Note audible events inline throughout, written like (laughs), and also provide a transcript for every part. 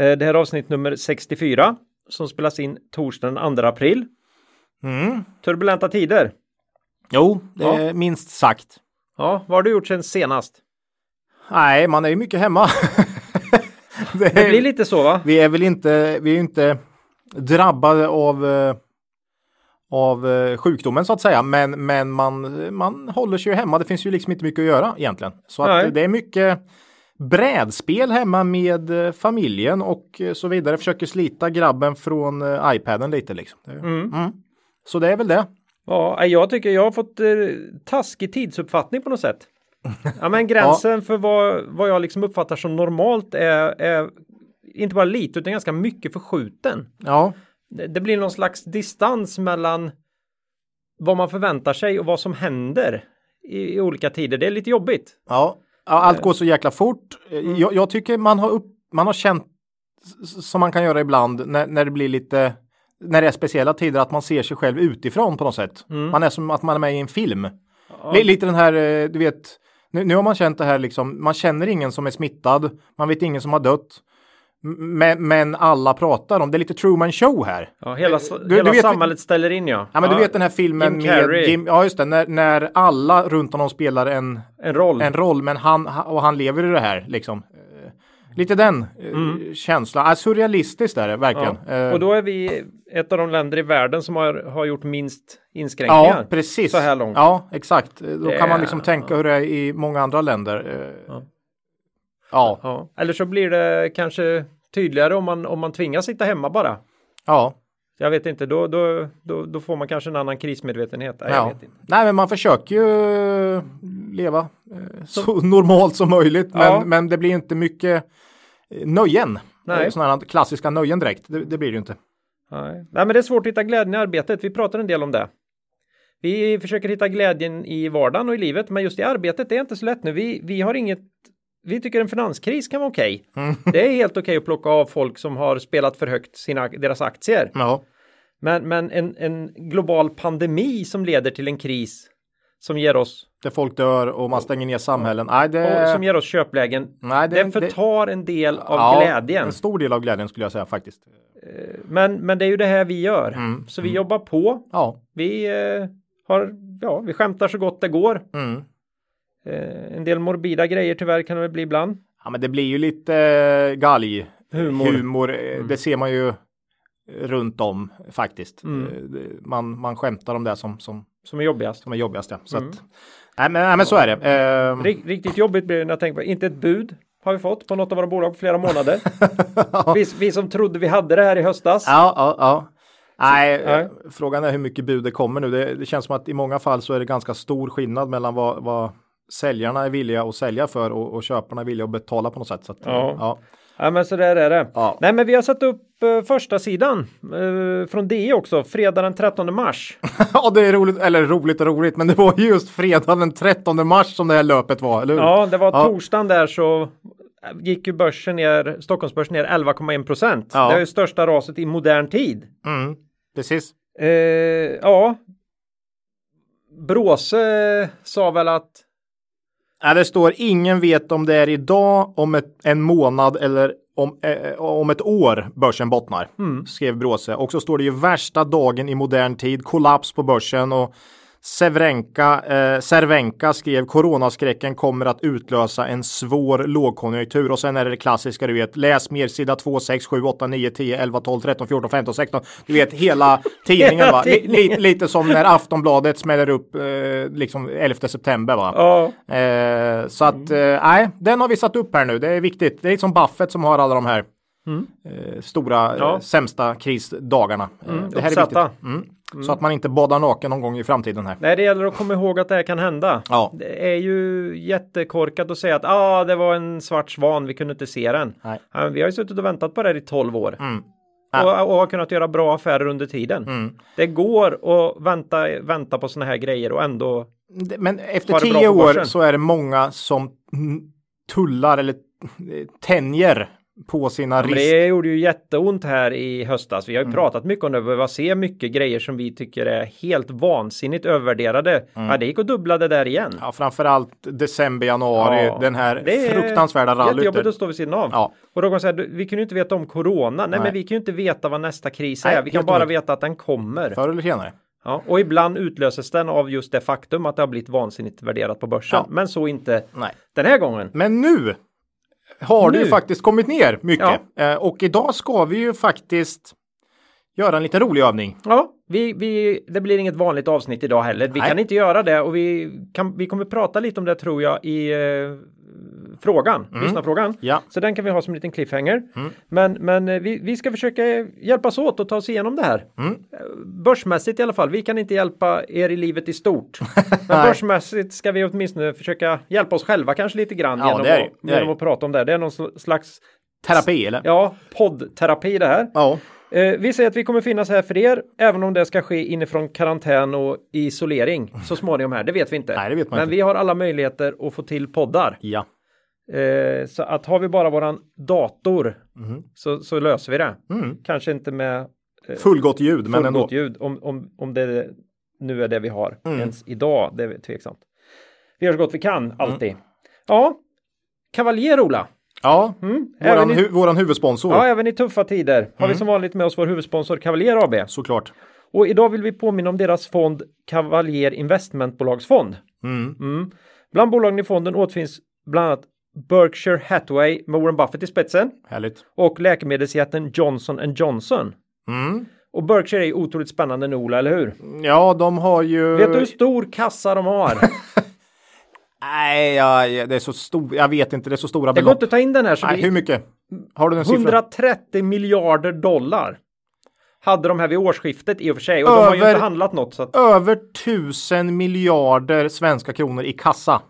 Eh, Det här är avsnitt nummer 64 som spelas in torsdagen 2 april. Mm. Turbulenta tider. Jo, det Ja. är minst sagt. Ja, vad har du gjort sen senast? Nej, man är ju mycket hemma. (laughs) det Det blir lite så va? Vi är väl inte, vi är inte drabbade av, eh, av eh, sjukdomen så att säga, men, men man, man håller sig ju hemma. Det finns ju liksom inte mycket att göra egentligen. Så att Nej. det är mycket brädspel hemma med eh, familjen och eh, så vidare. Försöker slita grabben från eh, iPaden lite liksom. Mm. Mm. Så det är väl det. Ja, jag tycker jag har fått eh, taskig tidsuppfattning på något sätt. Ja, men (laughs) gränsen för vad, vad jag liksom uppfattar som normalt är, är inte bara lite utan ganska mycket förskjuten. Ja, Det, det blir någon slags distans mellan vad man förväntar sig och vad som händer i, i olika tider. Det är lite jobbigt. Ja, ja allt går så jäkla fort. Eh, Mm. Jag, jag tycker man har, upp, man har känt som man kan göra ibland när, när det blir lite när det är speciella tider att man ser sig själv utifrån på något sätt. Mm. Man är som att man är med i en film. Li- Lite den här, eh, du vet, nu, nu har man känt det här liksom, man känner ingen som är smittad, man vet ingen som har dött. Men, men alla pratar om, det är lite Truman show här. Ja, hela Eh, Du- hela du vet- samhället ställer in ja. Ja men du vet den här filmen Jim med. Jim, ja just det, när, när alla runt honom spelar en, En roll. en roll, men han, och han lever i det här liksom. Eh, Lite den eh, känslan, ja, surrealistiskt är det verkligen. Mm. ja. Och då är vi ett av de länder i världen som har, har gjort minst inskränkningar. Ja, precis. Så här långt. Ja, exakt. Då Det kan man liksom tänka hur det är i många andra länder. Ja. Ja, Ja. Eller så blir det kanske tydligare om man, om man tvingas sitta hemma bara. ja. Jag vet inte, då, då, då, då får man kanske en annan krismedvetenhet. Nej, ja. Nej, men man försöker ju eh, leva eh, så normalt som möjligt. Men, Ja. men det blir inte mycket eh, nöjen. Nej. Sådana här klassiska nöjen direkt. Det, det blir det ju inte. Nej. Nej, men det är svårt att hitta glädjen i arbetet. Vi pratar en del om det. Vi försöker hitta glädjen i vardagen och i livet, men just i arbetet det är inte så lätt nu. Vi, vi har inget vi tycker en finanskris kan vara okej. Mm. Det är helt okej att plocka av folk som har spelat för högt sina, deras aktier. Ja. Men, men en, en global pandemi som leder till en kris som ger oss, Där folk dör och man stänger ner samhällen. Nej, det, som ger oss köplägen. nej, det, Det förtar en del av ja, glädjen. En stor del av glädjen skulle jag säga faktiskt. Men, men det är ju det här vi gör. Mm, Så vi jobbar på. Ja. Vi eh, har, ja, vi skämtar så gott det går. Mm. Eh, en del morbida grejer tyvärr kan det väl bli ibland. Ja, men det blir ju lite eh, galg. Humor. Mm. Humor eh, Det ser man ju runt om faktiskt. Mm. Man, man skämtar om det som, som, Som är jobbigast. som är jobbigast. Ja. Så Mm. att, nej, men, nej, men så är det. Eh, Rik- riktigt jobbigt blir det när jag tänker på, inte ett bud har vi fått på något av våra bolag på flera månader. (laughs) vi, vi som trodde vi hade det här i höstas. ja, ja, ja. Nej, nej. frågan är hur mycket bud det kommer nu. Det, det känns som att i många fall så är det ganska stor skillnad mellan vad, vad säljarna är villiga att sälja för och, och köparna är villiga att betala på något sätt. Så att, Ja. ja. Ja men så där är det. Ja. Nej men vi har satt upp eh, första sidan eh, från DI också, fredag den 13 mars. (laughs) ja, det är roligt, eller roligt och roligt, men det var ju just fredag den 13 mars som det här löpet var, eller hur? Ja, det var Ja. torsdagen där så gick ju börsen ner, Stockholmsbörsen ner 11,1 procent. Ja. Det är ju största raset i modern tid. Mm, precis. Eh, ja. Bråse sa väl att Ja, det står ingen vet om det är idag, om ett, en månad eller om, eh, om ett år börsen bottnar. Skrev Bråse. Och så står det ju värsta dagen i modern tid, kollaps på börsen och Sevrenka, eh, Cervenka skrev coronaskräcken kommer att utlösa en svår lågkonjunktur och sen är det det klassiska du vet läs mer sida 2, 6, 7, 8, 9, 10, 11, 12, 13, 14, 15, 16. Du vet hela tidningen va? Li- Lite, som när Aftonbladet smäller upp eh, liksom 11 september va? ja, Eh, så att, eh, nej, den har vi satt upp här nu. Det är viktigt. Det är liksom Buffett som har alla de här eh, stora, Mm. Ja. eh, sämsta krisdagarna. Eh, Mm, det här är viktigt. Mm. Så att man inte badar naken någon gång i framtiden här. Nej, det gäller att komma ihåg att det här kan hända. Ja. Det är ju jättekorkat att säga att ah, det var en svart svan, vi kunde inte se den. Nej. Ja, vi har ju suttit och väntat på det här i 12 år. Mm. Och, och har kunnat göra bra affärer under tiden. Mm. Det går att vänta, vänta på sådana här grejer och ändå Men efter tio år så är det många som mm, tullar eller eh, tänjer på sina Men risk. det gjorde ju jätteont här i höstas. Vi har ju Mm. pratat mycket om det. Vi behöver se mycket grejer som vi tycker är helt vansinnigt övervärderade. Ja, det gick att dubbla det där igen. Mm. Ja, framförallt december, januari, Ja, den här det är fruktansvärda Jättejobbigt rallyt. att stå vid sidan av. Ja. Och då kan man säga, vi kunde ju inte veta om corona. Nej, Nej. men vi kan ju inte veta vad nästa kris Nej, är. Vi kan bara omöjligt. veta att den kommer. Förr eller senare. Ja, och ibland utlöses den av just det faktum att det har blivit vansinnigt värderat på börsen. Ja. Men så inte Nej. den här gången. Men nu har det ju Nu. faktiskt kommit ner mycket. Eh, och idag ska vi ju faktiskt göra en liten rolig övning. Ja, vi, vi, det blir inget vanligt avsnitt idag heller. Vi Nej. kan inte göra det och vi, kan, vi kommer prata lite om det tror jag i frågan, lyssnarfrågan. Ja. Så den kan vi ha som en liten cliffhanger. Men, men eh, vi, vi ska försöka hjälpas åt och ta oss igenom det här. Mm. Eh, Börsmässigt i alla fall. Vi kan inte hjälpa er i livet i stort. (laughs) Men börsmässigt ska vi åtminstone försöka hjälpa oss själva kanske lite grann Ja, genom, är att, genom att prata om det. Det är någon sl- slags Terapi eller? ja, poddterapi det här. Ja. Eh, vi säger att vi kommer finnas här för er, även om det ska ske inifrån karantän och isolering så småningom här. Det vet vi inte. Nej, det vet man Men inte. vi har alla möjligheter att få till poddar. Ja. Eh, så att har vi bara våran dator Mhm. så, så löser vi det. Mm. Kanske inte med Fullgott ljud, men ändå. fullgott ljud om, om, om det nu är det vi har Mm. ens idag. Det är tveksamt. Vi gör så gott vi kan alltid. Ja, Kavaljer Ola. Ja, Mm. våran, i, hu- våran huvudsponsor. ja, även i tuffa tider har Mm. vi som vanligt med oss vår huvudsponsor Kavaljer AB. Såklart. Och idag vill vi påminna om deras fond Cavalier Investmentbolagsfond. Mm. Mm. Bland bolagen i fonden återfinns bland annat Berkshire Hathaway med Warren Buffett i spetsen Härligt. och läkemedelsjätten Johnson Johnson. Mm. Och Berkshire är otroligt spännande nu Ola, eller hur? Ja, de har ju... Vet du hur stor kassa de har? (laughs) Nej, ja, det är så stor. Jag vet inte, det är så stora Det går belopp. inte att ta in den här. Så Nej, vi, hur mycket? Har du en siffra? 130 miljarder dollar hade de här vid årsskiftet i och för sig. Och de har ju Över- inte handlat något. Så att, Över tusen miljarder svenska kronor i kassa.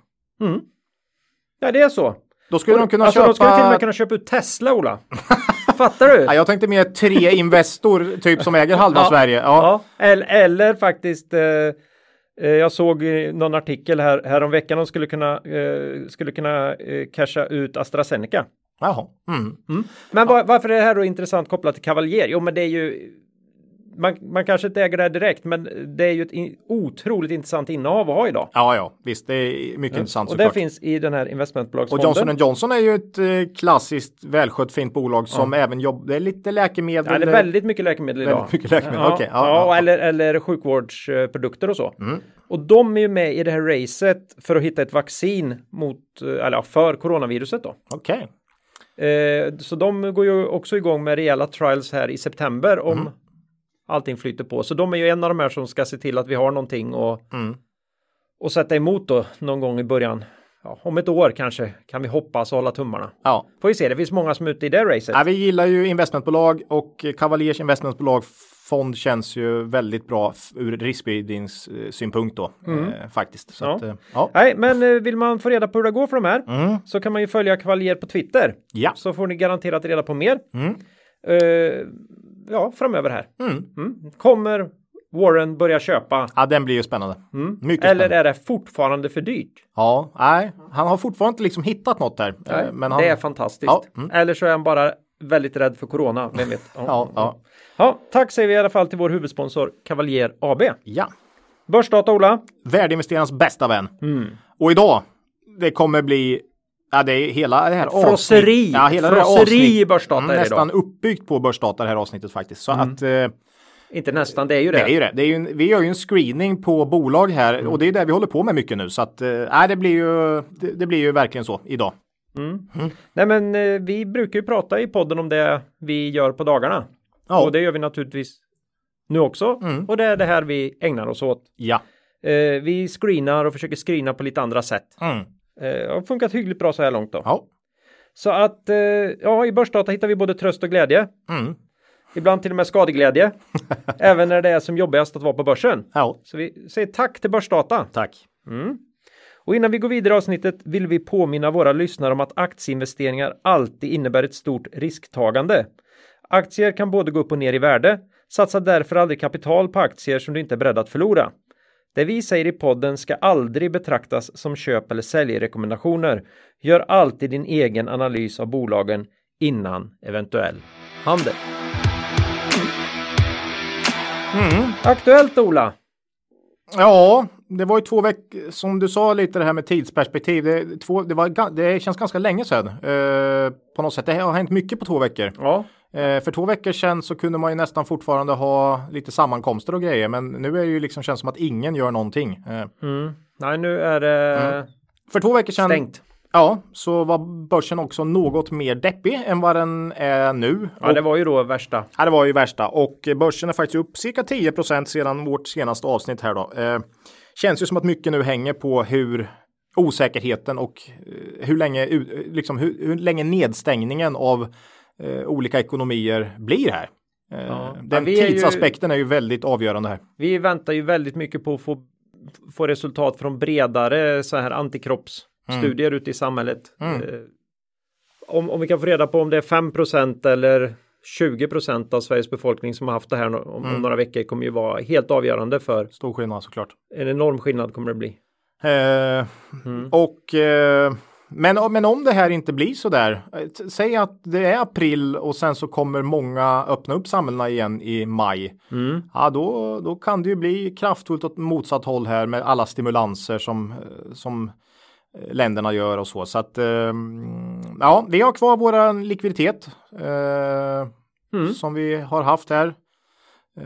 Ja, det är så. Då skulle de kunna alltså, köpa... de skulle till och med kunna köpa ut Tesla, Ola. (laughs) Fattar du? Ja, jag tänkte mer tre Investor, typ som äger halva Ja. Sverige. Ja. Ja, eller, eller faktiskt eh, eh, jag såg någon artikel här, här om skulle kunna, eh, skulle kunna eh, casha ut AstraZeneca. Jaha. Mm. Men var, varför är det här då intressant kopplat till Cavalier? Jo, men det är ju man, man kanske inte äger det här direkt, men det är ju ett in, otroligt intressant innehav att ha idag. Ja, ja, visst, det är mycket intressant Och det såklart. finns i den här Och investmentbolagsfonden. Johnson Johnson är ju ett eh, klassiskt välskött fint bolag som även jobbar, det är lite läkemedel. Ja, det är väldigt mycket läkemedel idag. Väldigt mycket läkemedel, Ja, okej, ja, ja, ja. Eller, eller sjukvårdsprodukter och så. Mm. Och de är ju med i det här racet för att hitta ett vaccin mot, eh, eller ja, för coronaviruset då. Okej. Eh, så de går ju också igång med rejäla trials här i september om Mm. Allting flyter på. Så de är ju en av de här som ska se till att vi har någonting och, Mm. och sätta emot då någon gång i början. Ja, om ett år kanske kan vi hoppas och hålla tummarna. Ja. Får vi se, det finns många som är ute i det racet. ja, vi gillar ju investmentbolag och Cavaliers investmentbolag fond känns ju väldigt bra ur riskspridningssynpunkt då. Eh, faktiskt. Så Mm. Ja. Att, eh, ja. Nej, men eh, vill man få reda på hur det går för de här Mm. så kan man ju följa Cavalier på Twitter. Ja. Så får ni garanterat reda på mer. Mm. Eh, ja, framöver här. Mm. Mm. Kommer Warren börja köpa? ja, den blir ju spännande. Mycket Mm. Eller spännande. är det fortfarande för dyrt? Ja, nej, han har fortfarande inte liksom hittat något där. Eh, Men han... Det är fantastiskt. Ja, mm. Eller så är han bara väldigt rädd för corona. Vem vet? Ja. (laughs) Ja, ja. Ja, tack säger vi i alla fall till vår huvudsponsor Cavalier AB. ja. Börsdata Ola. Värdeinvesterarens bästa vän. Mm. Och idag, det kommer bli Ja, det är hela det här Frosseri. Ja, hela det Frosseri avsnitt- i Börsdata Mm, är det Nästan uppbyggt på Börsdata det här avsnittet faktiskt. Så att eh, Inte nästan, det är ju det. det är ju det. det är ju en, vi gör ju en screening på bolag här Mm. och det är det vi håller på med mycket nu. Så att eh, det blir ju det, det blir ju verkligen så idag. Nej men eh, vi brukar ju prata i podden om det vi gör på dagarna. Ja. Och det gör vi naturligtvis nu också. Mm. Och det är det här vi ägnar oss åt. Ja. Eh, vi screenar och försöker screena på lite andra sätt. Mm. Eh, har funkat hyggligt bra så här långt då. Ja. Så att eh, ja, i börsdata hittar vi både tröst och glädje. Mm. ibland till och med skadeglädje. (laughs) även när det är som jobbigast att vara på börsen. Ja, Så vi säger tack till Börsdata. tack. Och innan vi går vidare i avsnittet vill vi påminna våra lyssnare om att aktieinvesteringar alltid innebär ett stort risktagande. Aktier kan både gå upp och ner i värde. Satsa därför aldrig kapital på aktier som du inte är beredd att förlora. Det vi säger i podden ska aldrig betraktas som köp eller säljrekommendationer. Gör alltid din egen analys av bolagen innan eventuell handel. Aktuellt Ola! Ja, det var ju två veckor, som du sa lite det här med tidsperspektiv. Det, två, det, var, det känns ganska länge sedan eh, på något sätt. Det har hänt mycket på två veckor. Ja, för två veckor sedan så kunde man ju nästan fortfarande ha lite sammankomster och grejer. Men nu är det ju liksom känns som att ingen gör någonting. Eh, mm. nej nu är det för två veckor sedan stängt. Ja, så var börsen också något mer deppig än vad den är nu. Ja, det var ju då värsta. Ja, det var ju värsta och börsen är faktiskt upp cirka 10% sedan vårt senaste avsnitt här då. Eh, känns ju som att mycket nu hänger på hur osäkerheten och eh, hur länge, liksom, hur, hur länge nedstängningen av eh, olika ekonomier blir här. Eh, Ja. Den Ja, vi är ju- tidsaspekten är ju väldigt avgörande här. Vi väntar ju väldigt mycket på att få, få resultat från bredare så här antikroppsstudier ute i samhället. Mm. Eh, om, om vi kan få reda på om det är 5% eller 20% av Sveriges befolkning som har haft det här om, Mm. några veckor kommer ju vara helt avgörande för Stor skillnad såklart. en enorm skillnad kommer det bli. Eh, Mm. Och eh, men, men om det här inte blir så där. eh, Säg att det är april och sen så kommer många öppna upp samhällena igen i maj. Mm. Ja, då, då kan det ju bli kraftfullt åt motsatt håll här med alla stimulanser som, eh, som eh, länderna gör och så. Så att eh, ja, vi har kvar våra likviditet eh, Mm. som vi har haft här.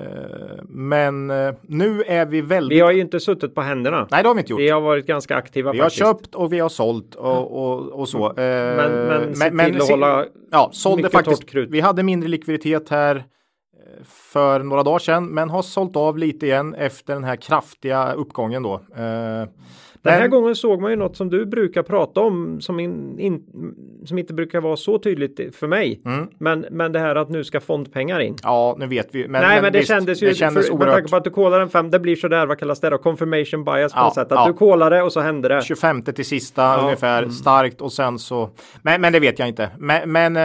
Eh, men eh, nu är vi väldigt. Vi har ju inte suttit på händerna. Nej, det har vi inte gjort. Vi har varit ganska aktiva Vi har faktiskt. köpt och vi har sålt och, och, och så. Eh, Men, men, se till att hålla ja, sålde faktiskt. krut. Vi hade mindre likviditet här för några dagar sedan, men har sålt av lite igen efter den här kraftiga uppgången då. Den här men- gången såg man ju något som du brukar prata om som, in, in, som inte brukar vara så tydligt för mig. Mm. Men, men det här att nu ska fondpengar in. Ja, nu vet vi. Men, Nej, men, det visst, kändes ju, det kändes för, med oerhört. tanke på att du kollar en fem, det blir så där, vad kallas det då? Confirmation bias på Ja, något sätt. Att ja. du kollade och så hände det. 25 till sista Ja, ungefär mm. starkt och sen så. Men, men det vet jag inte. Men, men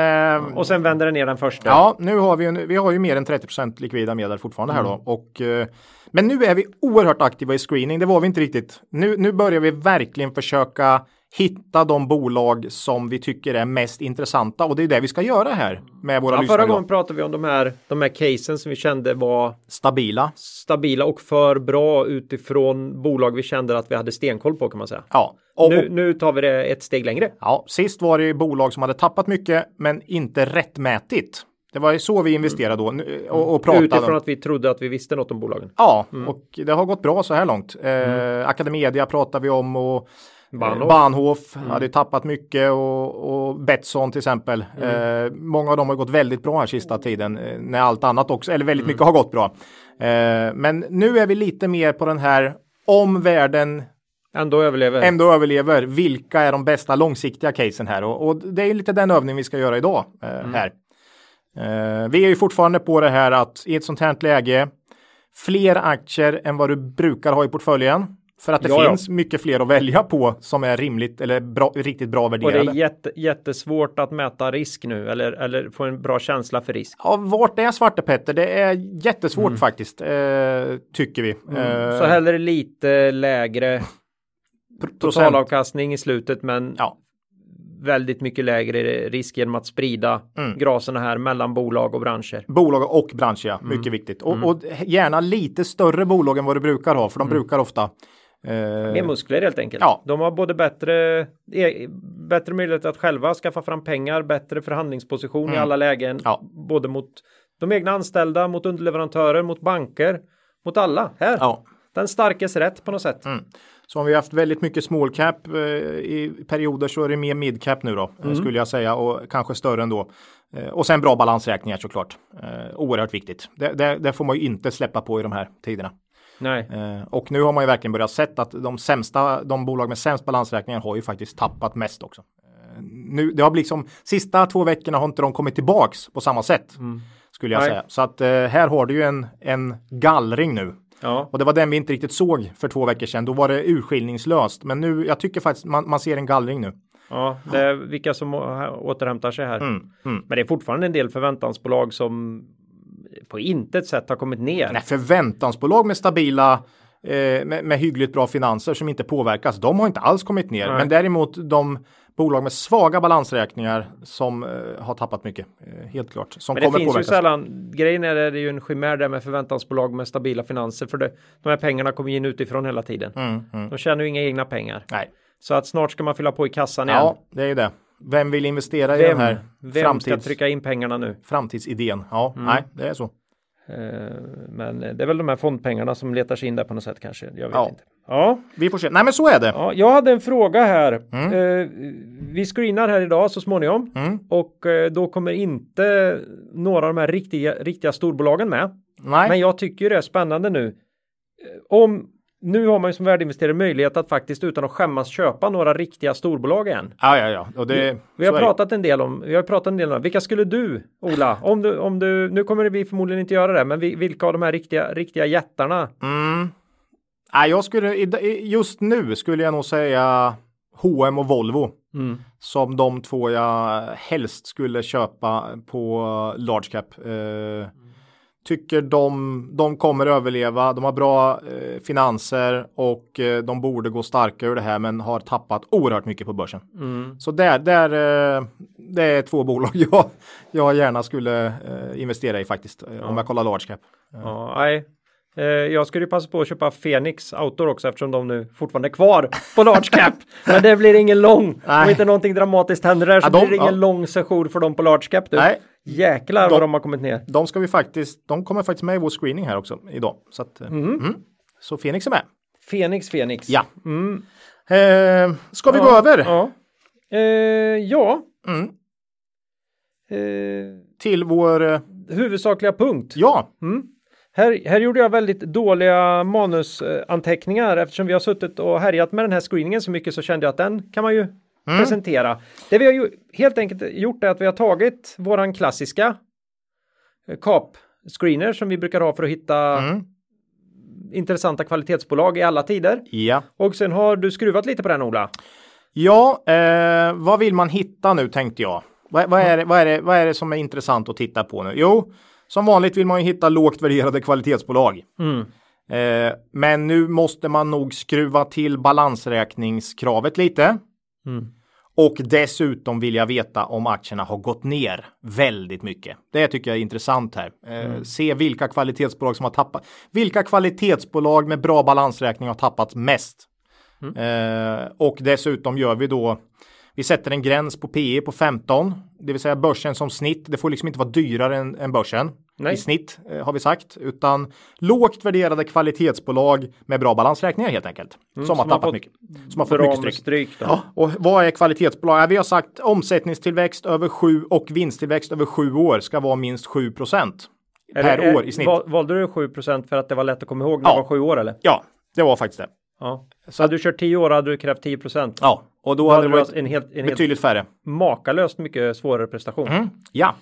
eh, Och sen vänder det ner den första. Ja, nu har vi, vi har ju mer än 30% likvida medel fortfarande här Mm. då. Och, eh, men nu är vi oerhört aktiva i screening. Det var vi inte riktigt. Nu, nu börjar vi verkligen försöka hitta de bolag som vi tycker är mest intressanta och det är det vi ska göra här med våra Ja, förra gången pratade vi om de här, de här casen som vi kände var Stabila. stabila och för bra utifrån bolag vi kände att vi hade stenkoll på kan man säga. Ja. Och, Nu, nu tar vi det ett steg längre. ja, sist var det bolag som hade tappat mycket men inte rättmätigt. Det var ju så vi investerade då nu- och, och pratade. Utifrån att vi trodde att vi visste något om bolagen. Ja, Mm. och det har gått bra så här långt. Eh, Academedia pratar vi om och Bahnhof. eh, Bahnhof Mm. hade tappat mycket och, och Betsson till exempel. Mm. Eh, många av dem har gått väldigt bra här sista tiden eh, när allt annat också, eller Mm. väldigt mycket har gått bra. Eh, men nu är vi lite mer på den här om världen Ändå överlever. ändå överlever, vilka är de bästa långsiktiga casen här? Och, och det är lite den övning vi ska göra idag eh, Mm. här. Eh, vi är ju fortfarande på det här att i ett sånt här läge fler aktier än vad du brukar ha i portföljen. För att det Ja, ja. finns mycket fler att välja på som är rimligt eller bra, riktigt bra och det värderade. är jätte, jättesvårt att mäta risk nu eller, eller få en bra känsla för risk. Ja, vart är Svarte Petter? Det är jättesvårt Mm. faktiskt, eh, tycker vi. Eh, Så hellre lite lägre totalavkastning i slutet men Ja. Väldigt mycket lägre risk genom att sprida Mm. graserna här mellan bolag och branscher. Bolag och bransch, ja. Mm. Mycket viktigt. Och, och gärna lite större bolag än vad du brukar ha, för de brukar ofta eh, Mer muskler helt enkelt. Ja. De har både bättre, e, bättre möjlighet att själva skaffa fram pengar, bättre förhandlingsposition i alla lägen. Mm. Ja. Både mot de egna anställda, mot underleverantörer, mot banker, mot alla. Här, Ja. den starkes rätt på något sätt. Så om vi har haft väldigt mycket small cap eh, i perioder så är det mer mid cap nu då, Mm. eh, skulle jag säga, och kanske större ändå. Eh, och sen bra balansräkningar såklart. Eh, oerhört viktigt. Det, det, det får man ju inte släppa på i de här tiderna. Nej, Eh, och nu har man ju verkligen börjat sett att de sämsta, de bolag med sämst balansräkningar har ju faktiskt tappat mest också. Eh, nu, det har liksom, sista två veckorna har inte de kommit tillbaks på samma sätt. skulle jag Nej. säga. Så att här har du ju en, en gallring nu. Ja. Och det var den vi inte riktigt såg för två veckor sedan. Då var det urskiljningslöst. Men nu, jag tycker faktiskt man, man ser en gallring nu. Ja, det är vilka som återhämtar sig här. Mm, mm. Men det är fortfarande en del förväntansbolag som på intet sätt har kommit ner. Nej, förväntansbolag med stabila eh, med, med hyggligt bra finanser som inte påverkas. De har inte alls kommit ner. Nej. Men däremot de bolag med svaga balansräkningar som eh, har tappat mycket. Eh, helt klart. Som Men det kommer finns ju påverkas. sällan, grejen är det är ju en chimär där med förväntansbolag med stabila finanser för det, de här pengarna kommer in utifrån hela tiden. Mm, mm. De tjänar ju inga egna pengar. Nej, Så att snart ska man fylla på i kassan igen. ja, det är ju det. Vem vill investera i vem den här vem ska framtids, trycka in pengarna nu? framtidsidén? Ja, Mm. nej, det är så. Eh, Men det är väl de här fondpengarna som letar sig in där på något sätt kanske. Jag vet Ja. inte. Ja, Vi får se. Nej, men så är det. ja, jag hade en fråga här. Eh, Vi screenar här idag så småningom Mm. och eh, då kommer inte några av de här riktiga, riktiga storbolagen med. Nej, Men jag tycker det är spännande nu. Eh, Om nu har man ju som värdeinvesterare möjlighet att faktiskt utan att skämmas köpa några riktiga storbolag igen. ja, ja, ja. Och det, Vi så har är det. pratat en del om, vi har pratat en del om, vilka skulle du, Ola, om du, om du, nu kommer vi förmodligen inte göra det, men vi, vilka av de här riktiga, riktiga jättarna? Mm. Nej, jag skulle, just nu skulle jag nog säga H&M och Volvo. Mm. Som de två jag helst skulle köpa på large cap. Eh, tycker de, de kommer överleva. De har bra eh, finanser och eh, de borde gå starkare ur det här men har tappat oerhört mycket på börsen. Mm. Så där, där eh, det är två bolag (laughs) jag, jag gärna skulle eh, investera i faktiskt. eh, Om jag kollar large cap. Ja, nej. Eh, Jag skulle ju passa på att köpa Phoenix Outdoor också eftersom de nu fortfarande är kvar på large cap. (laughs) Men det blir ingen lång. Om Nej. inte någonting dramatiskt händer där så Ja, de- blir det ingen ja. lång session för dem på large cap. Du. Nej, Jäklar De- vad de har kommit ner. De ska vi faktiskt, de kommer faktiskt med i vår screening här också idag. Så, att, eh, mm. så Phoenix är med. Phoenix, Phoenix. Ja. Mm. Eh, ska vi Ja, gå över Ja. Eh, ja. Mm. Eh, till vår, eh, huvudsakliga punkt. ja, Mm. Här, här gjorde jag väldigt dåliga manusanteckningar eftersom vi har suttit och härjat med den här screeningen så mycket så kände jag att den kan man ju presentera. Det vi har ju helt enkelt gjort är att vi har tagit våran klassiska eh, CAP-screener som vi brukar ha för att hitta Mm. intressanta kvalitetsbolag i alla tider. ja. Och sen har du skruvat lite på den Ola. Ja, eh, vad vill man hitta nu tänkte jag. Vad, vad, är vad, är det, vad är det som är intressant att titta på nu? Jo, som vanligt vill man ju hitta lågt värderade kvalitetsbolag. Mm. Eh, men nu måste man nog skruva till balansräkningskravet lite. Mm. Och dessutom vill jag veta om aktierna har gått ner väldigt mycket. Det tycker jag är intressant här. Eh, Se vilka kvalitetsbolag som har tappat. Vilka kvalitetsbolag med bra balansräkning har tappat mest. Eh, och dessutom gör vi då vi sätter en gräns på PE på 15, det vill säga börsen som snitt. Det får liksom inte vara dyrare än, än börsen Nej. i snitt eh, har vi sagt, utan lågt värderade kvalitetsbolag med bra balansräkningar helt enkelt. som har som har tappat fått mycket. Som har fått mycket stryk. stryk. Ja, och vad är kvalitetsbolag? Ja, vi har sagt omsättningstillväxt över 7 och vinsttillväxt över 7 år ska vara minst 7 procent per det- år i snitt. val- Valde du 7% för att det var lätt att komma ihåg när Ja. du var 7 år eller? Ja, det var faktiskt det. Ja. Så hade du kört 10 år hade du krävt 10 Ja, och då Då hade det du varit en helt, en helt betydligt färre. makalöst mycket svårare prestation. Mm, ja.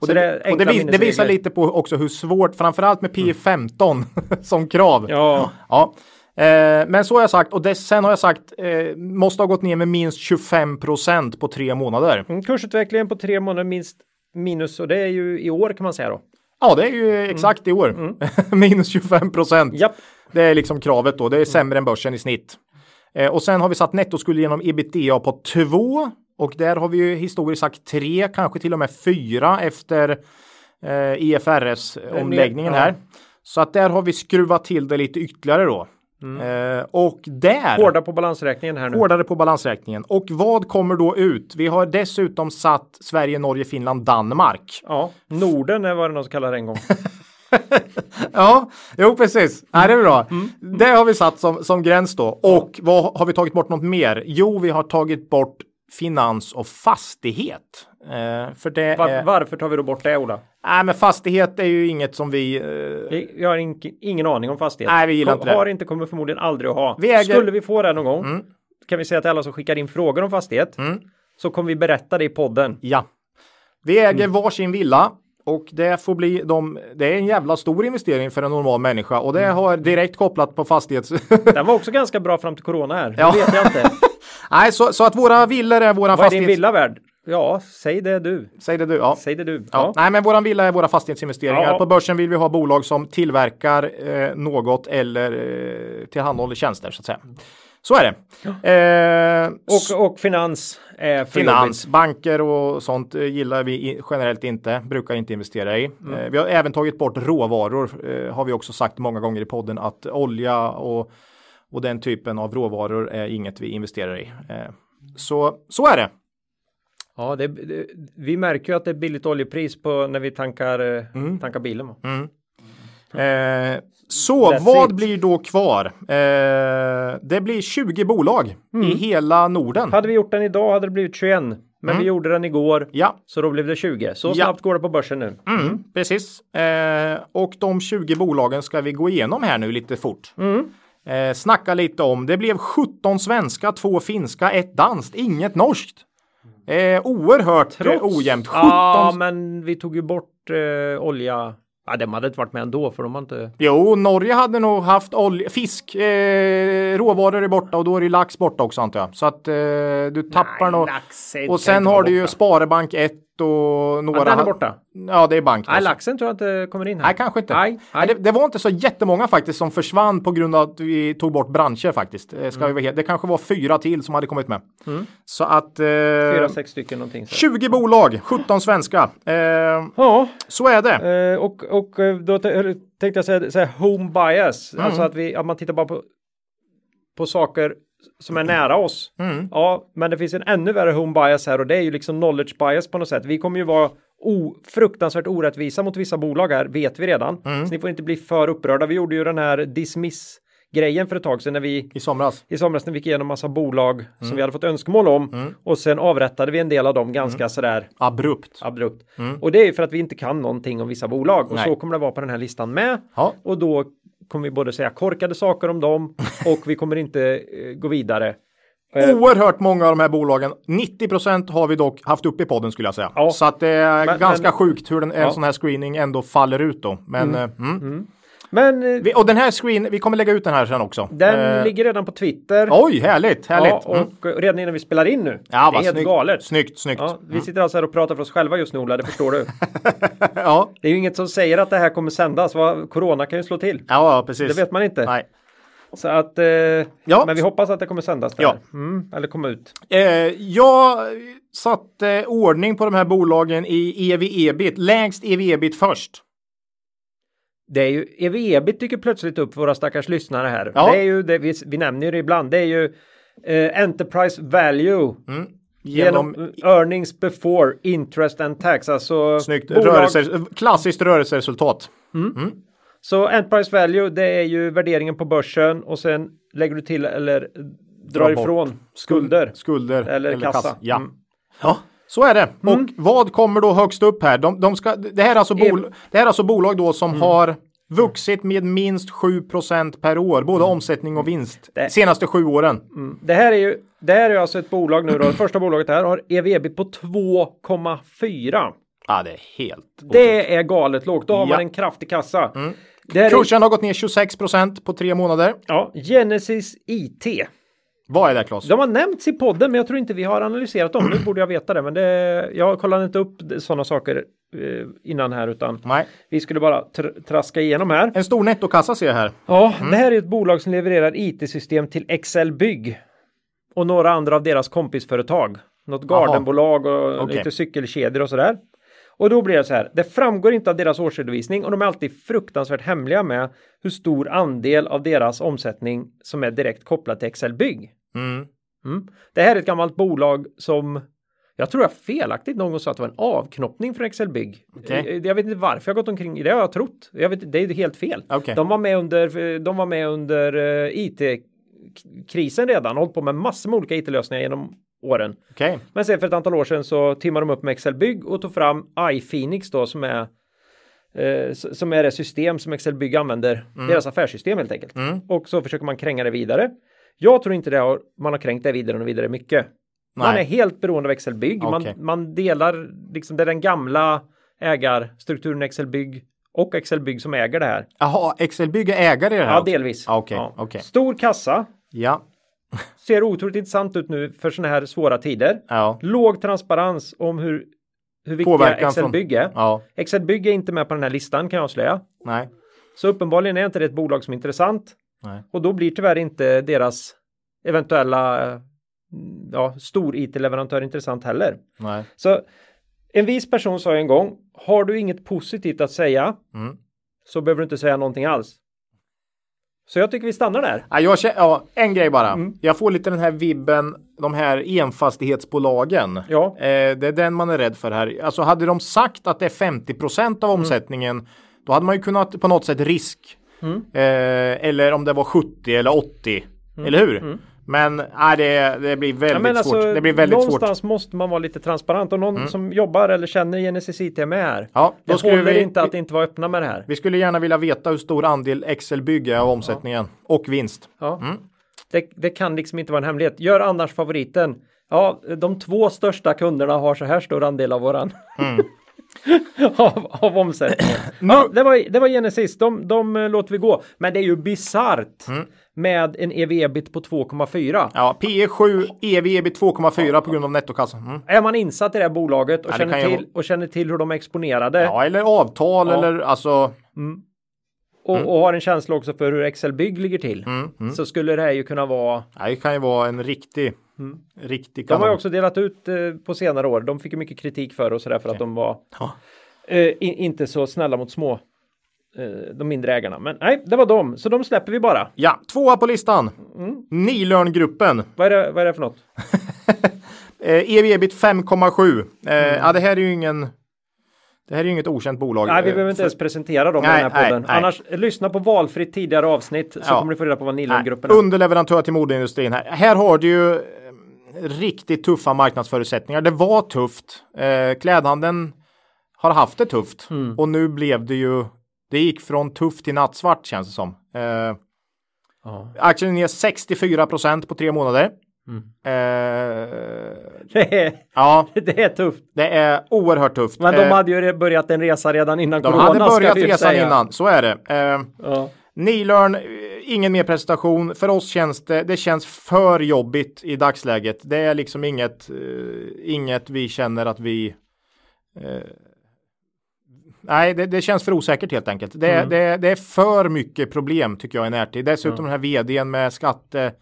Och, det, det och det, vis, det visar lite på också hur svårt, framförallt med P 15 (laughs) som krav. Ja, Ja. Eh, men så har jag sagt och det, sen har jag sagt eh, måste ha gått ner med minst 25 procent på tre månader. Mm, kursutvecklingen på tre månader minst minus och det är ju i år kan man säga då. Ja, det är ju exakt i år. (laughs) minus 25 procent. Det är liksom kravet då. Det är sämre än börsen i snitt. Eh, och sen har vi satt nettoskuld genom ebitda på 2 och där har vi ju historiskt sagt 3, kanske till och med 4 efter eh, IFRS omläggningen här. Så att där har vi skruvat till det lite ytterligare då. Eh, och där Hårda på balansräkningen här nu. hårdare på balansräkningen. Och vad kommer då ut? Vi har dessutom satt Sverige, Norge, Finland, Danmark. Ja, Norden är vad det någon som kallar det en gång. (laughs) (laughs) Ja, jo precis. Ja, det är bra. Det har vi satt som, som gräns då. Och vad har vi tagit bort något mer? Jo, vi har tagit bort finans och fastighet. Eh, för det Var, är... varför tar vi då bort det Ola? Nej, men fastighet är ju inget som vi... Eh, Jag har in, ingen aning om fastighet. Nej, vi gillar inte det. Har inte, kommer förmodligen aldrig att ha. Vi äger- Skulle vi få det någon gång kan vi säga till alla som skickar in frågor om fastighet Mm. så kommer vi berätta det i podden. ja. Vi äger varsin villa och det får bli de, det är en jävla stor investering för en normal människa och det Mm. har direkt kopplat på fastighets... Den var också ganska bra fram till corona här. Ja. Det vet jag inte. (laughs) Nej, så, så att våra villor är våra Vad är din fastighets... villa värd? Ja, säg det du. Säg det du. Ja. Säg det du. Ja. Ja. Nej, men våran villa är våra fastighetsinvesteringar. Ja. På börsen vill vi ha bolag som tillverkar eh, något eller eh, tillhandahåller tjänster så att säga. Så är det. Eh, s- Och, och finans är Finans, banker och sånt eh, gillar vi generellt inte, brukar inte investera i. Mm. Eh, vi har även tagit bort råvaror, eh, har vi också sagt många gånger i podden att olja och, och den typen av råvaror är inget vi investerar i. Eh, så, så är det. Ja, det, det, vi märker ju att det är billigt oljepris på när vi tankar, eh, Mm. tankar bilen. va? Eh, så That's vad it. blir då kvar? Eh, det blir 20 bolag i hela Norden. Mm. Hade vi gjort den idag hade det blivit 21. Men vi gjorde den igår. Ja, Så då blev det 20. Så Ja. snabbt går det på börsen nu. mm, precis. Eh, och de 20 bolagen ska vi gå igenom här nu lite fort. Eh, snacka lite om. Det blev 17 svenska, två finska, ett danskt, inget norskt. Eh, oerhört eh, ojämnt. 17 Ja, men vi tog ju bort eh, olja. Ja, de hade inte varit med ändå för de har inte. Jo, Norge hade nog haft olja, fisk, eh, råvaror är borta och då är det lax borta också antar jag. Så att eh, du tappar nog. Och sen har du ju. Sparebank 1 och några. Ja, den är borta. Ja, det är bank. Nej, alltså. laxen tror jag inte kommer in här. Nej, kanske inte. Nej, Nej, det, det var inte så jättemånga faktiskt som försvann på grund av att vi tog bort branscher faktiskt. Eh, Ska vi vara helt- det kanske var fyra till som hade kommit med. Så att eh, Mm. Fyra, sex stycken någonting. Så. 20 bolag, 17 svenska. Eh, Ja, så är det. eh, och, och eh, då eller tänkte jag säga, säga home bias. Mm. Alltså att, vi, att man tittar bara på, på saker som är nära oss. Mm. Ja, men det finns en ännu värre home bias här och det är ju liksom knowledge bias på något sätt. Vi kommer ju vara o, fruktansvärt orättvisa mot vissa bolag här, vet vi redan. Mm. Så ni får inte bli för upprörda. Vi gjorde ju den här dismiss grejen för ett tag sedan när vi I somras. i somras när vi gick igenom massa bolag Mm. som vi hade fått önskemål om och sen avrättade vi en del av dem ganska Mm. sådär Abrupt. abrupt. Och det är ju för att vi inte kan någonting om vissa bolag och Nej. så kommer det vara på den här listan med. Ja. Och då kommer vi både säga korkade saker om dem (laughs) och vi kommer inte eh, gå vidare. Eh, Oerhört många av de här bolagen, 90% har vi dock haft upp i podden skulle jag säga. Ja. Så att det är Men- ganska men- sjukt hur den, en Ja. sån här screening ändå faller ut då. Men, eh, mm. Men eh, vi, och den här screen, vi kommer lägga ut den här sen också. den Eh, ligger redan på Twitter. Oj, härligt, härligt. Ja, och mm. redan innan vi spelar in nu. Ja, det är helt snyggt. galet. Snyggt, snyggt. Ja, vi sitter alltså här och pratar för oss själva just nu Ola, det förstår du. (laughs) Ja, Det är ju inget som säger att det här kommer sändas. Vad, corona kan ju slå till. ja, precis. Det vet man inte. Nej. Så att, eh, Ja. men vi hoppas att det kommer sändas. Det Ja. Mm, eller komma ut. Eh, jag satte ordning på de här bolagen i ev-ebit. Lägst ev-ebit först. Det är ju, ev-ebit dyker plötsligt upp för våra stackars lyssnare här. Ja. Det är ju, det, vi, vi nämner ju det ibland, det är ju eh, Enterprise Value. Mm. Genom, Genom earnings before interest and tax. Alltså snyggt bolag- rörelse, klassiskt rörelseresultat. Så Enterprise Value det är ju värderingen på börsen och sen lägger du till eller drar Dra ifrån skulder. Skulder Eller kassa. Ja. Mm. ja, så är det. Och vad kommer då högst upp här? De, de ska, det, här är alltså bol, det här är alltså bolag då som har vuxit med minst 7% per år, både omsättning och vinst, Det- senaste sju åren. Det här är ju det här är alltså ett bolag nu då. Det första bolaget här har ev-ebit på 2,4. Ja, det är helt... Det är galet lågt. Då har Ja. man en kraftig kassa. Det här är, Kursen har gått ner 26% på tre månader. ja, Genesis IT. Vad är det Claes? De har nämnts i podden, men jag tror inte vi har analyserat dem. Nu borde jag veta det, men det, jag kollade inte upp sådana saker eh, innan här, utan Nej. vi skulle bara tr- traska igenom här. En stor nettokassa ser jag här. Ja, det här är ett bolag som levererar IT-system till Excel Bygg och några andra av deras kompisföretag. Något gardenbolag och Okej. lite cykelkedjor och sådär. Och då blir det så här, det framgår inte av deras årsredovisning och de är alltid fruktansvärt hemliga med hur stor andel av deras omsättning som är direkt kopplat till Excel Bygg. Mm. Mm. Det här är ett gammalt bolag som jag tror jag felaktigt någon gång sa att det var en avknoppning från Excel Bygg. Okej. Jag- vet inte varför jag gått omkring, det har jag trott. Jag vet, det är helt fel. Okej. De var med under, de var med under uh, IT-krisen redan, hållit på med massor med olika IT-lösningar genom åren. Okej. Men sen för ett antal år sedan så timmade de upp med Excel Bygg och tog fram iPhoenix då som är eh, som är det system som Excel Bygg använder, deras affärssystem helt enkelt. Mm. Och så försöker man kränga det vidare. Jag tror inte det har, man har kränkt det vidare och vidare mycket. Man Nej. är helt beroende av Excel Bygg. Okej. Man, man delar liksom det är den gamla ägarstrukturen Excel Bygg och Excel Bygg som äger det här. Jaha, Excel bygger ägare i det här? Ja, också? delvis. Ja, Okej, okej. Stor kassa. Ja, Ser otroligt intressant ut nu för sådana här svåra tider. ja, Låg transparens om hur, hur viktiga Påverkan Excel från- Bygg är. ja, Excel Bygg är inte med på den här listan kan jag avslöja. nej, Så uppenbarligen är inte det ett bolag som är intressant. nej. Och då blir tyvärr inte deras eventuella ja, stor IT-leverantör intressant heller. nej. Så en vis person sa en gång, har du inget positivt att säga Mm. så behöver du inte säga någonting alls. Så jag tycker vi stannar där. Ja, jag känner, ja, en grej bara. Mm. Jag får lite den här vibben, de här enfastighetsbolagen. Ja. Eh, det är den man är rädd för här. Alltså hade de sagt att det är 50% av Mm. omsättningen, då hade man ju kunnat på något sätt risk. Mm. Eh, eller om det var 70 eller 80. Eller hur? Men nej, det, det blir väldigt Mm. Ja, alltså, svårt. Det blir väldigt någonstans svårt. måste man vara lite transparent och någon som jobbar eller känner Genesis IT är med här. Ja, då det skulle håller vi- inte att inte vara öppna med det här. Vi skulle gärna vilja veta hur stor andel Excel bygger av omsättningen och vinst. Ja. Mm. Det, det kan liksom inte vara en hemlighet. Gör annars favoriten. Ja, de två största kunderna har så här stor andel av våran. Mm. (laughs) av, av omsättningen. (clears throat) ja, det, var, det var Genesis, de, de eh, låter vi gå. Men det är ju bisarrt Mm. Med en EV-ebit på 2,4. Ja, P 7, EV, EBIT 2,4 på grund av nettokassan. Mm. Är man insatt i det här bolaget och, Ja, det känner, till, och känner till hur de är exponerade Ja, eller avtal Ja. eller alltså. och, och har en känsla också för hur Excel Bygg ligger till Mm, så skulle det här ju kunna vara Ja, det kan ju vara en riktig, riktig De har ju också delat ut eh, på senare år. De fick ju mycket kritik för och sådär för att de var Ja. eh, in, inte så snälla mot små de mindre ägarna. Men nej, det var de. Så de släpper vi bara. Ja, tvåa på listan. Mm. Nilörngruppen. Vad är det, vad är det för något? (laughs) Eh, EV ebit 5,7. Eh, Ja, det här är ju ingen. Det här är ju inget okänt bolag. Mm. Nej, vi Eh, behöver inte för- ens presentera dem Nej, i den här podden. nej, nej. Annars, lyssna på valfritt tidigare avsnitt så Ja. kommer ni få reda på vad Nej, Nilongruppen är. underleverantör till modeindustrin här. Här har du ju eh, riktigt tuffa marknadsförutsättningar. Det var tufft. Eh, klädhandeln har haft det tufft Mm. och nu blev det ju. Det gick från tufft till nattsvart känns det som. Eh, Ja. aktien är ner 64% på tre månader. Mm. Eh, (laughs) Det, är, ja, (laughs) det är tufft. det är oerhört tufft. Men de Eh, hade ju börjat en resa redan innan de corona. hade ska börjat resan säga. innan, så är det. Eh, Ja. Nilörn, ingen mer presentation. För oss känns det, det känns för jobbigt i dagsläget. Det är liksom inget, eh, inget vi känner att vi eh, Nej, det, det känns för osäkert helt enkelt. Det, Mm. det, det är för mycket problem tycker jag i närtid. Dessutom den här vdn med skatte.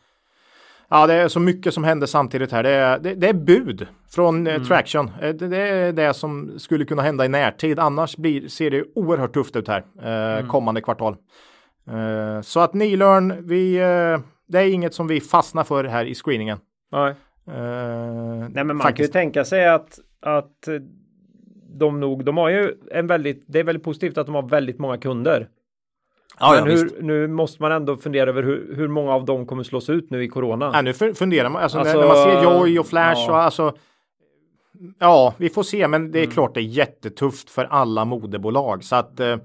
Ja, det är så mycket som händer samtidigt här. Det är, det, det är bud från eh, Traction. Eh, Det, det är det som skulle kunna hända i närtid. Annars blir, ser det oerhört tufft ut här eh, kommande kvartal. Eh, så att Nilörn, vi, eh, det är inget som vi fastnar för här i screeningen. Nej. Eh, Nej, men man kan ju faktiskt. tänka sig att, att de nog, de har ju en väldigt, det är väldigt positivt att de har väldigt många kunder. ja, ja, men visst. hur, nu måste man ändå fundera över hur, hur många av dem kommer slås ut nu i corona. Ja, nu fun- funderar man, alltså, Alltså, när, man ser Joy och Flash ja. och alltså. Ja, vi får se, men det Mm. är klart det är jättetufft för alla modebolag. Så att, eh,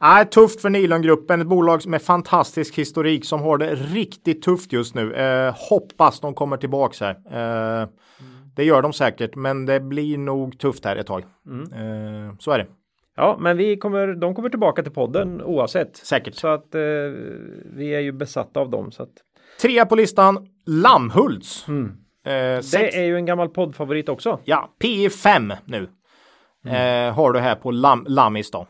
är tufft för Nilongruppen, ett bolag med fantastisk historik som har det riktigt tufft just nu. Eh, hoppas de kommer tillbaks här. Mm. Eh, Det gör de säkert, men det blir nog tufft här ett tag. Mm. Eh, så är det. Ja, men vi kommer, de kommer tillbaka till podden oavsett. Säkert. Så att eh, vi är ju besatta av dem. Så att, Trea på listan, Lammhults. Eh, Mm. det sex- är ju en gammal poddfavorit också. Ja, P5 nu. Eh, har du här på Lam Lammis då.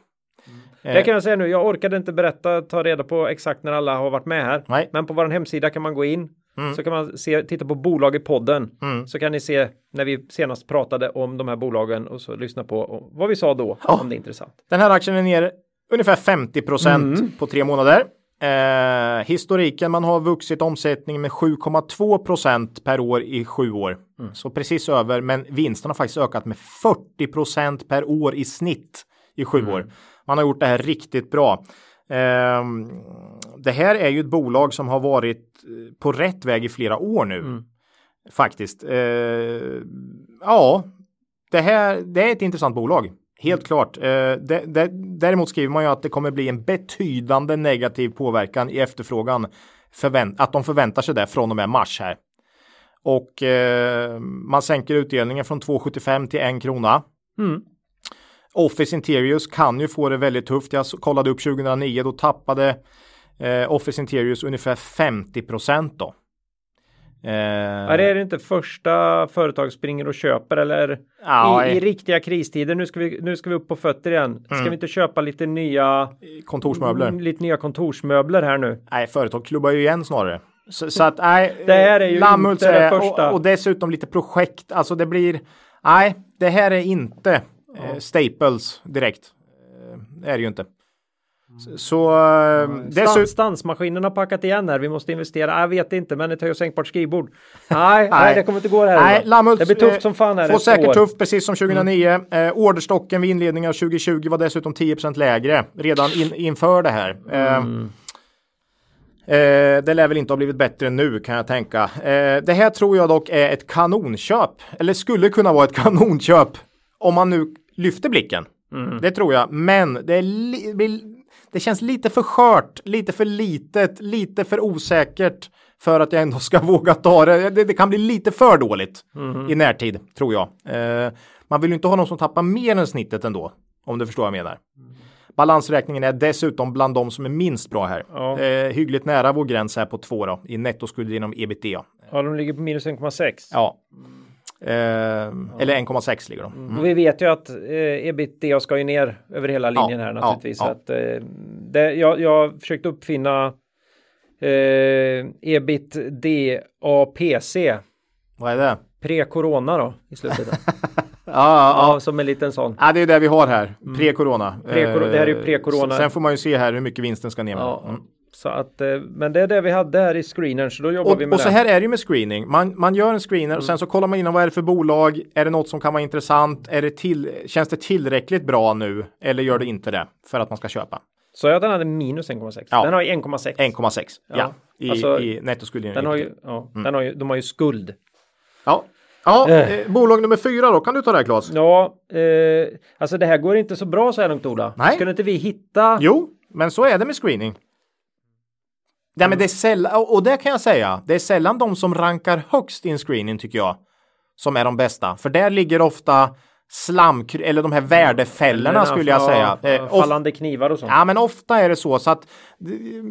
Det kan jag säga nu, jag orkade inte berätta, ta reda på exakt när alla har varit med här. Nej. Men på vår hemsida kan man gå in. Så kan man se, titta på bolag i podden. Så kan ni se när vi senast pratade om de här bolagen och så lyssna på vad vi sa då, om det är intressant. Den här aktien är ner ungefär 50% på tre månader. Eh, historiken, man har vuxit omsättningen med 7,2% per år i sju år. Så precis över, men vinsten har faktiskt ökat med 40% per år i snitt i sju år. Man har gjort det här riktigt bra. Ehm, det här är ju ett bolag som har varit eh, på rätt väg i flera år nu. Faktiskt. Eh, ja, det här det är ett intressant bolag. Helt klart. Eh, det, det, däremot skriver man ju att det kommer bli en betydande negativ påverkan i efterfrågan. Att de förväntar sig det från och med mars här. Och man sänker utdelningen från 2,75 till 1 krona. Mm. Office Interiors kan ju få det väldigt tufft. Jag kollade upp 2009, då tappade eh, Office Interiors ungefär 50 procent då. Eh, är det inte första företag springer och köper eller ja, i, i, riktiga kristider? Nu ska, vi, nu ska vi upp på fötter igen. Ska mm. vi inte köpa lite nya kontorsmöbler? Mm, lite nya kontorsmöbler här nu? Nej, företag klubbar ju igen snarare. Så, så att nej, (laughs) det här är ju Lammhult inte det första. Och, och, dessutom lite projekt. Alltså det blir, nej, det här är inte eh, Staples direkt. Eh, är det ju inte. Så mm. dessutom... Stansmaskinen har packat igen här. Vi måste investera. Jag vet inte, men ett höj och sänkbart skrivbord. (laughs) Nej, nej, det kommer inte gå här. Nej, Lammhult, det blir tufft som fan här. Får säkert år. tufft, precis som 2009. Mm. Eh, orderstocken vid inledningen av 2020 var dessutom 10% lägre redan in, inför det här. Eh, mm. Eh, det lär väl inte ha blivit bättre nu kan jag tänka. Eh, det här tror jag dock är ett kanonköp. Eller skulle kunna vara ett kanonköp. Om man nu lyfter blicken. Mm. Det tror jag. Men det, li det känns lite för skört, lite för litet, lite för osäkert för att jag ändå ska (laughs) våga ta det. Det, det kan bli lite för dåligt mm. i närtid, tror jag. Eh, man vill ju inte ha någon som tappar mer än snittet ändå, om du förstår vad jag menar. Balansräkningen är dessutom bland de som är minst bra här. Ja. Eh, hyggligt nära vår gräns här på två då, i nettoskuld genom ebitda. Ja, de ligger på minus 1,6. Ja. Eh, eller 1,6 ligger de. Mm. Och vi vet ju att eh, ebitda ska ju ner över hela linjen ja, här naturligtvis. Ja. Att, eh, det, jag, jag har försökt uppfinna eh, ebitda PC. Vad är det? Pre-corona då i slutet. (laughs) Ja, ja, som en liten sån. Ja, det är det vi har här. Mm. Pre-corona. Pre det här är ju pre-corona. Sen får man ju se här hur mycket vinsten ska ner med. Ja. Mm. Så att, eh, men det är det vi hade här i screenern så då jobbar och, vi med Och det. så här är det ju med screening. Man, man gör en screener mm. och sen så kollar man in vad är det för bolag. Är det något som kan vara intressant? Är det till, känns det tillräckligt bra nu? Eller gör det inte det för att man ska köpa? Så jag den hade minus 1,6. Ja. Den har ju 1,6. 1,6 ja. ja. I, alltså, i nettoskuld. Den har ju, ja, mm. den har ju, de har ju skuld. Ja, Ja, eh. eh. bolag nummer fyra då, kan du ta det här Claes? Ja, eh, alltså det här går inte så bra så här långt Ola. Nej. Skulle inte vi hitta? Jo, men så är det med screening. Nej, men det är sällan, och det kan jag säga, det är sällan de som rankar högst i en screening tycker jag, som är de bästa. För där ligger ofta slam eller de här värdefällorna skulle jag säga. Eh, fallande knivar och sånt. Ja, men ofta är det så så att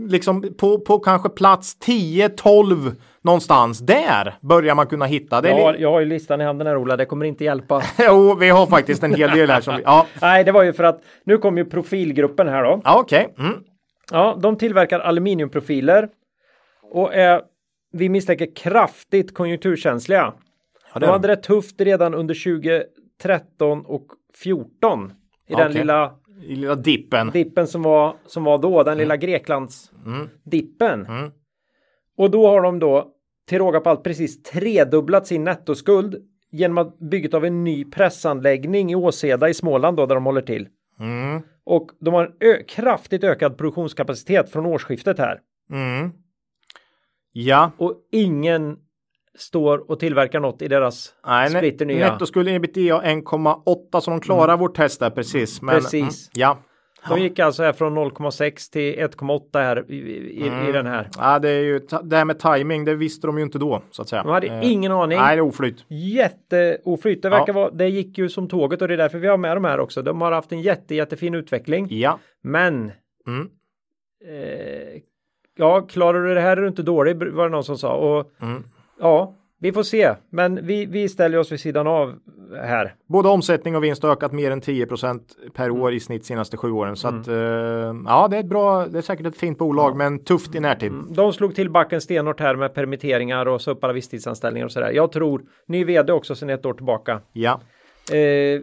liksom på, på kanske plats 10, 12 någonstans där börjar man kunna hitta det. Ja, jag har ju listan i handen här Ola, det kommer inte hjälpa. (laughs) jo, vi har faktiskt en hel del här som vi, ja. (laughs) Nej, det var ju för att nu kommer ju profilgruppen här då. Ja, okej. Okay. Mm. Ja, de tillverkar aluminiumprofiler och är vi misstänker kraftigt konjunkturkänsliga. Ja, de hade det tufft redan under 2013 och 14 i okay. den lilla i lilla dippen. Dippen som var, som var då, den mm. lilla Greklands mm. dippen. Mm. Och då har de då till råga på allt precis tredubblat sin nettoskuld genom att bygget av en ny pressanläggning i Åseda i Småland då där de håller till. Mm. Och de har en kraftigt ökad produktionskapacitet från årsskiftet här. Mm. Ja. Och ingen står och tillverkar något i deras Nej, splitter nya. Nettoskulden ebitda 1,8 så de klarar mm. vårt test där precis. Men, precis. Mm, ja. De gick alltså här från 0,6 till 1,8 här i, i, mm. i, den här. Ja, det är ju det här med timing. Det visste de ju inte då så att säga. De hade eh. ingen aning. Nej, det är oflyt. Jätteoflyt. Det verkar ja. vara. Det gick ju som tåget och det är därför vi har med de här också. De har haft en jätte, jättefin utveckling. Ja. Men. Mm. Eh, ja, klarar du det här är du inte dålig var det någon som sa och mm. ja, vi får se, men vi, vi ställer oss vid sidan av här. Både omsättning och vinst har ökat mer än 10% per år mm. i snitt senaste sju åren. Så mm. att, uh, ja, det är ett bra, det är säkert ett fint bolag, ja. men tufft i närtid. Mm. De slog till backen stenhårt här med permitteringar och så alla visstidsanställningar och sådär. Jag tror, ny vd också sedan ett år tillbaka. Ja. Uh,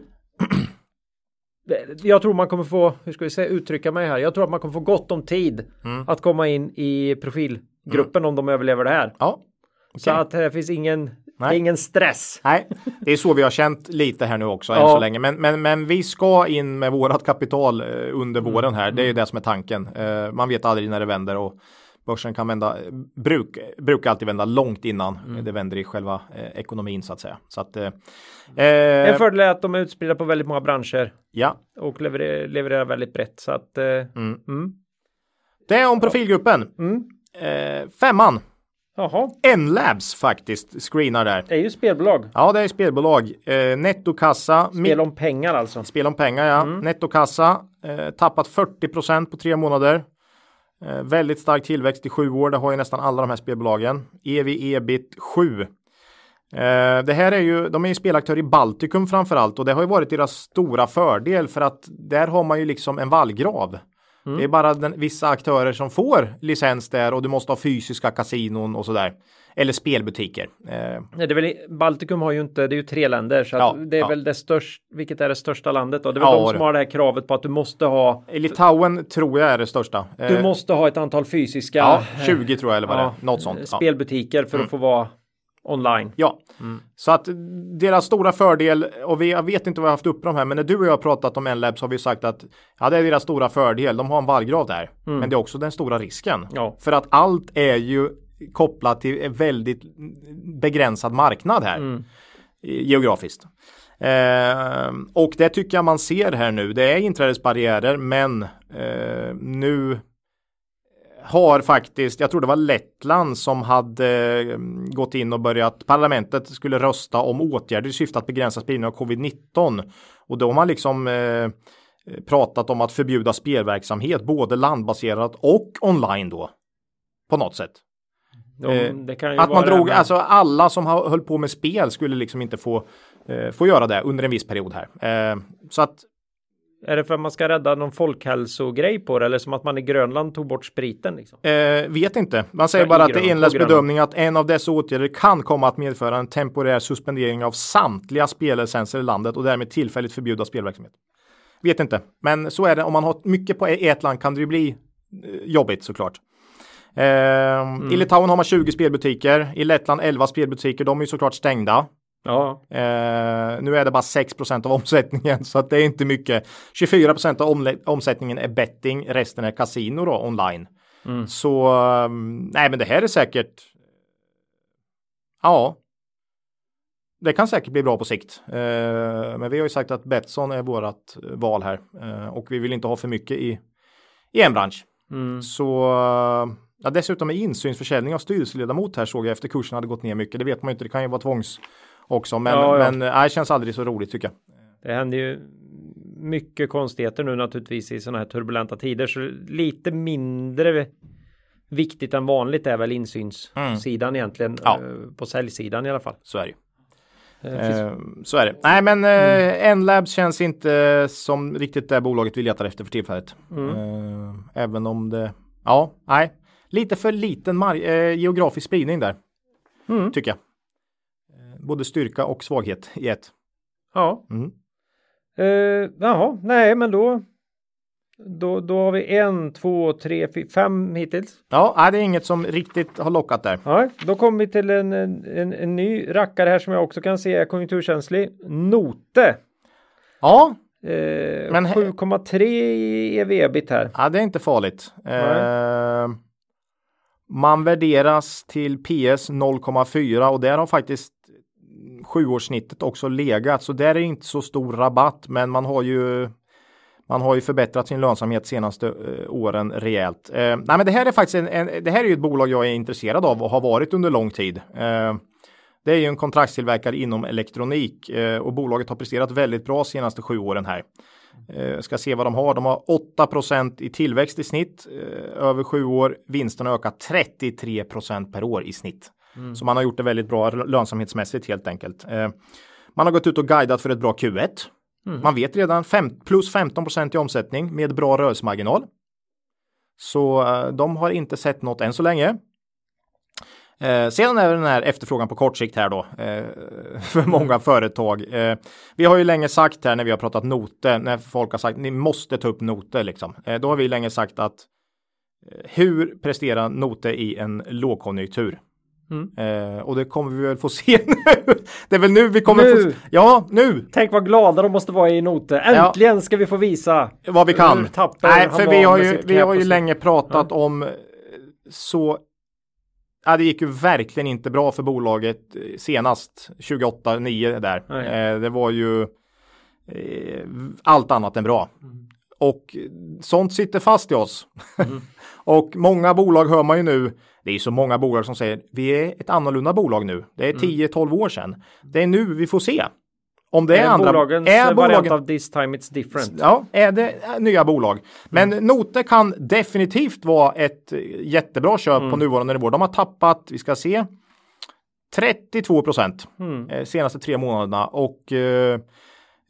jag tror man kommer få, hur ska vi säga, uttrycka mig här. Jag tror att man kommer få gott om tid mm. att komma in i profilgruppen mm. om de överlever det här. Ja, Okay. Så att det finns ingen, Nej. ingen stress. Nej, det är så vi har känt lite här nu också ja. än så länge. Men, men, men vi ska in med vårat kapital eh, under mm. våren här. Det är ju det som är tanken. Uh, man vet aldrig när det vänder och börsen kan vända, bruk, brukar alltid vända långt innan mm. det vänder i själva eh, ekonomin så att säga. Så att, eh, en fördel är att de är utspridda på väldigt många branscher. Ja. Och levererar, levererar väldigt brett. Så att, eh, mm. Mm. Det är om profilgruppen. Mm. femman Jaha, N-Labs faktiskt screenar där. det är ju spelbolag. Ja, det är spelbolag. Eh, nettokassa. Spel om pengar alltså. Spel om pengar, ja. Nettokassa. Eh, tappat 40% på tre månader. Eh, väldigt stark tillväxt i sju år. Det har ju nästan alla de här spelbolagen. EV ebit 7. Eh, det här är ju, de är ju spelaktör i Baltikum framför allt och det har ju varit deras stora fördel för att där har man ju liksom en vallgrav. Det är bara den, vissa aktörer som får licens där och du måste ha fysiska kasinon och sådär. Eller spelbutiker. Eh, Nej, det är väl, Baltikum har ju inte, det är ju tre länder så Ja, det är ja. väl det största, vilket är det största landet då? Det är väl Ja, de som har det här kravet på att du måste ha, Litauen tror jag är det största. du Eh, måste ha ett antal fysiska Ja, eh, 20 tror jag eller vad det är. Något sånt. Spelbutiker för att få vara online. Ja, så att deras stora fördel och vi, jag vet inte vad jag haft upp de här, men när du och jag har pratat om N-Labs har vi sagt att ja, det är deras stora fördel. De har en vallgrav där, men det är också den stora risken. Ja. För att allt är ju kopplat till en väldigt begränsad marknad här Mm. geografiskt. Eh, och det tycker jag man ser här nu. Det är inträdesbarriärer, men eh, nu har faktiskt, jag tror det var Lettland som hade eh, gått in och börjat, parlamentet skulle rösta om åtgärder i syfte att begränsa spridningen av covid-19. Och då har man liksom eh, pratat om att förbjuda spelverksamhet, både landbaserat och online då. På något sätt. De, Eh, Att man drog, alltså alla som höll på med spel skulle liksom inte få, eh, få göra det under en viss period här. Eh, så att Är det för att man ska rädda någon folkhälsogrej på det eller som att man i Grönland tog bort spriten liksom? Eh, vet inte. Man säger bara att det är Grönland. bedömning att en av dessa åtgärder kan komma att medföra en temporär suspendering av samtliga spellicenser i landet och därmed tillfälligt förbjuda spelverksamhet. Vet inte, men så är det. Om man har mycket på ett land kan det ju bli eh, jobbigt såklart. Eh, Mm. I Litauen har man 20 spelbutiker, i Lettland 11 spelbutiker. De är ju såklart stängda. Ja, Eh, nu är det bara 6% av omsättningen så att det är inte mycket. 24% av omsättningen är betting, resten är kasino då online. Mm. Så um, nej, men det här är säkert. Ja. Det kan säkert bli bra på sikt. Eh, men vi har ju sagt att Betsson är vårat val här Eh, och vi vill inte ha för mycket i, i en bransch. mm. Så ja, dessutom är insynsförsäljning av styrelseledamot här såg jag efter kursen hade gått ner mycket. Det vet man ju inte. Det kan ju vara tvångs också, men, Ja, ja. men det känns aldrig så roligt tycker jag. det händer ju mycket konstigheter nu naturligtvis i sådana här turbulenta tider så lite mindre viktigt än vanligt är väl insynssidan egentligen Ja. eh, på säljsidan i alla fall. Så är det. Eh, Eh, så är det. Nej, men eh, N-Labs känns inte som riktigt det bolaget vi letar efter för tillfället. Eh, även om det, ja, nej, lite för liten eh, geografisk spridning där. Mm. Tycker jag. Både styrka och svaghet i ett. Ja. Mm. Uh, jaha, nej men då då, då har vi en, två, tre, fyra, fem hittills. Ja, nej, det är inget som riktigt har lockat där. Ja, då kommer vi till en, en, en ny rackare här som jag också kan se är konjunkturkänslig. Note. Ja, Eh, Men- 7,3 i ev-ebit här. ja det är inte farligt. Eh, man värderas till PS 0,4 och där har faktiskt sjuårssnittet också legat. Så där är det inte så stor rabatt, men man har ju man har ju förbättrat sin lönsamhet senaste eh, åren rejält. Eh, nej, men det här är faktiskt en, en, det här är ju ett bolag jag är intresserad av och har varit under lång tid. Eh, det är ju en kontraktstillverkare inom elektronik eh, och bolaget har presterat väldigt bra senaste sju åren här. Eh, ska se vad de har. De har 8% i tillväxt i snitt eh, över sju år. Vinsten har ökat 33 per år i snitt. Så man har gjort det väldigt bra lönsamhetsmässigt helt enkelt. Eh, man har gått ut och guidat för ett bra Q1. Man vet redan fem, plus 15 i omsättning med bra rörelsemarginal. Så eh, de har inte sett något än så länge. Eh, sedan är det den här efterfrågan på kort sikt här då eh, (laughs) för många företag. Eh, vi har ju länge sagt här när vi har pratat noter, när folk har sagt ni måste ta upp noter liksom. Eh, då har vi länge sagt att hur presterar noter i en lågkonjunktur? Mm. Eh, och det kommer vi väl få (laughs) se nu. det är väl nu vi kommer Nu! få Ja, nu Tänk vad glada de måste vara i Note. Äntligen ska vi få visa. vad vi kan. Nej, för vi har ju, vi har ju länge pratat om eh, så Ja, det gick ju verkligen inte bra för bolaget eh, senast 28 9 där. Eh, det var ju eh, allt annat än bra. Mm. Och sånt sitter fast i oss. (laughs) Och många bolag hör man ju nu. Det är så många bolag som säger vi är ett annorlunda bolag nu. Det är 10-12 år sedan. Det är nu vi får se. Om det är, Är andra. bolagens är bolagen, av this time it's different. Ja, är det nya bolag. Men Note kan definitivt vara ett jättebra köp på nuvarande nivå. De har tappat, vi ska se, 32 procent eh, senaste tre månaderna och eh,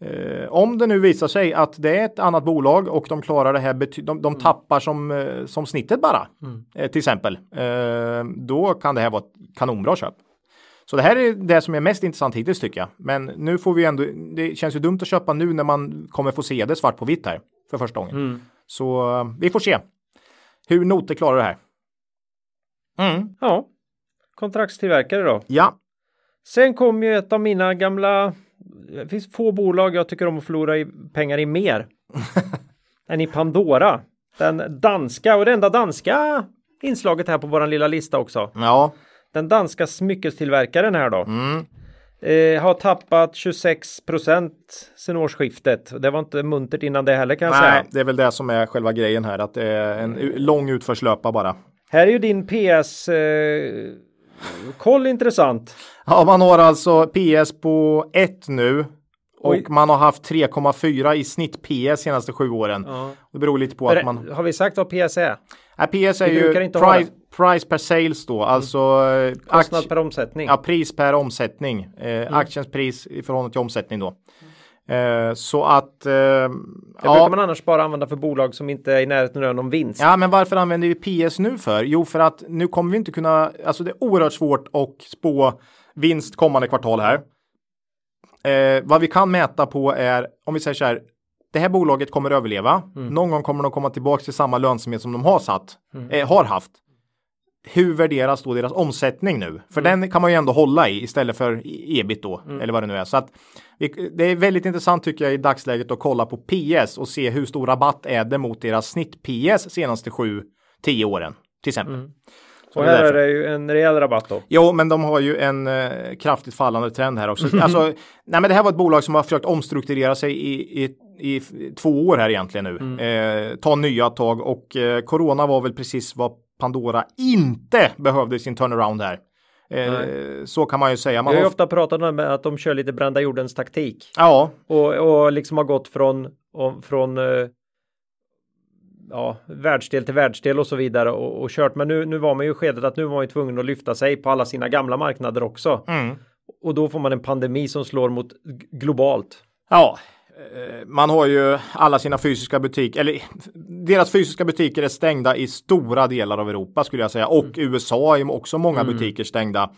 eh, om det nu visar sig att det är ett annat bolag och de klarar det här, de, de tappar som, eh, som snittet bara, eh, till exempel, eh, då kan det här vara ett kanonbra köp. Så det här är det som är mest intressant hittills tycker jag. Men nu får vi ändå, det känns ju dumt att köpa nu när man kommer få se det svart på vitt här för första gången. Så eh, vi får se hur Note klarar det här. Mm. Ja, kontraktstillverkare då. Ja, Sen kom ju ett av mina gamla, det finns få bolag jag tycker om att förlora i, pengar i mer (laughs) än i Pandora. Den danska och det enda danska inslaget här på våran lilla lista också. ja, Den danska smyckestillverkaren här då. mm. Eh, har tappat 26 procent sen årsskiftet. Det var inte muntert innan det heller kan jag Nej, säga. det är väl det som är själva grejen här, att det är en lång utförslöpa bara. Här är ju din PS eh, koll intressant. Ja, man har alltså PS på 1 nu och Oj. man har haft 3,4 i snitt PS senaste sju åren. Ja. Det beror lite på att man... Har vi sagt vad PS är? Nej, PS är Vi ju price, price per sales då, alltså eh, Kostnad aktie- per omsättning. Ja, pris per omsättning. Eh, Mm. Aktiens pris i förhållande till omsättning då. Eh, så att... Eh, Det ja, brukar man annars bara använda för bolag som inte är i närheten av någon vinst. ja, men varför använder vi PS nu för? Jo, för att nu kommer vi inte kunna... Alltså det är oerhört svårt att spå vinst kommande kvartal här. Eh, vad vi kan mäta på är, om vi säger så här, det här bolaget kommer överleva. Någon gång kommer de komma tillbaka till samma lönsamhet som de har satt, eh, har haft. Hur värderas då deras omsättning nu? För den kan man ju ändå hålla i istället för i- ebit då, eller vad det nu är. Så att det är väldigt intressant tycker jag i dagsläget att kolla på PS och se hur stor rabatt är det mot deras snitt PS senaste 7-10 åren till exempel. Så och här är det ju en rejäl rabatt då. Jo, men de har ju en eh, kraftigt fallande trend här också. Alltså, nej, men det här var ett bolag som har försökt omstrukturera sig i, i, i två år här egentligen nu. Eh, ta nya tag och eh, corona var väl precis vad Pandora inte behövde sin turnaround här. Eh, så kan man ju säga. Vi Man har ju ofta pratat om att de kör lite brända jordens taktik. ja, Och, och liksom har gått från, från eh, ja, världsdel till världsdel och så vidare och, och kört. Men nu, nu var man ju i skedet att nu var man ju tvungen att lyfta sig på alla sina gamla marknader också. mm. Och då får man en pandemi som slår mot globalt. ja. Eh, Man har ju alla sina fysiska butiker, eller deras fysiska butiker är stängda i stora delar av Europa skulle jag säga. Och USA är också många butiker stängda.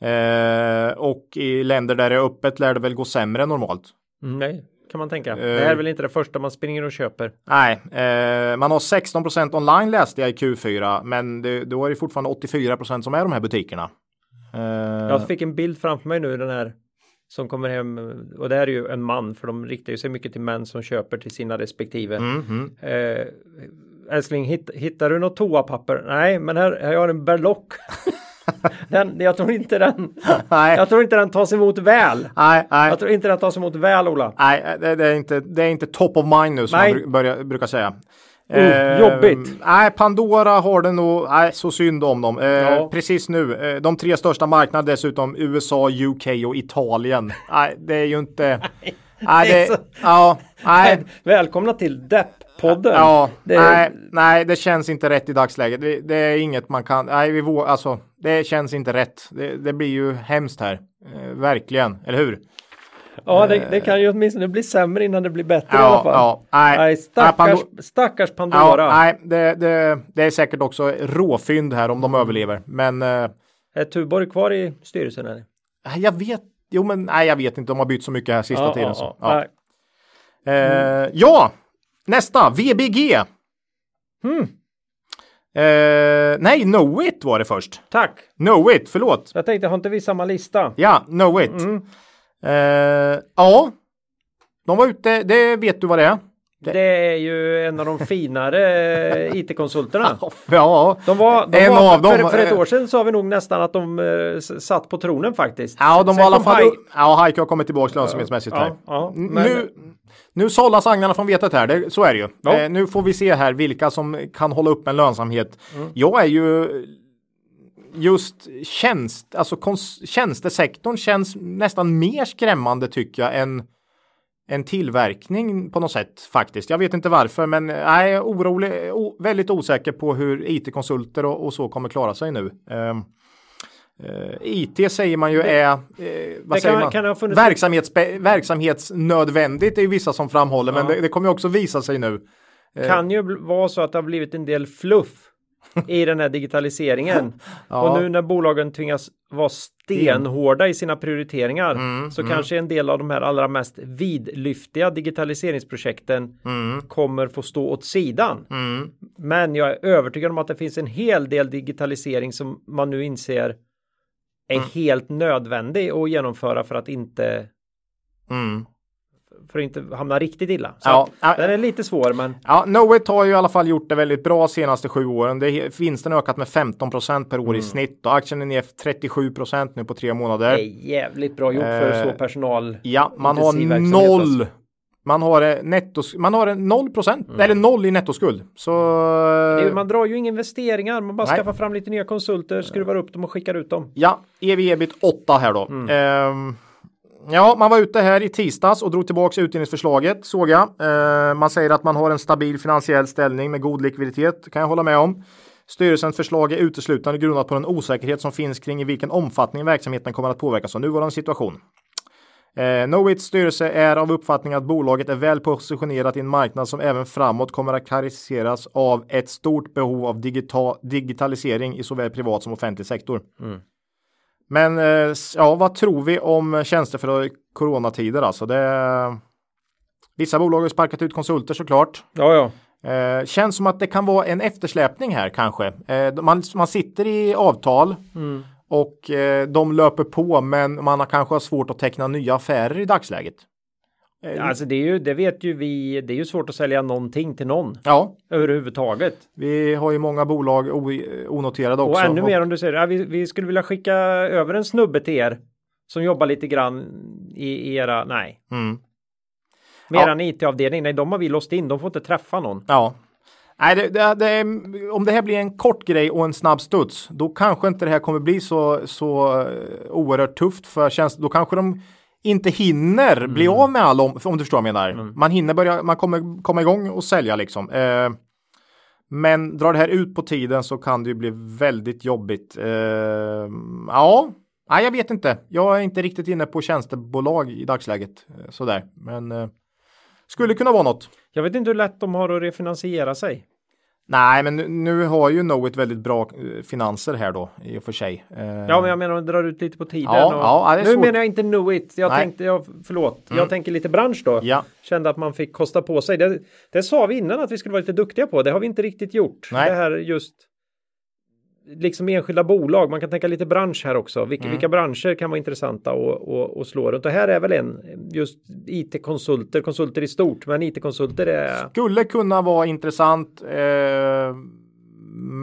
Eh, och i länder där det är öppet lär det väl gå sämre än normalt. Mm, nej, kan man tänka. det här är väl inte det första man springer och köper. Nej, eh, man har 16 online läste jag i Q4, men det, då är det fortfarande 84% som är de här butikerna. Eh, Jag fick en bild framför mig nu den här som kommer hem och det här är ju en man för de riktar ju sig mycket till män som köper till sina respektive. mhm. Eh, älskling, hitt, hittar du något toapapper? Nej, men här, här har jag en berlock. (laughs) den, jag tror inte den. Nej. Jag tror inte den tas emot väl. Nej, nej. Jag tror inte den tas emot väl, Ola. Nej, det, det, är inte, det är inte top of mind nu som Nej. man börjar, brukar säga. Oh, jobbigt. Nej, Pandora har det nog, nej, så synd om dem. Eh, Ja. Precis nu, eh, de tre största marknaderna dessutom USA, UK och Italien. Nej, det är ju inte... (laughs) Nej, Det så- ja, nej, Välkomna till Depp-podden. Ja, Det- nej, nej, det känns inte rätt i dagsläget. Det, det är inget man kan, nej, vi vå, alltså, det känns inte rätt. Det, det blir ju hemskt här. Eh, verkligen, eller hur? Ja, det, det kan ju åtminstone bli sämre innan det blir bättre i alla Ja, fall. ja, nej. Nej, Nej, stackars, Pando- stackars Ja, Pandora. nej, det, det, det är säkert också råfynd här om Mm. de överlever. Men eh, Är Tuborg kvar i styrelsen? Eller? jag vet, jo men nej, jag vet inte, de har bytt så mycket här sista tiden. så. Ja. Nej. Eh, ja, nästa, VBG. Hmm, Eh, nej, Knowit var det först. tack. Knowit, förlåt. Jag tänkte, har inte vi samma lista? Ja, Knowit. Mm. Eh, ja, de var ute, det vet du vad det är? Det är ju en av de finare eh, IT-konsulterna. (laughs) Ja, De var, de En var av dem, för, för ett eh, år sedan sa vi nog nästan att de s- satt på tronen faktiskt. ja de Sen var i alla fall, High- ja, Hike har kommit tillbaka lönsamhetsmässigt Ja, ja, men- Nu, nu sållas agnarna från vetet här, det, så är det ju. Ja. Eh, nu får vi se här vilka som kan hålla upp en lönsamhet. Mm. Jag är ju just tjänst, alltså kons- tjänstesektorn känns nästan mer skrämmande tycker jag än en tillverkning på något sätt faktiskt. Jag vet inte varför, men jag är orolig, väldigt osäker på hur IT-konsulter och, och så kommer klara sig nu. Ehm, eh, IT säger man ju är, eh, vad det säger kan- man? kan Verksamhetsbe- verksamhetsnödvändigt är ju vissa som framhåller, men Ja. det, det kommer ju också visa sig nu. kan ju vara så att det har blivit en del fluff i den här digitaliseringen. Ja. Och nu när bolagen tvingas vara stenhårda i sina prioriteringar Mm, så kanske en del av de här allra mest vidlyftiga digitaliseringsprojekten kommer få stå åt sidan. Mm. Men jag är övertygad om att det finns en hel del digitalisering som man nu inser är Mm. helt nödvändig att genomföra för att inte Mm. För att inte hamna riktigt illa. Så Ja, den är lite svår men Ja, Knowit har ju i alla fall gjort det väldigt bra senaste sju åren. Det vinsten har ökat med 15% per år i snitt och aktien är ner 37% nu på tre månader. det är jävligt bra gjort för så personal. Ja, man har noll. alltså. Man har eh, nettos, man har en 0 procent eller noll i nettoskuld. Så är, man drar ju inga investeringar, man bara Nej. skaffar fram lite nya konsulter, skruvar upp dem och skickar ut dem. ja, ev ebit 8 här då. Mm. Ehm, ja, man var ute här i tisdags och drog tillbaka utdelningsförslaget såg jag. Eh, man säger att man har en stabil finansiell ställning med god likviditet. Kan jag hålla med om. Styrelsens förslag är uteslutande grundat på den osäkerhet som finns kring i vilken omfattning verksamheten kommer att påverkas av nuvarande situation. Eh, Knowits styrelse är av uppfattning att bolaget är väl positionerat i en marknad som även framåt kommer att karaktäriseras av ett stort behov av digital, digitalisering i såväl privat som offentlig sektor. Mm. Men eh, ja, vad tror vi om tjänster för coronatider alltså? Det, vissa bolag har sparkat ut konsulter såklart. Ja, ja. Eh, känns som att det kan vara en eftersläpning här kanske. Eh, man, man sitter i avtal och eh, de löper på men man har kanske har svårt att teckna nya affärer i dagsläget. Alltså det är ju, det vet ju vi, det är ju svårt att sälja någonting till någon Ja, överhuvudtaget. vi har ju många bolag onoterade också. Och ännu mer om du säger, ja, vi, vi skulle vilja skicka över en snubbe till er som jobbar lite grann i, era, nej, Mm. med Ja. IT-avdelning, nej, de har vi låst in, de får inte träffa någon. Ja. Nej, det, det, det, om det här blir en kort grej och en snabb studs, då kanske inte det här kommer bli så, så eh, oerhört tufft för tjänst. Då kanske de inte hinner bli av med all om, om du förstår vad jag menar. Man hinner börja, man kommer komma igång och sälja liksom. Eh, men drar det här ut på tiden så kan det ju bli väldigt jobbigt. Eh, ja, nej, jag vet inte. Jag är inte riktigt inne på tjänstebolag i dagsläget. Eh, sådär, men eh, skulle kunna vara något. Jag vet inte hur lätt de har att refinansiera sig. Nej, men nu, nu har ju Knowit väldigt bra eh, finanser här då i och för sig. Eh, Ja, men jag menar om drar ut lite på tiden. Ja, och... ja, nu svårt. menar jag inte know it. Jag Nej. Mm. tänkte, jag, förlåt, jag tänker lite bransch då. Ja. Kände att man fick kosta på sig. Det, det sa vi innan att vi skulle vara lite duktiga på. Det har vi inte riktigt gjort. Nej. Det här just liksom enskilda bolag. Man kan tänka lite bransch här också. Vilka, Mm. vilka branscher kan vara intressanta och, och, och slå runt? Och här är väl en just IT-konsulter, konsulter i stort, men IT-konsulter är Skulle kunna vara intressant, eh,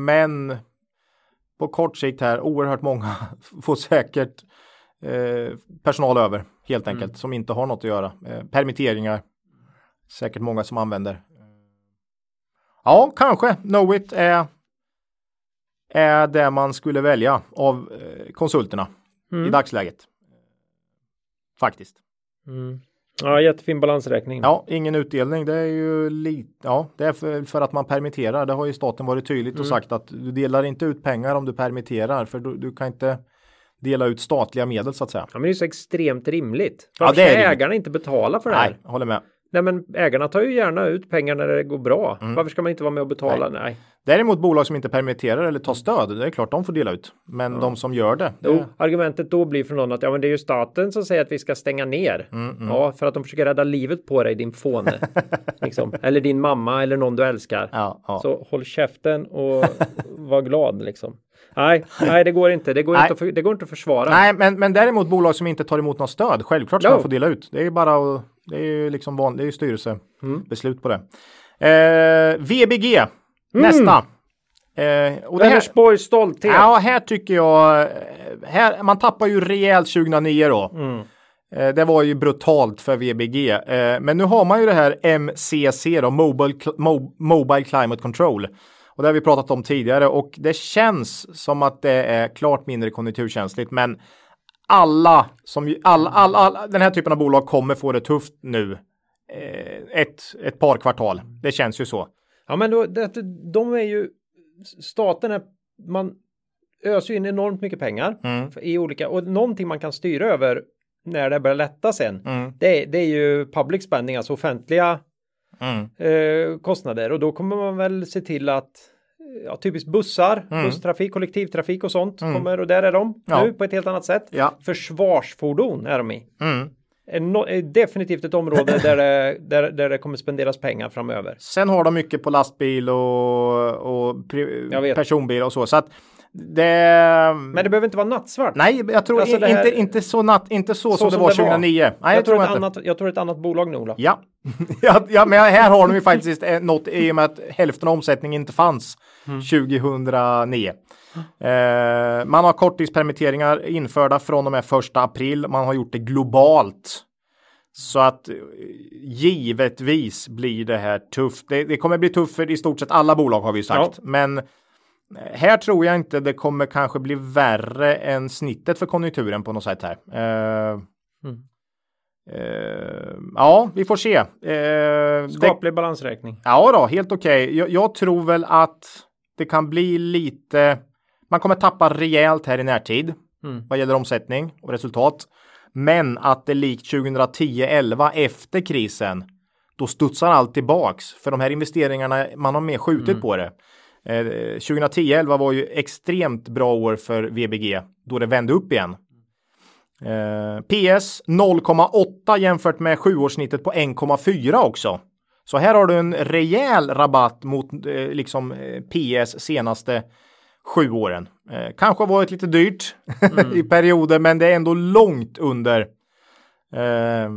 men på kort sikt här oerhört många (laughs) får säkert eh, personal över helt enkelt Mm. som inte har något att göra. Eh, permitteringar, säkert många som använder. Ja, kanske Knowit är är det man skulle välja av eh, konsulterna i dagsläget. Faktiskt. ja, jättefin balansräkning. Ja, ingen utdelning. Det är ju lite, ja, det är för, för att man permitterar. Det har ju staten varit tydligt och sagt att du delar inte ut pengar om du permitterar för du, du kan inte dela ut statliga medel så att säga. Ja, men det är så extremt rimligt. Ja, Varför är ska rimligt. ägarna inte betala för det här? Nej, håller med. Nej men ägarna tar ju gärna ut pengar när det går bra. Mm. Varför ska man inte vara med och betala? Nej. Däremot bolag som inte permitterar eller tar stöd, det är klart de får dela ut. Men de som gör det, det Jo, argumentet då blir från någon att ja, men det är ju staten som säger att vi ska stänga ner. Mm, Ja, för att de försöker rädda livet på dig, din fåne. (laughs) liksom. Eller din mamma eller någon du älskar. ja, ja. Så håll käften och var glad liksom. Nej, nej, det går inte. Det går, Nej. inte, att, det går inte att försvara. Nej, men, men däremot bolag som inte tar emot något stöd, självklart ska Jo. man få dela ut. Det är ju bara att, det är ju liksom van, det är ju Mm. styrelsebeslut på det. Eh, VBG, nästa. Eh, och Vänersborgs stolthet. Ja, här tycker jag, eh, här, man tappar ju rejält 2009 då. Eh, det var ju brutalt för VBG. Eh, men nu har man ju det här MCC då, Mobile, Mo Mobile Climate Control. Och det har vi pratat om tidigare och det känns som att det är klart mindre konjunkturkänsligt. Men alla som all, all, all, den här typen av bolag kommer få det tufft nu. Eh, ett, ett par kvartal. Det känns ju så. Ja, men då, det, de är ju staten är man öser in enormt mycket pengar mm. i olika och någonting man kan styra över när det börjar lätta sen. Mm. Det, det, är ju public spending, alltså offentliga mm. eh, kostnader och då kommer man väl se till att ja, typiskt bussar, mm. busstrafik, kollektivtrafik och sånt mm. kommer och där är de ja. nu på ett helt annat sätt. Ja. Försvarsfordon är de i. Mm. Är definitivt ett område där det, där, där det kommer spenderas pengar framöver. Sen har de mycket på lastbil och, och personbil och så. så att det... Men det behöver inte vara nattsvart. Nej, jag tror alltså här... inte, inte så natt, inte så, så som, det var 2009. Nej, jag, jag, tror ett annat, jag tror ett annannat bolag nu, Ola. Ja. (laughs) ja, ja, men här har de ju faktiskt eh, något i och med att hälften av omsättningen inte fanns mm. 2009. Eh, man har korttidspermitteringar införda från och med första april. Man har gjort det globalt. Så att eh, givetvis blir det här tufft. Det, det kommer bli tufft för i stort sett alla bolag har vi sagt. Ja. Men här tror jag inte det kommer kanske bli värre än snittet för konjunkturen på något sätt här. Uh, mm. uh, ja, vi får se. Uh, Skaplig det, balansräkning. Ja då, helt okej. Okay. Jag, jag, tror väl att det kan bli lite. Man kommer tappa rejält här i närtid mm. vad gäller omsättning och resultat. Men att det likt 2010-11 efter krisen då studsar allt tillbaks för de här investeringarna man har mer skjutit mm. på det. Eh, 2010-11 var ju extremt bra år för VBG då det vände upp igen. Eh, PS 0,8 jämfört med sjuårssnittet på 1,4 också. Så här har du en rejäl rabatt mot eh, liksom eh, PS senaste sju åren. Eh, kanske har varit lite dyrt (laughs) mm. i perioder, men det är ändå långt under eh,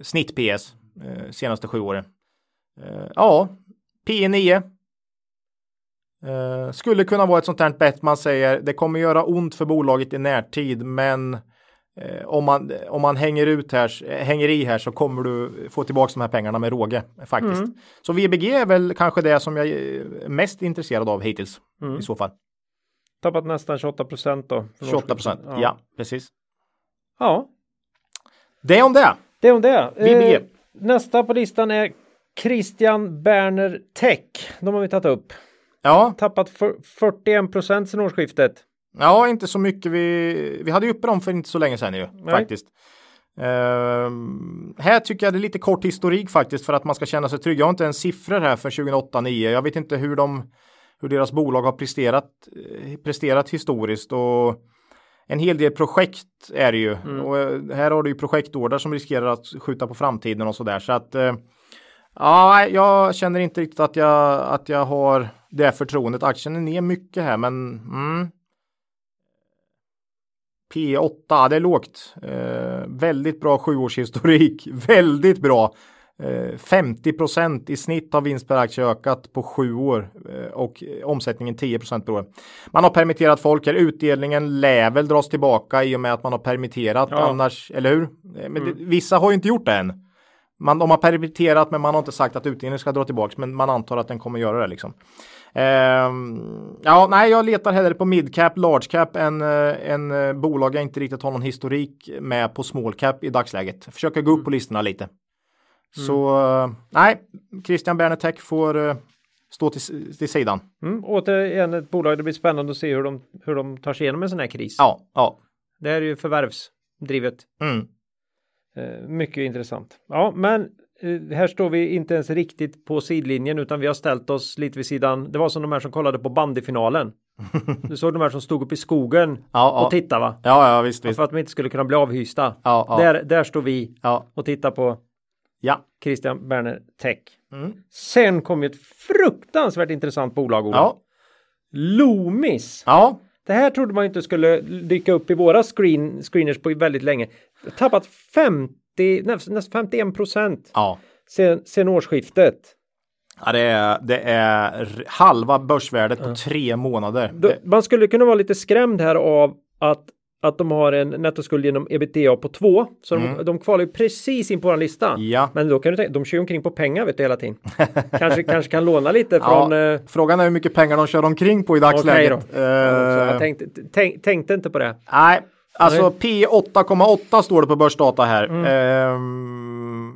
snitt PS eh, senaste sju åren. Eh, ja, P9 Eh, skulle kunna vara ett sånt här bett man säger det kommer göra ont för bolaget i närtid men eh, om, man, om man hänger, ut här, eh, hänger i här så kommer du få tillbaka de här pengarna med råge faktiskt. Mm. Så VBG är väl kanske det som jag är mest intresserad av hittills mm. i så fall. Tappat nästan 28 procent då. 28 procent, ja. ja. precis. Ja. Det om det. Det om det. VBG. Eh, nästa på listan är Christian Berner Tech. De har vi tagit upp. Ja. Tappat 41 procent sedan årsskiftet. Ja, inte så mycket. Vi, vi hade ju uppe dem för inte så länge sedan ju Nej. faktiskt. Uh, här tycker jag det är lite kort historik faktiskt för att man ska känna sig trygg. Jag har inte en siffror här för 2008-9. Jag vet inte hur de hur deras bolag har presterat, eh, presterat historiskt och en hel del projekt är det ju. Mm. Och eh, här har du ju projektorder som riskerar att skjuta på framtiden och sådär. Så att uh, ja, jag känner inte riktigt att jag, att jag har det förtroendet. Aktien är ner mycket här, men mm. P8, det är lågt. Eh, väldigt bra sjuårshistorik. (laughs) Väldigt bra. Eh, 50% i snitt har vinst per aktie ökat på sju år eh, och omsättningen 10 per år. Man har permitterat folk här. Utdelningen lär väl dras tillbaka i och med att man har permitterat ja. annars, eller hur? Eh, men mm. det, vissa har ju inte gjort det än. Man, de har permitterat men man har inte sagt att utdelningen ska dra tillbaka men man antar att den kommer göra det liksom. Um, ja, nej, jag letar hellre på midcap, large cap än eh, en uh, bolag jag inte riktigt har någon historik med på small cap i dagsläget. Försöker gå upp mm. på listorna lite. Mm. Så uh, nej, Christian Berner får stå till, till sidan. Mm, återigen ett bolag, det blir spännande att se hur de, hur de tar sig igenom en sån här kris. Ja, ja. Det är ju förvärvsdrivet. Mm. mycket intressant. Ja, men Eh, här står vi inte ens riktigt på sidlinjen utan vi har ställt oss lite vid sidan. Det var som de här som kollade på bandyfinalen. (laughs) Du såg de här som stod upp i skogen ja, och tittade va? Ja, ja visst, visst. För att de inte skulle kunna bli avhysta. Ja, ja. Där, där står vi och tittar på ja. Christian Berner Tech. Mm. Sen kom ett fruktansvärt intressant bolag. Ja. Loomis. Ja. Det här trodde man inte skulle dyka upp i våra screen, screeners på väldigt länge. Tappat 50 nästan 51 procent ja. sen, sen årsskiftet. Ja, det är, det är halva börsvärdet på tre månader. Då, man skulle kunna vara lite skrämd här av att att de har en nettoskuld genom ebitda på 2. Så de, de kvalar ju precis in på vår lista. Mm. Ja. Men då kan du tänka, de kör ju omkring på pengar vet du hela tiden. kanske, (laughs) kanske kan låna lite från... Ja, eh, frågan är hur mycket pengar de kör omkring på i dagsläget. Ja, så Eh, jag tänkte, tänk, tänkte inte på det. Nej, alltså P 8,8 står det på börsdata här. Mm. Ehm,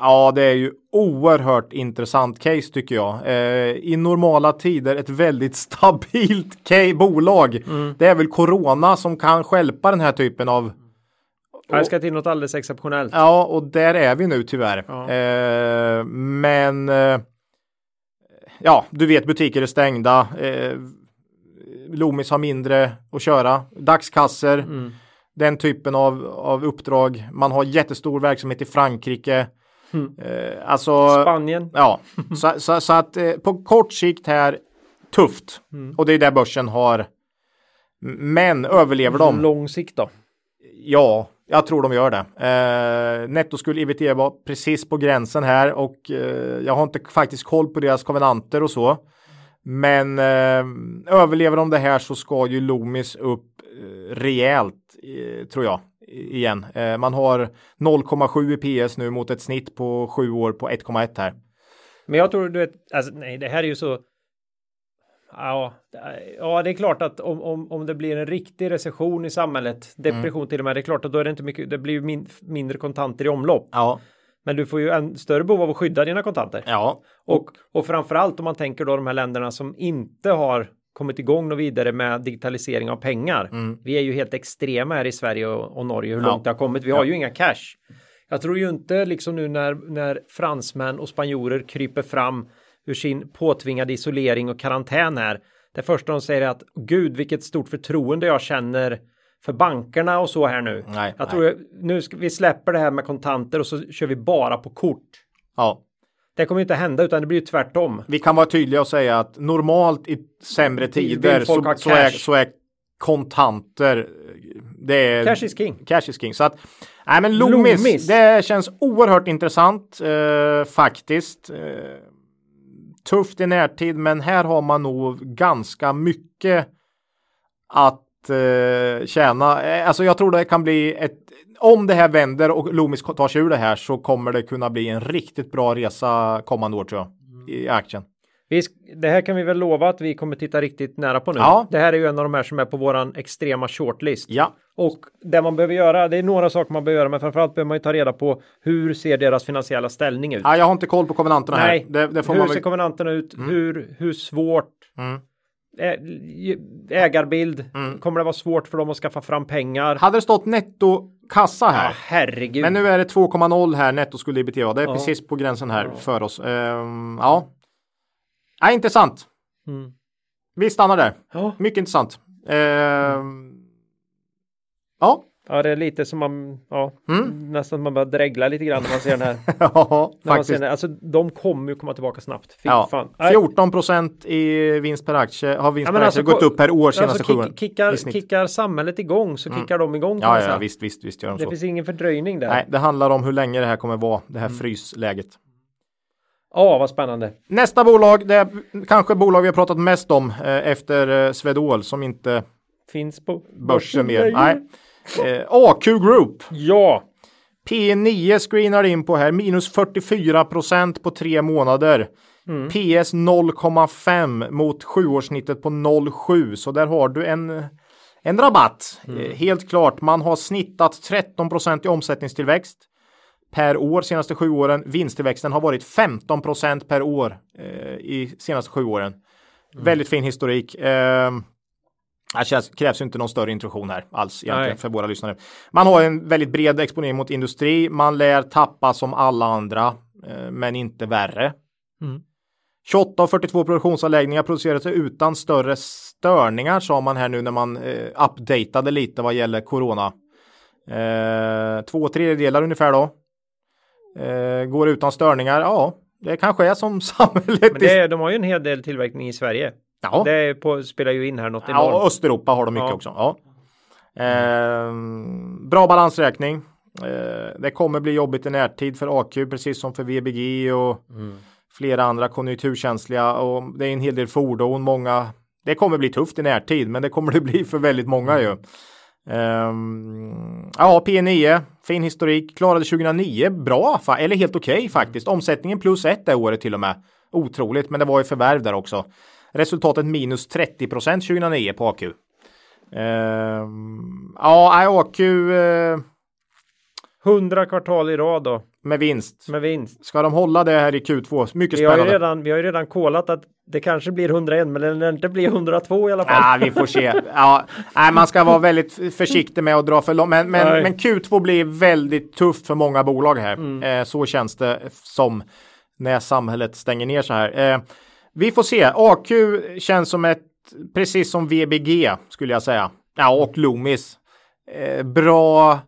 ja, det är ju oerhört intressant case tycker jag. Eh, I normala tider ett väldigt (laughs) stabilt ca- bolag. Mm. Det är väl Corona som kan stjälpa den här typen av Här ska till något alldeles exceptionellt. Ja, och där är vi nu tyvärr. Ja. Eh, men eh, ja, du vet butiker är stängda. Eh, Loomis har mindre att köra. Dagskasser. Mm. Den typen av, av uppdrag. Man har jättestor verksamhet i Frankrike. Mm. Eh, alltså, Spanien. ja, så, så, så att eh, på kort sikt här tufft. Mm. Och det är där börsen har. Men överlever de? Lång sikt då. Ja, jag tror de gör det. Eh, nettoskuld ebitda var precis på gränsen här och eh, jag har inte faktiskt koll på deras konvenanter och så. Men eh, överlever de det här så ska ju Loomis upp eh, rejält eh, tror jag igen. Eh, man har 0,7 i PS nu mot ett snitt på sju år på 1,1 här. Men jag tror du vet, alltså nej, det här är ju så. Ja, ja, det är klart att om, om, om det blir en riktig recession i samhället, depression till och med, det är klart att då är det inte mycket, det blir min, mindre kontanter i omlopp. Ja, Men du får ju en större behov av att skydda dina kontanter. ja, Och, och framförallt om man tänker då de här länderna som inte har kommit igång och vidare med digitalisering av pengar. Vi är ju helt extrema här i Sverige och, och Norge hur Mm. Ja. långt det har kommit. Vi har ju inga cash. Jag tror ju inte liksom nu när, när fransmän och spanjorer kryper fram ur sin påtvingade isolering och karantän här. Det första de säger är att gud vilket stort förtroende jag känner för bankerna och så här nu. Nej, jag nej. tror nu ska vi släpper det här med kontanter och så kör vi bara på kort. ja. Det kommer inte hända utan det blir ju tvärtom. Vi kan vara tydliga och säga att normalt i sämre tider så, så, är, så är kontanter det är Cash is king. Cash is king. Så att, nej men Loomis, Loomis. det känns oerhört intressant eh, faktiskt. Eh, tufft i närtid, men här har man nog ganska mycket att eh, tjäna. Eh, Alltså jag tror det kan bli ett, om det här vänder och Loomis tar sig ur det här så kommer det kunna bli en riktigt bra resa kommande år tror jag. I aktien. Det här kan vi väl lova att vi kommer titta riktigt nära på nu. Ja. Det här är ju en av de här som är på våran extrema shortlist. Ja, Och det man behöver göra, det är några saker man behöver göra, men framförallt behöver man ju ta reda på hur ser deras finansiella ställning ut? ja jag har inte koll på konvenanterna Nej, här. Det, det får hur man ser konvenanterna ut? Hur, hur svårt? Mm. Ägarbild, kommer det vara svårt för dem att skaffa fram pengar? Hade det stått netto kassa Ja, här. herregud. Men nu är det 2,0 här nettoskuld ebitda. Det är Ja. precis på gränsen här för oss. Ehm, ja. ja, intressant. Mm. Vi stannar där. Ja. Mycket intressant. Ehm, ja, ja, det är lite som man, ja, Mm. nästan man börjar dregla lite grann när man ser den här. (laughs) ja när man ser faktiskt. den, här. alltså de kommer ju komma tillbaka snabbt. Fy Ja, fan. Nej. 14 procent i vinst per aktie har vinst Ja, per men aktie alltså, gått upp per år senaste Alltså, sju åren. kick, kickar, kickar samhället igång så kickar de igång. Ja, man ja, visst, visst, visst gör de Det så. finns ingen fördröjning där. Nej, det handlar om hur länge det här kommer vara, det Mm. här frysläget. Ja, vad spännande. Nästa bolag, det är kanske bolag vi har pratat mest om eh, efter eh, Swedol som inte Finns på börsen mer. längre. Nej. Eh, AQ Group. Ja, P9 screenar in på här minus 44 procent på tre månader. Mm. PS 0,5 mot sjuårssnittet på 0,7 så där har du en en rabatt. Mm. Eh, helt klart. Man har snittat 13 procent i omsättningstillväxt per år senaste sju åren. Vinsttillväxten har varit 15 procent per år eh, i senaste sju åren. Mm. Väldigt fin historik. Eh, det känns, krävs inte någon större introduktion här alls egentligen Nej. för våra lyssnare. Man har en väldigt bred exponering mot industri. Man lär tappa som alla andra, eh, men inte värre. Mm. 28 av 42 produktionsanläggningar producerades utan större störningar sa man här nu när man eh, updatade lite vad gäller corona. Eh, två tredjedelar ungefär då. Eh, går utan störningar. Ja, det kanske är som (laughs) samhället. men det, de har ju en hel del tillverkning i Sverige. Ja. Det på, spelar ju in här något Ja, enormt. Östeuropa har de mycket Ja. också. Ja. Ehm, bra balansräkning. Eh, det kommer bli jobbigt i närtid för AQ precis som för VBG och flera andra konjunkturkänsliga och det är en hel del fordon. Många. Det kommer bli tufft i närtid, men det kommer det bli för väldigt många ju. Um, ja, P9, fin historik, klarade 2009 bra, eller helt okej okay, faktiskt. Omsättningen plus ett det året till och med. Otroligt, men det var ju förvärv där också. Resultatet minus 30 procent 2009 på AQ. Um, ja, AQ. Uh, 100 kvartal i rad då. Med vinst. Med vinst. Ska de hålla det här i Q2? Mycket vi spännande. Har ju redan, vi har ju redan kollat att det kanske blir 101 men det inte blir 102 i alla fall. Ja, vi får se. Ja, nej, man ska vara väldigt försiktig med att dra för långt. Men, men, men, Q2 blir väldigt tufft för många bolag här. Mm. Eh, så känns det som när samhället stänger ner så här. Eh, vi får se. AQ känns som ett, precis som VBG skulle jag säga. Ja, och Loomis. Eh, bra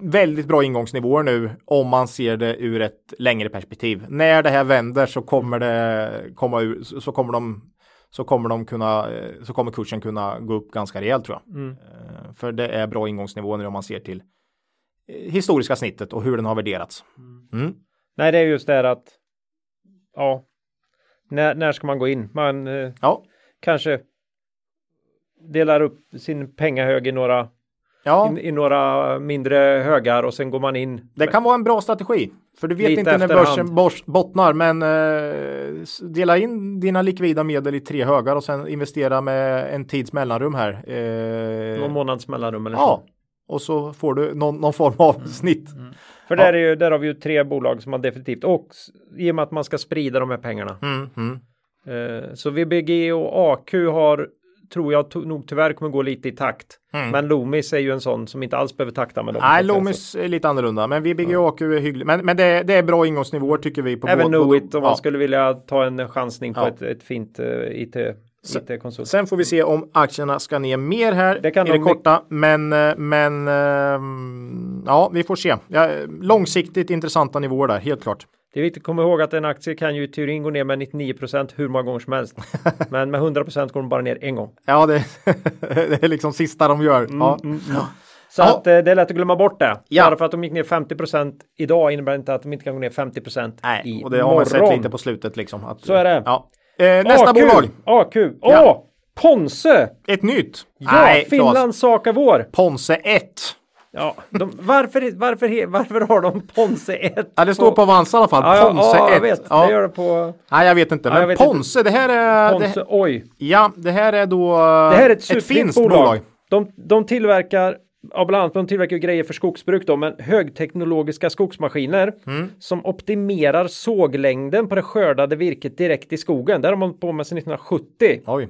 väldigt bra ingångsnivåer nu om man ser det ur ett längre perspektiv. När det här vänder så kommer det komma ur, så kommer de så kommer de kunna så kommer kursen kunna gå upp ganska rejält tror jag. Mm. Eh, för det är bra ingångsnivåer om man ser till eh, historiska snittet och hur den har värderats. Mm. mm. Nej, det är just det här att ja, när, när ska man gå in? Man eh, ja. kanske delar upp sin pengahög i några ja. i, i, några mindre högar och sen går man in. Det kan vara en bra strategi. För du vet inte när börsen bors, bottnar men eh, dela in dina likvida medel i tre högar och sen investera med en tids mellanrum här. Eh, någon månads mellanrum eller ja. så. Och så får du någon, någon form av mm. snitt. Mm. För ja. där, är ju, där har vi ju tre bolag som har definitivt och i och med att man ska sprida de här pengarna. Mm, mm. Eh, så VBG och AQ har tror jag nog tyvärr kommer gå lite i takt. Mm. Men Loomis är ju en sån som inte alls behöver takta med dem. Nej, Loomis är lite annorlunda, men VBG ja. AQ är hyggligt. Men, men det, det, är bra ingångsnivåer tycker vi. På Även Knowit om ja. man skulle vilja ta en chansning på ett, ett fint uh, IT IT-konsult. Sen får vi se om aktierna ska ner mer här det kan i det korta. Men, eh, men uh, ja, vi får se. Ja, långsiktigt intressanta nivåer där, helt klart. Det är viktigt att komma ihåg att en aktie kan ju i teorin gå ner med 99% hur många gånger som helst. (laughs) Men med 100 går den bara ner en gång. Ja, det, (laughs) det är liksom sista de gör. Mm, ja. Mm, mm. Så ja. att eh, det är lätt att glömma bort det. Ja. Bara för att de gick ner 50% idag innebär inte att de inte kan gå ner 50 Nej, i och det har man sett lite på slutet liksom. Att, Så är det. Ja. Eh, nästa AQ. bolag. AQ. Åh! Ja. Ponse! Ett nytt. Ja, Nej, Finlands sak är vår. Ponse 1. Ja, de, varför, varför, varför har de Ponse 1? Ja, det står på Avanza i alla fall. Ja, Ponse ja, 1. Jag vet. Ja. Det gör det på... Nej, jag vet inte. Men vet Ponse, inte. det här är... Ponse, det, oj. Ja, det här är då det här är ett, ett finskt bolag. bolag. De, de tillverkar Ja, bland annat de tillverkar grejer för skogsbruk då, men högteknologiska skogsmaskiner mm. som optimerar såglängden på det skördade virket direkt i skogen. Där har man på med sedan 1970. Oj.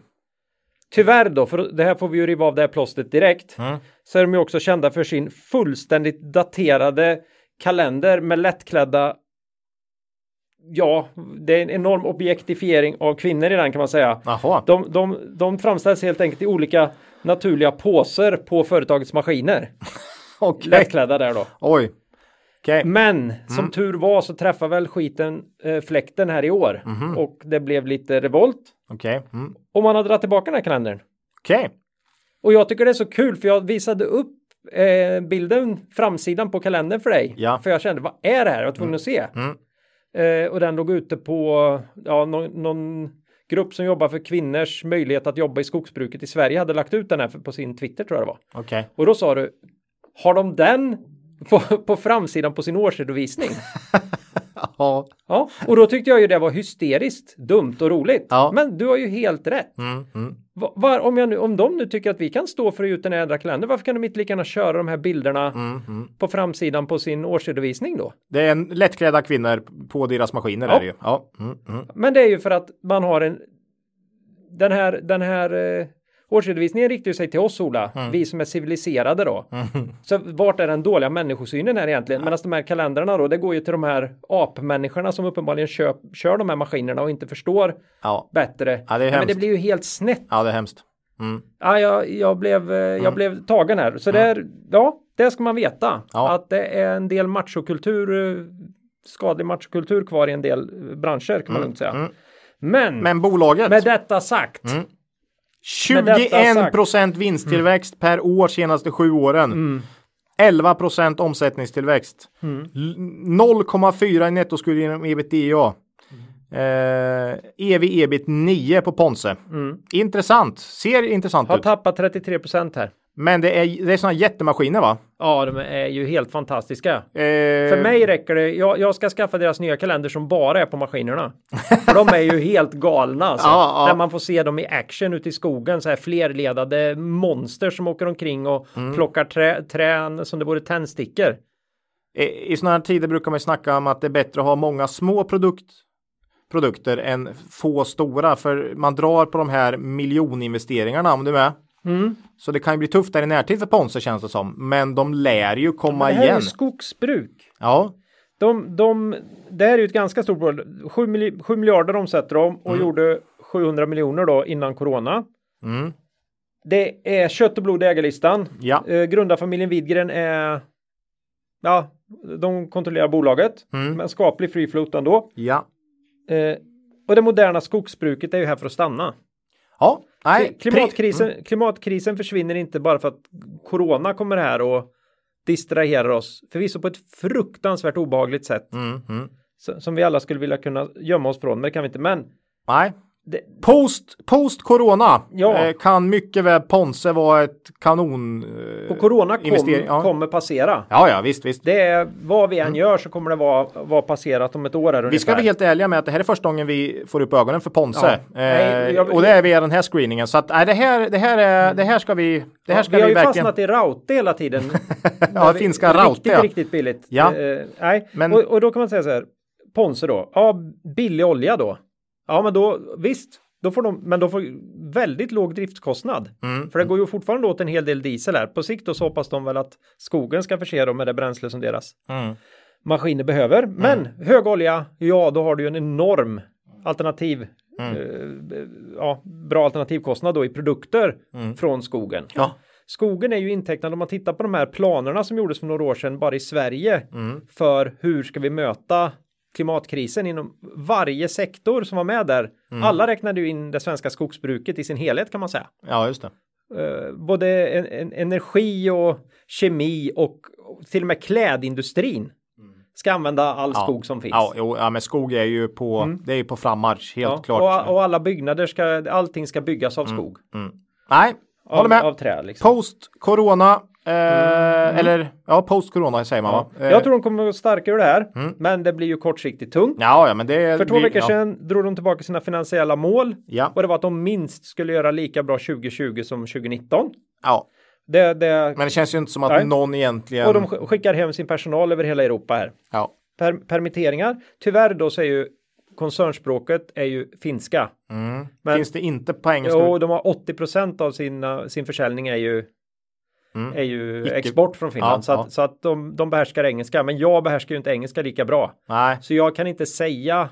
Tyvärr då, för det här får vi ju riva av det här plåstret direkt, mm. så är de ju också kända för sin fullständigt daterade kalender med lättklädda Ja, det är en enorm objektifiering av kvinnor i den kan man säga. De, de, de framställs helt enkelt i olika naturliga påser på företagets maskiner. (laughs) okay. Lättklädda där då. Oj. Okay. Men mm. som tur var så träffade väl skiten eh, fläkten här i år mm. och det blev lite revolt. Okay. Mm. Och man har dragit tillbaka den här kalendern. Okej. Okay. Och jag tycker det är så kul för jag visade upp eh, bilden, framsidan på kalendern för dig. Ja. För jag kände, vad är det här? Jag var tvungen mm. att se. Mm. Eh, och den låg ute på ja, någon, någon, grupp som jobbar för kvinnors möjlighet att jobba i skogsbruket i Sverige hade lagt ut den här på sin Twitter tror jag det var. Okay. Och då sa du, har de den på, på framsidan på sin årsredovisning. (laughs) ja. ja. Och då tyckte jag ju det var hysteriskt dumt och roligt. Ja. Men du har ju helt rätt. Mm, mm. Var, om, jag nu, om de nu tycker att vi kan stå för att ge ut här ädra kalendern, varför kan de inte lika gärna köra de här bilderna mm, mm. på framsidan på sin årsredovisning då? Det är en lättklädda kvinnor på deras maskiner. Ja. Är det ju. Ja. Mm, mm. Men det är ju för att man har en den här, den här eh, Årsredovisningen riktar sig till oss Ola, mm. vi som är civiliserade då. Mm. Så vart är den dåliga människosynen här egentligen? Medan de här kalendrarna då, det går ju till de här apmänniskorna som uppenbarligen kör, kör de här maskinerna och inte förstår ja. bättre. Ja, det är Men det blir ju helt snett. Ja, det är hemskt. Mm. Ja, jag, jag, blev, eh, jag mm. blev tagen här. Så det är, ja, det ska man veta. Ja. Att det är en del machokultur, eh, skadlig machokultur kvar i en del branscher kan man mm. lugnt säga. Mm. Men, Men bolaget. Med detta sagt 21 procent vinsttillväxt mm. per år senaste sju åren. Mm. 11 procent omsättningstillväxt. Mm. 0,4 i nettoskuld genom ebitda. Eh, EV ebit 9 på Ponse. Mm. Intressant. Ser intressant Har ut. Har tappat 33 procent här. Men det är, det är sådana jättemaskiner va? Ja, de är ju helt fantastiska. Eh, För mig räcker det. Jag, jag ska skaffa deras nya kalender som bara är på maskinerna. För de är ju helt galna. Alltså. (laughs) Ja, ja. Där man får se dem i action ute i skogen. Så här flerledade monster som åker omkring och Mm. plockar trä, trän som det vore tändstickor. I, I sådana här tider brukar man snacka om att det är bättre att ha många små produkt, produkter än få stora. För man drar på de här miljoninvesteringarna om du är med. Mm. Så det kan ju bli tufft där i närtid för Ponse känns det som. Men de lär ju komma Det här är igen. ju skogsbruk. Ja, De, de, det här är ju ett ganska stort bolag. 7, milj- 7 miljarder omsätter de och gjorde 700 miljoner då innan corona. Mm. Det är kött och blod i ägarlistan. ja, Eh, grundarfamiljen Widgren är Ja, de kontrollerar bolaget. Mm. Men skaplig free float ändå. ja. Eh, och det moderna skogsbruket är ju här för att stanna. Ja, nej. Klimatkrisen, klimatkrisen försvinner inte bara för att corona kommer här och distraherar oss. Förvisso på ett fruktansvärt obehagligt sätt. Mm, mm. Som vi alla skulle vilja kunna gömma oss från, men det kan vi inte. Men Nej. Det, Post, post corona Ja. eh, kan mycket väl Ponse vara ett kanon. Eh, och corona kom, ja. kommer passera. Ja, ja, visst, visst. Det är vad vi än gör så kommer det vara, vara passerat om ett år. Mm. Vi ska ungefär. vara helt ärliga med att det här är första gången vi får upp ögonen för Ponse. Ja. Eh, Nej, jag- och det är via den här screeningen. Så att nej, det här, det här är, det här ska vi, det här ska vi har vi, ju verkligen. fastnat i Raute hela tiden. (laughs) Ja, vi- finska Raute, Riktigt, ja. riktigt billigt. Ja. Eh, nej, Men- och, och då kan man säga så här. Ponse då. Ja, billig olja då. Ja, men då visst. Då får de, men de får väldigt låg driftskostnad. Mm. För det går ju fortfarande åt en hel del diesel här. På sikt då så hoppas de väl att skogen ska förse dem med det bränsle som deras Mm. maskiner behöver. Men hög olja, ja då har du ju en enorm alternativ, Mm. eh, ja, bra alternativkostnad då i produkter från skogen. Mm. Ja. Skogen är ju intecknad om man tittar på de här planerna som gjordes för några år sedan bara i Sverige Mm. för hur ska vi möta klimatkrisen inom varje sektor som var med där. Mm. Alla räknade ju in det svenska skogsbruket i sin helhet kan man säga. ja, just det. Eh, både en, en, energi och kemi och, och till och med klädindustrin ska använda all Ja. skog som finns. Ja, jo, ja, men skog är ju på, det är ju på frammarsch, helt Ja, klart. Och, och alla byggnader ska, allting ska byggas av skog. Mm. Nej, Av, håller med. av trä liksom. Post corona, eh, eller ja, post corona säger man Ja. va? Eh, Jag tror de kommer gå starkare ur det här, Mm. men det blir ju kortsiktigt tungt. Ja, ja, men det För två blir- veckor ja. sedan drog de tillbaka sina finansiella mål Ja, och det var att de minst skulle göra lika bra 2020 som 2019. ja, Det, det, men det känns ju inte som att Nej. någon egentligen. och de sk- skickar hem sin personal över hela Europa här. Ja, Per, permitteringar. Tyvärr då så är ju koncernspråket är ju finska. mm. Men- Finns det inte på engelska? Jo, de har 80% av sin, sin försäljning är ju Mm. är ju export från Finland. Ja, så att, ja. så att de, de behärskar engelska. Men jag behärskar ju inte engelska lika bra. Nej, Så jag kan inte säga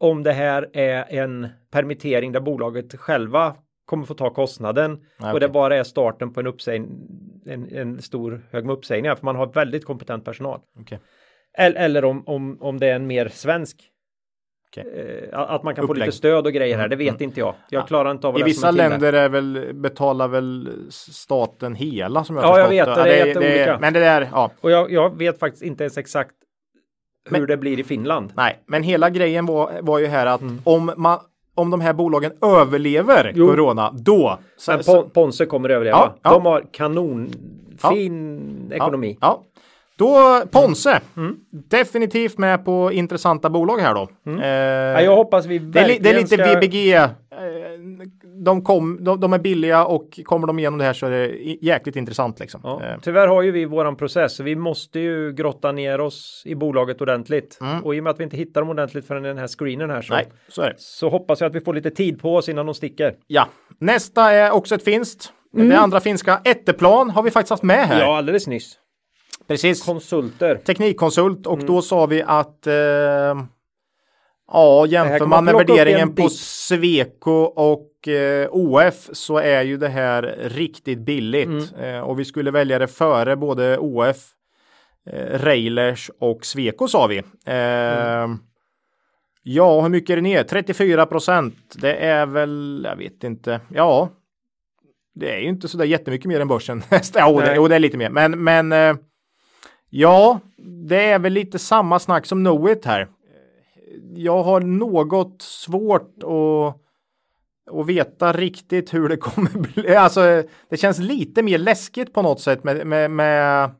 om det här är en permittering där bolaget själva kommer få ta kostnaden Nej, och det bara är starten på en uppsägning, en, en stor hög med uppsägningar för man har väldigt kompetent personal. okej. Eller, eller om, om, om det är en mer svensk Okej. eh, att man kan få Upplägg. lite stöd och grejer här, Mm, det vet inte jag. Jag klarar inte av att I vissa länder är väl, betalar väl staten hela som jag Ja, jag vet det. Det är jätteolika. Men det där, ja. Och jag, jag vet faktiskt inte ens exakt hur Men- det blir i Finland. Nej, men hela grejen var, var ju här att om man om de här bolagen överlever Mm. Jo. corona, då. Så, Men Ponse kommer överleva. Ja. De har kanonfin ekonomi. Ja. Då Ponse. Mm. Definitivt med på intressanta bolag här då. Eh, Ja, jag hoppas vi det, är, det är lite ska... VBG. Eh, De, kom, de, de är billiga och kommer de igenom det här så är det jäkligt intressant liksom. Ja, Eh, tyvärr har ju vi våran process, så vi måste ju grotta ner oss i bolaget ordentligt. Mm. Och i och med att vi inte hittar dem ordentligt förrän den här screenen här så, Nej, så så hoppas jag att vi får lite tid på oss innan de sticker. Ja, nästa är också ett finskt. Det andra finska, Etteplan, har vi faktiskt haft med här. Mm. Ja, alldeles nyss. Precis. Konsulter. Teknikkonsult och Mm. då sa vi att eh, ja, jämför man man med värderingen en på. Sweco och eh, OF så är ju det här riktigt billigt Mm. eh, och vi skulle välja det före både OF, eh, Railers och Sweco sa vi. Eh, Mm. Ja, hur mycket är det ner? 34 procent. Det är väl, jag vet inte. Ja, det är ju inte så där jättemycket mer än börsen. och det, och det är lite mer. Men, men eh, ja, det är väl lite samma snack som Knowit här. Jag har något svårt att och veta riktigt hur det kommer (laughs) bli. Alltså, det känns lite mer läskigt på något sätt med, med, med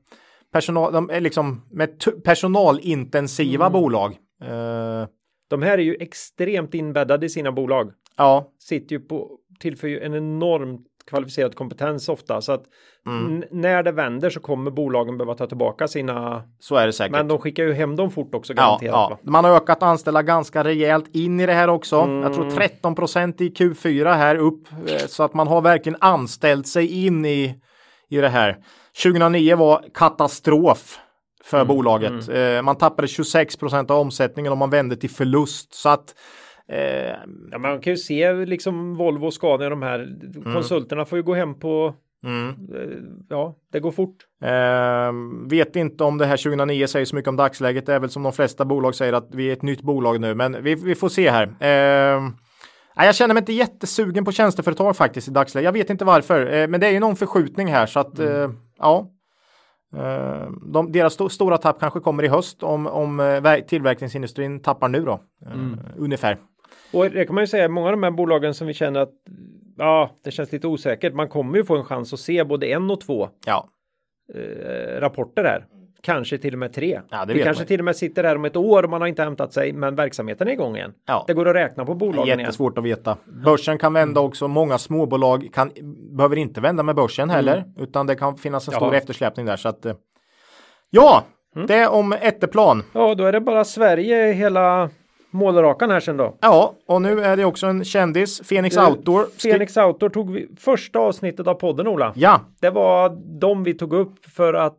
personal, de, är liksom, med personalintensiva Mm. bolag. Eh, De här är ju extremt inbäddade i sina bolag. ja, Sitter ju på, tillför ju en enormt kvalificerad kompetens ofta. Så att Mm. när det vänder så kommer bolagen behöva ta tillbaka sina. så är det säkert. Men de skickar ju hem dem fort också Ja, garanterat. ja. va? Man har ökat anställda ganska rejält in i det här också. Mm. Jag tror 13 procent i Q4 här upp eh, så att man har verkligen anställt sig in i, i det här. 2009 var katastrof för Mm, bolaget. Eh, man tappade 26 procent av omsättningen och man vände till förlust så att eh, Ja, man kan ju se liksom Volvo och Scania de här konsulterna får ju gå hem på. mm. eh, Ja, det går fort. Eh, vet inte om det här 2009 säger så mycket om dagsläget. Det är väl som de flesta bolag säger att vi är ett nytt bolag nu, men vi, vi får se här. Eh, jag känner mig inte jättesugen på tjänsteföretag faktiskt i dagsläget. Jag vet inte varför, eh, men det är ju någon förskjutning här så att eh, ja. Eh, de, deras sto- stora tapp kanske kommer i höst om, om ver- tillverkningsindustrin tappar nu då. Eh, Ungefär. Och det kan man ju säga, många av de här bolagen som vi känner att ja, det känns lite osäkert. Man kommer ju få en chans att se både en och två Ja, eh, rapporter här. Kanske till och med tre. Ja, det vi kanske man. till och med sitter här om ett år och man har inte hämtat sig, men verksamheten är igång igen. Ja. Det går att räkna på bolagen igen. Jättesvårt att veta. Börsen kan vända också. Många småbolag kan, behöver inte vända med börsen heller, utan det kan finnas en stor Jaha. eftersläpning där. Så att, eh, ja, det om Etteplan. Ja, då är det bara Sverige hela målrakan här sen då. Ja, och nu är det också en kändis, Phoenix Du, Outdoor. Phoenix Outdoor tog vi första avsnittet av podden Ola. Ja, Det var de vi tog upp för att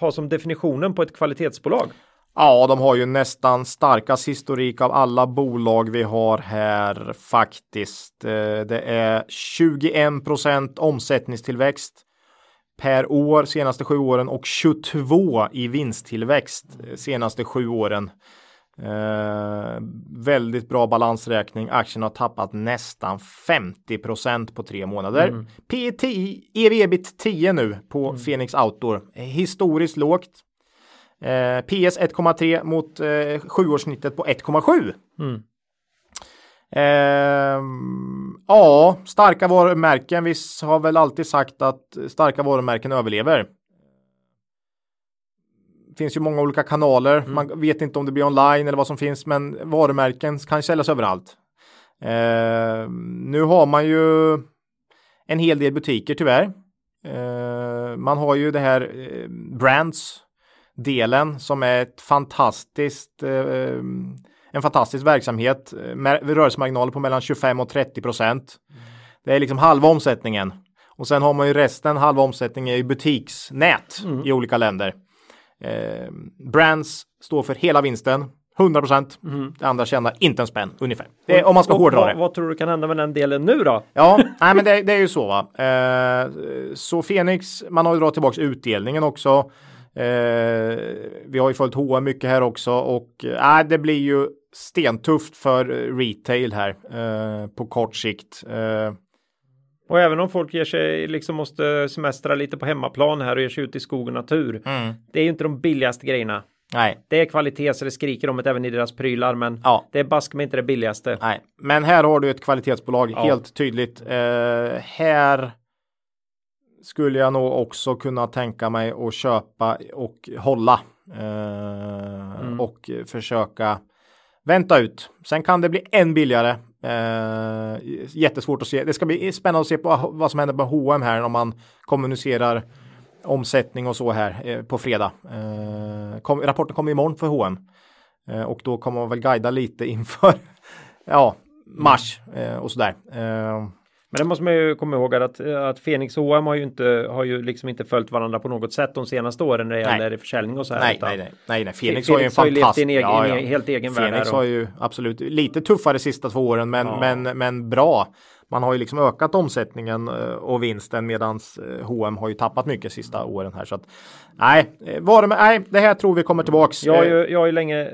ha som definitionen på ett kvalitetsbolag. ja, de har ju nästan starkast historik av alla bolag vi har här faktiskt. Eh, Det är 21 procent omsättningstillväxt per år senaste sju åren och 22 i vinsttillväxt eh, senaste sju åren. Eh, väldigt bra balansräkning. Aktien har tappat nästan 50% på tre månader. Mm. P 10, EV ebit 10 nu på Phoenix Outdoor. Eh, Historiskt lågt. Eh, PS 1,3 mot eh, sjuårssnittet på 1,7. Mm. Ehm, ja, starka varumärken. Vi har väl alltid sagt att starka varumärken överlever. Finns ju många olika kanaler. Man vet inte om det blir online eller vad som finns, men varumärken kan säljas överallt. Ehm, nu har man ju en hel del butiker tyvärr. Ehm, man har ju det här eh, brands delen som är ett fantastiskt eh, en fantastisk verksamhet eh, med rörelsemarginaler på mellan 25 och 30 procent. Det är liksom halva omsättningen. Och sen har man ju resten, halva omsättningen i butiksnät i olika länder. Eh, brands står för hela vinsten, 100 procent. Det andra tjänar inte en spänn ungefär. Det om man ska Och hårdra vad, det. vad tror du kan hända med den delen nu då? Ja, nej, men det, det är ju så. Va? Eh, så Fenix, man har ju dragit tillbaka utdelningen också. Eh, vi har ju följt H&M mycket här också och eh, det blir ju stentufft för retail här eh, på kort sikt. Och även om folk ger sig, liksom måste semestra lite på hemmaplan här och ger sig ut i skog och natur. mm, Det är ju inte de billigaste grejerna. nej, Det är kvalitet så det skriker om det även i deras prylar, men ja, det är bask med inte det billigaste. nej, men här har du ett kvalitetsbolag Ja. helt tydligt. Eh, här skulle jag nog också kunna tänka mig att köpa och hålla eh, och försöka vänta ut. Sen kan det bli än billigare. Eh, jättesvårt att se. Det ska bli spännande att se på vad som händer på H&M här om man kommunicerar omsättning och så här eh, på fredag. Eh, kom, rapporten kommer imorgon för H&M eh, och då kommer man väl guida lite (laughs) inför ja, mars eh, och sådär. Eh, men det måste man ju komma ihåg att, att Fenix och H&M har ju inte, har ju liksom inte följt varandra på något sätt de senaste åren när det Nej. gäller försäljning och så här. nej, nej, nej, nej, nej. Phoenix Phoenix har ju en fantastisk... en egen- ja, ja. helt egen värld Phoenix här och- har ju absolut lite tuffare sista två åren, men, Ja. men, men bra. Man har ju liksom ökat omsättningen eh, och vinsten medans H&M har ju tappat mycket sista åren här. Så att, nej, eh, varum, nej, det här tror vi kommer tillbaks. Jag har ju, jag har ju länge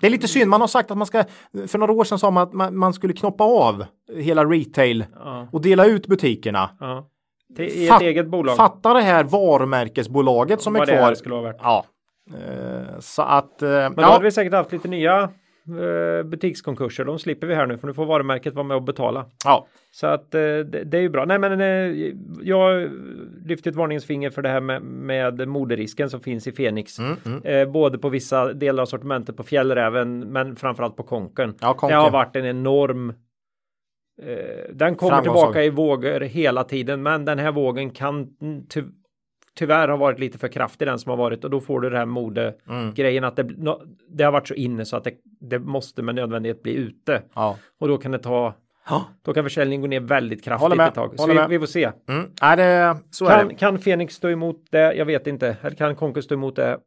Det är lite synd, man har sagt att man ska, för några år sedan sa man att man, man skulle knoppa av hela retail ja, och dela ut butikerna. ja, i ett eget bolag. Fatta det här varumärkesbolaget som är vad det kvar. här skulle vara värt. Ja, så att... Men då ja. hade vi säkert haft lite nya butikskonkurser. De slipper vi här nu för nu får varumärket vara med och betala. Ja, Så att eh, det, det är ju bra. Nej men eh, jag lyfter ett varningens finger för det här med, med moderisken som finns i Fenix. Mm, mm. Eh, både på vissa delar av sortimentet på fjällräven men framförallt på konken. Ja, konken. Det har varit en enorm eh, Den kommer tillbaka i vågor hela tiden men den här vågen kan tyvärr ha varit lite för kraftig den som har varit och då får du det här mode Mm. att det, nå- det har varit så inne så att det, det måste med nödvändighet bli ute ja. och då kan det ta Ja. då kan försäljningen gå ner väldigt kraftigt med, ett tag. Så vi, vi får se. Mm. Nej, det, är Kan, det. kan Fenix stå emot det? Jag vet inte. Eller kan Conquer stå emot det?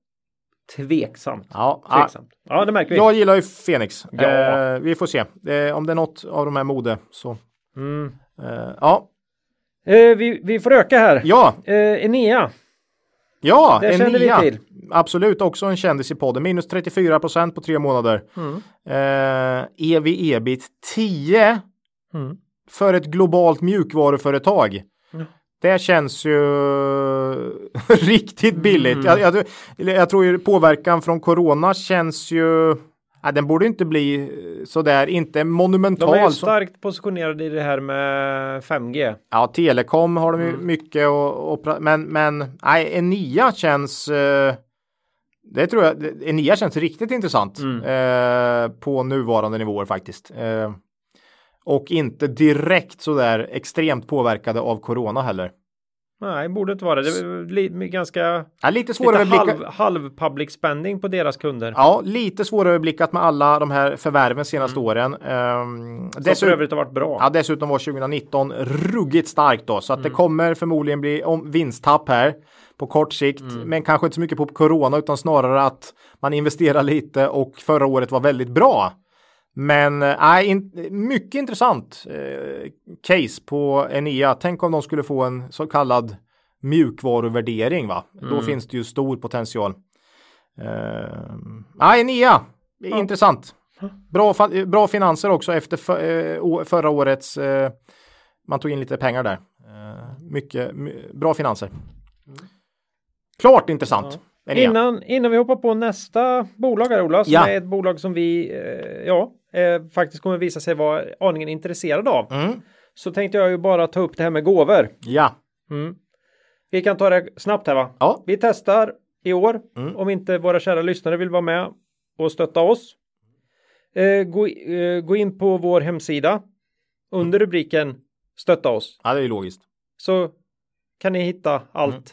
Tveksamt. Ja, ja. Tveksamt. Ja, det märker vi. Jag gillar ju Fenix. Ja. Eh, vi får se. Eh, om det är något av de här mode så. Mm. Eh, ja. Eh, vi, vi får öka här. Ja, Eh, Enea. ja, Det en känner vi till. Absolut, också en kändis i podden. Minus 34 procent på tre månader. Mm. Eh, EV ebit 10 Mm. för ett globalt mjukvaruföretag. Det känns ju (laughs) riktigt billigt. Mm. Jag, jag, jag tror ju påverkan från corona känns ju Ja, den borde inte bli sådär, inte De monumental. är ju som- starkt positionerade i det här med 5G. Ja, telekom har de ju Mm. mycket och, och men, men nej, en nia känns eh, det tror jag, en nia känns riktigt intressant Mm. eh, på nuvarande nivåer faktiskt. Eh, och inte direkt sådär extremt påverkade av corona heller. Nej, borde inte vara det. Det är ganska Ja, lite svårare lite halv, halv public spending på deras kunder. Ja, lite svåröverblickat med alla de här förvärven senaste åren. Um, Som för dessutom, övrigt har varit bra. ja, dessutom var 2019 ruggigt starkt då, så att det kommer förmodligen bli om, vinsttapp här på kort sikt, men kanske inte så mycket på corona utan snarare att man investerar lite och förra året var väldigt bra. Men eh, nej, in, mycket intressant eh, case på Enea. Tänk om de skulle få en så kallad mjukvaruvärdering, va? Då finns det ju stor potential. Uh, nej, Enea, intressant. Bra, fa- bra finanser också efter för, eh, förra årets. eh, man tog in lite pengar där. Eh, mycket my, bra finanser. Klart intressant. Enea. Innan, innan vi hoppar på nästa bolag här Ola, som Ja. är ett bolag som vi eh, ja, eh, faktiskt kommer visa sig vara aningen intresserade av. Mm. Så tänkte jag ju bara ta upp det här med gåvor. Ja. Mm. Vi kan ta det snabbt här va? Ja. Vi testar i år Mm. om inte våra kära lyssnare vill vara med och stötta oss. Eh, gå, eh, gå in på vår hemsida under rubriken stötta oss ja, det är ju logiskt. så kan ni hitta allt Mm.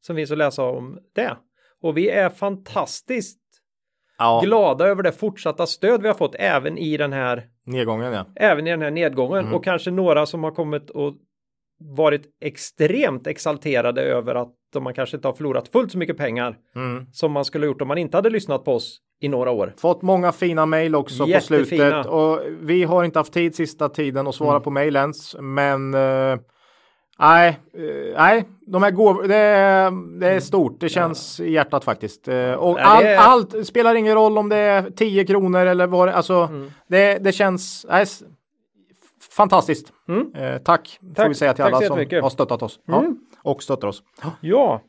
som finns att läsa om det. Och vi är fantastiskt Ja, glada över det fortsatta stöd vi har fått även i den här, nedgången ja. även i den här nedgången Mm. och kanske några som har kommit och varit extremt exalterade över att de man kanske inte har förlorat fullt så mycket pengar Mm. som man skulle ha gjort om man inte hade lyssnat på oss i några år. Fått många fina mejl också Jättefina. på slutet och vi har inte haft tid sista tiden att svara Mm. på mejl ens. Men eh, nej, eh, nej, de här gåvorna, det, är- det är stort. Det känns i hjärtat faktiskt. Eh, och Ja, är- allt, spelar ingen roll om det är 10 kronor eller vad det alltså. Mm. Det, det känns nej, fantastiskt. Mm. Eh, tack, får Tack. vi säga till Tack alla som har stöttat oss. Ja, Mm. och stöttar oss. Ja,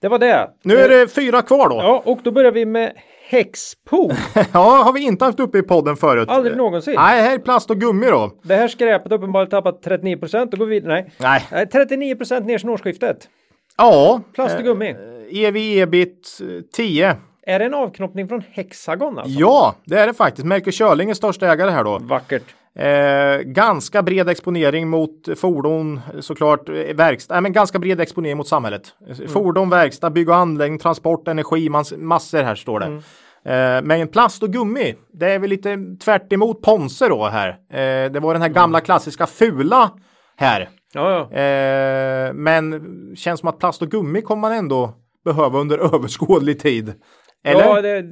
det var det. Nu är det fyra kvar då. Ja, och då börjar vi med Hexpo. (laughs) Ja, har vi inte haft uppe i podden förut. Aldrig någonsin. Nej, här är plast och gummi då. Det här skräpet har uppenbarligen tappat 39 procent. Då går vi vidare. Nej. Nej. Nej, 39 procent ner sedan årsskiftet. Ja. Plast och gummi. Eh, EV ebit eh, 10. Är det en avknoppning från Hexagon alltså? Ja, det är det faktiskt. Melker Körling är största ägare här då. Vackert. Eh, ganska bred exponering mot fordon, såklart, eh, verkstad, nej, men ganska bred exponering mot samhället. Eh, Fordon, verkstad, bygg och anläggning, transport, energi, mans, massor här står det. Eh, men plast och gummi, det är väl lite tvärt emot Ponse då här. Eh, det var den här gamla klassiska fula här. Ja, ja. Eh, men känns som att plast och gummi kommer man ändå behöva under (laughs) överskådlig tid. Eller? Ja, det,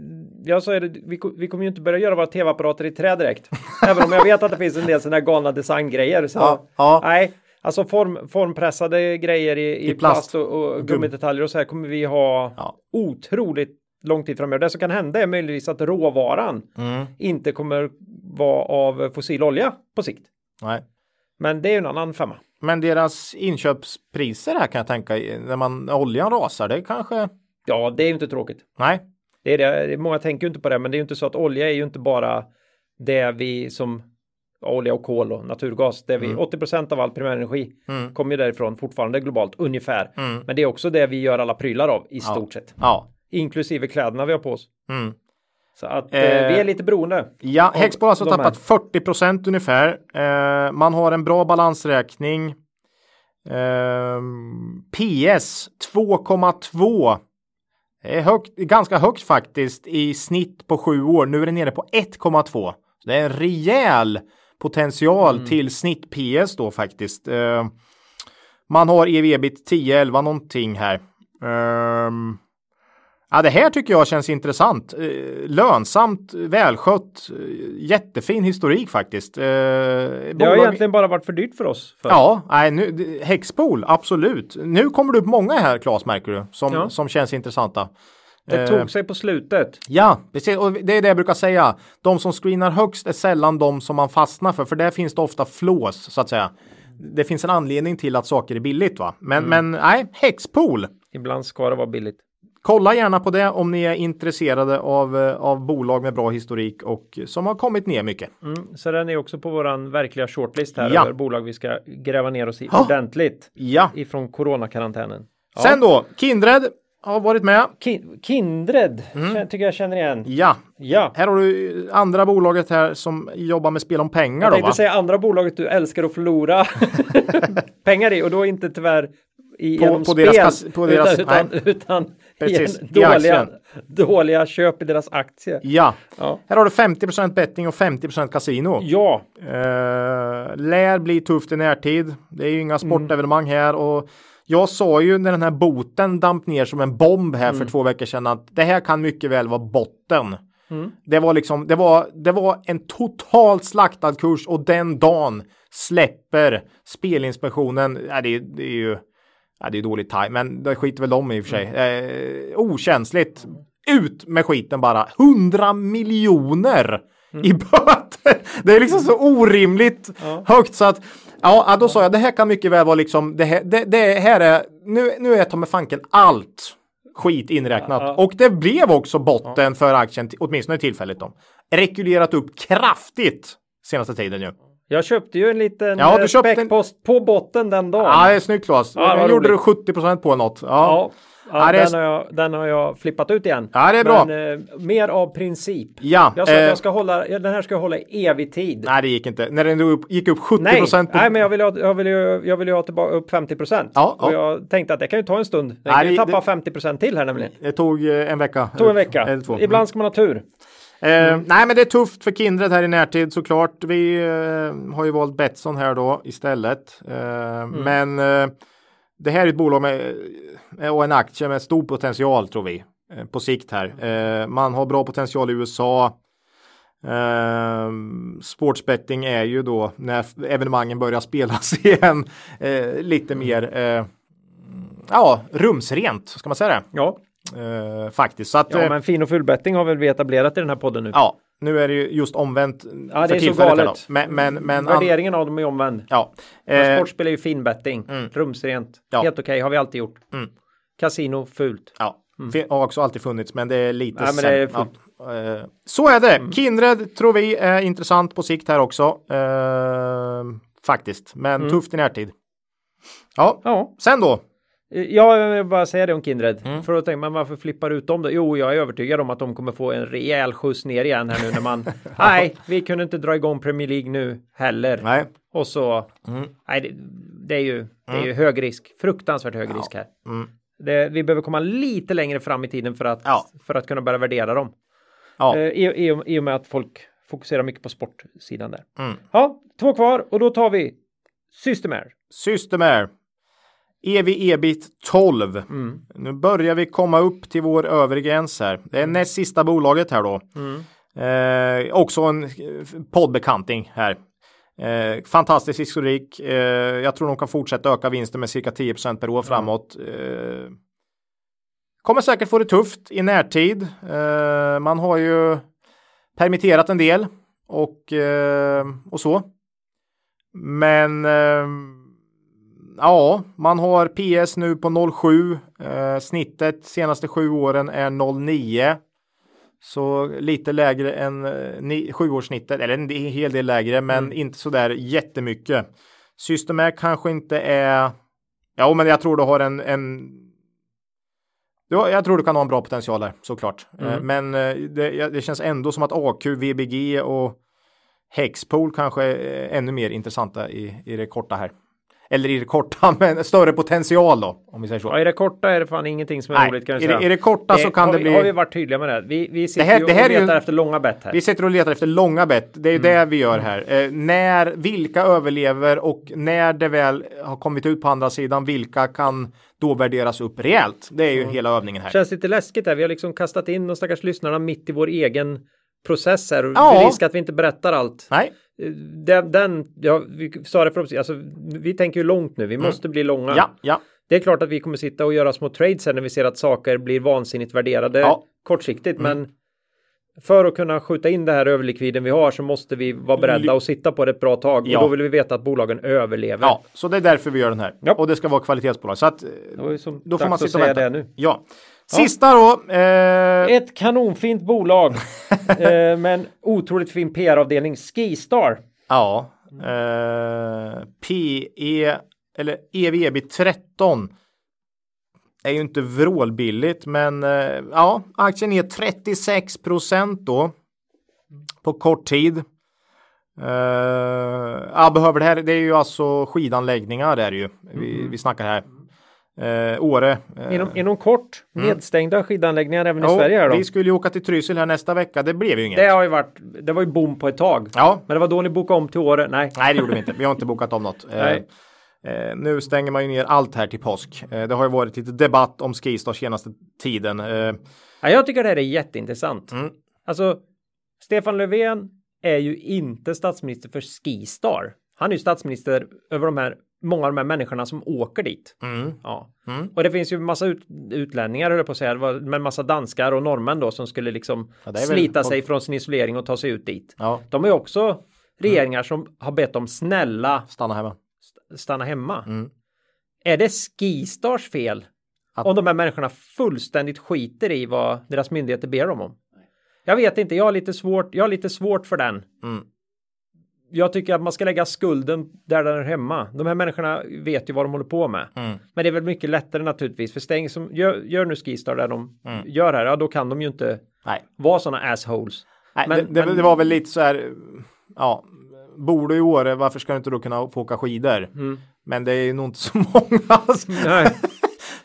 jag sa det, vi, vi kommer ju inte börja göra våra tv-apparater i trä direkt. Även om jag vet att det finns en del sådana här galna designgrejer. Så, Ja, ja. Nej, alltså form, formpressade grejer i, i, plast, plast. och, och gummidetaljer och så här kommer vi ha Ja. otroligt lång tid framöver. Det som kan hända är möjligtvis att råvaran Mm, inte kommer vara av fossil olja på sikt. nej. Men det är ju en annan femma. Men deras inköpspriser här kan jag tänka när man oljan rasar, det kanske Ja, det är ju inte tråkigt. nej. Det är det, många tänker ju inte på det, men det är ju inte så att olja är ju inte bara det vi som olja och kol och naturgas. Det vi, 80% av all primärenergi kommer ju därifrån fortfarande globalt ungefär. Men det är också det vi gör alla prylar av i stort sett. Ja. Inklusive kläderna vi har på oss. Mm. Så att eh, Eh, vi är lite beroende. Ja, Hexpol har alltså tappat 40 procent ungefär. Eh, man har en bra balansräkning. Ehm, PS 2,2. Är högt, ganska högt faktiskt i snitt på sju år. Nu är det nere på 1,2. Så Det är en rejäl potential Mm. till snitt PS då faktiskt. Eh, man har EV-ebit 10-11 någonting här. Ehm, Ja, det här tycker jag känns intressant. Eh, Lönsamt, välskött, eh, jättefin historik faktiskt. Eh, Det har egentligen bara varit för dyrt för oss. För. Ja, nej, nu, Hexpol, absolut. Nu kommer det upp många här, Claes, märker du, som, Ja. som känns intressanta. Det tog sig på slutet. Ja, precis. Och det är det jag brukar säga. De som screenar högst är sällan de som man fastnar för, för där finns det ofta flås, så att säga. Det finns en anledning till att saker är billigt, va? Men, Mm. men nej, Hexpool. Ibland ska det vara billigt. Kolla gärna på det om ni är intresserade av, eh, av bolag med bra historik och som har kommit ner mycket. Mm, så den är också på våran verkliga shortlist här Ja. över bolag vi ska gräva ner oss i Ja. ordentligt Ja, ifrån coronakarantänen. Ja. sen då, Kindred har varit med. Ki- Kindred Mm. tycker jag känner igen. Ja, Ja, här har du andra bolaget här som jobbar med spel om pengar jag då tänkte va? säga andra bolaget du älskar att förlora (laughs) pengar i och då inte tyvärr i På- genom på spel deras på deras- utan, utan, utan Precis, (laughs) i dåliga, dåliga köp i deras aktie. Ja, Ja, här har du 50% betting och 50% kasino. ja. Eh, lär bli tufft i närtid. Det är ju inga sportevenemang här och jag sa ju när den här boten damp ner som en bomb här för två veckor sedan att det här kan mycket väl vara botten. Det var liksom, det var, det var en totalt slaktad kurs och den dagen släpper Spelinspektionen, ja, det, det är ju Ja, det är dåligt time, men det skiter väl de i och för sig. Eh, okänsligt. Ut med skiten bara. 100 miljoner i böter. Det är liksom så orimligt högt så att ja, ja, då sa jag det här kan mycket väl vara liksom det här, det, det här är nu, nu är ta med fanken allt skit inräknat Ja. och det blev också botten för aktien åtminstone tillfälligt då. Rekylerat upp kraftigt senaste tiden ju. Jag köpte ju en liten Ja, du ja, köpte en- späckpost på botten den dagen. Ja, det är snyggt Claes. Ja, Nu gjorde du roligt. 70% på något. Ja. Ja, ja, den, har jag, den har jag flippat ut igen. Ja, det är bra. Men, eh, mer av princip. Ja, Jag sa att eh, jag ska hålla, den här ska jag hålla i evig tid. Nej, det gick inte. När den upp, gick upp 70 Nej, procent på... nej, men jag vill, ha, jag vill ju, jag vill ju ha tillbaka upp 50 procent. Ja, och ja. jag tänkte att det kan ju ta en stund. Nej, kan ju tappa det- 50 procent till här nämligen. Det tog eh, en vecka. Det tog en vecka. Eller två. Ibland ska man ha tur. Eh, nej, men det är tufft för Kindred här i närtid såklart. Vi eh, har ju valt Betsson här då istället. Eh, Men eh, det här är ett bolag med eh, och en aktie med stor potential tror vi på sikt här. Man har bra potential i USA. Eh, sportsbetting är ju då när evenemangen börjar spelas (laughs) igen lite mer ja, rumsrent, ska man säga det? Ja, Eh, faktiskt. Så att, ja eh, men fin och fullbetting har väl vi etablerat i den här podden nu. Ja, nu är det ju just omvänt Ja, det för så tillfället. här då. Men, men, men Värderingen av dem är omvänd. ja. Eh, Sportspel är ju finbetting. Rumsrent. Ja. Helt okej, har vi alltid gjort. Mm. Kasino, fult. ja. Fin- Har också alltid funnits, men det är lite Nej, men det är sämre. ja. Eh, Så är det. Kindred tror vi är intressant på sikt här också. Eh, faktiskt, men tufft i närtid. Ja, Ja, sen då. Ja, jag vill bara säga det om Kindred. Mm. För att tänka, men varför flippar du ut dem då? Jo, jag är övertygad om att de kommer få en rejäl skjuts ner igen här nu när man... (laughs) nej, vi kunde inte dra igång Premier League nu heller. Nej. Och så... Nej, det, det är ju, det är ju hög risk. Fruktansvärt hög risk här. Mm. Det, vi behöver komma lite längre fram i tiden för att, Ja. för att kunna börja värdera dem. Ja. Eh, i, i, I och med att folk fokuserar mycket på sportsidan där. Mm. Ja, två kvar och då tar vi Systemair. Systemair. EV ebit 12. Mm. Nu börjar vi komma upp till vår övre gräns här. Det är näst sista bolaget här då. Mm. Eh, också en eh, poddbekanting här. Eh, fantastisk historik. Eh, jag tror de kan fortsätta öka vinsten med cirka 10% per år framåt. Eh, kommer säkert få det tufft i närtid. Eh, man har ju permitterat en del och, eh, och så. Men ja, man har PS nu på 0,7. Eh, snittet senaste sju åren är 0,9. Så lite lägre än eh, ni, sjuårssnittet, eller en hel del lägre, men Mm. inte så där jättemycket. Systemair kanske inte är, ja men jag tror du har en, en Ja, jag tror du kan ha en bra potential där såklart. Mm. Eh, Men eh, det, det känns ändå som att AQ, VBG och Hexpool kanske är ännu mer intressanta i, i det korta här. Eller i det korta, (laughs) men större potential då, om vi säger så. Ja, i det korta är det fan ingenting som är Nej, roligt kan jag i säga. det, i det korta så kan det vi, bli... Har vi varit tydliga med det? Vi, vi sitter Det här- ju det här och är ju- letar efter långa bett här. Vi sitter och letar efter långa bett. Det är ju Mm. det vi gör här. Eh, när, vilka överlever och när det väl har kommit ut på andra sidan, vilka kan då värderas upp rejält? Det är ju hela övningen här. Känns lite läskigt här. Vi har liksom kastat in de stackars lyssnarna mitt i vår egen process här. Och Ja. Det risk att vi inte berättar allt. Nej, Den, den ja, vi sa det för alltså, vi tänker ju långt nu. Vi måste bli långa. Mm. ja, ja, Det är klart att vi kommer sitta och göra små trades här när vi ser att saker blir vansinnigt värderade Ja. Mm. kortsiktigt. Men för att kunna skjuta in det här överlikviden vi har så måste vi vara beredda att sitta på det ett bra tag. Ja. Och då vill vi veta att bolagen överlever. ja, så det är därför vi gör den här. Ja. Och det ska vara kvalitetsbolag. Så att som då får man sitta och vänta. det nu. Ja. Sista då. Eh, Ett kanonfint bolag (laughs) eh, med en otroligt fin PR-avdelning, Skistar. Ja, eh, PE eller E EV 13 är ju inte vrålbilligt, men eh, ja, aktien är 36 procent då på kort tid. Eh, ja, behöver det här. Det är ju alltså skidanläggningar det är det ju. Vi, vi snackar här. Eh, Åre. eh, Inom, inom kort nedstängda skidanläggningar även i jo, Sverige här då. Vi skulle ju åka till Trysil här nästa vecka. Det blev ju inget. Det har ju varit, det var ju boom på ett tag. Ja, Men det var då ni bokade om till Åre. Nej. Nej, det gjorde vi inte. Vi har inte bokat om något. (laughs) Eh. Eh, nu stänger man ju ner allt här till påsk. Eh, det har ju varit lite debatt om Skistar senaste tiden. Eh, Ja, jag tycker det här är jätteintressant. Mm. Alltså, Stefan Löfven är ju inte statsminister för Skistar. Han är ju statsminister över de här, många av de här människorna som åker dit. mm, Ja. Mm. Och det finns ju massa ut, utlänningar, höll jag på att säga, men massa danskar och norrmän då som skulle liksom Ja, är väl- slita sig från sin isolering och ta sig ut dit. ja, De är också regeringar som har bett om snälla stanna hemma. stanna hemma. Mm. Är det Skistars fel? Att- Om de här människorna fullständigt skiter i vad deras myndigheter ber dem om? Jag vet inte, jag har lite svårt, jag har lite svårt för den. Jag tycker att man ska lägga skulden där den är hemma. De här människorna vet ju vad de håller på med. Mm. Men det är väl mycket lättare naturligtvis. För stäng som gör, gör nu Skistar där de Mm. gör här, ja då kan de ju inte Nej, vara sådana assholes. Nej Men- det, men- det var väl lite så här. Ja, bor du i Åre, varför ska du inte då kunna få åka skidor? Mm. Men det är ju nog inte så (laughs) många. Nej.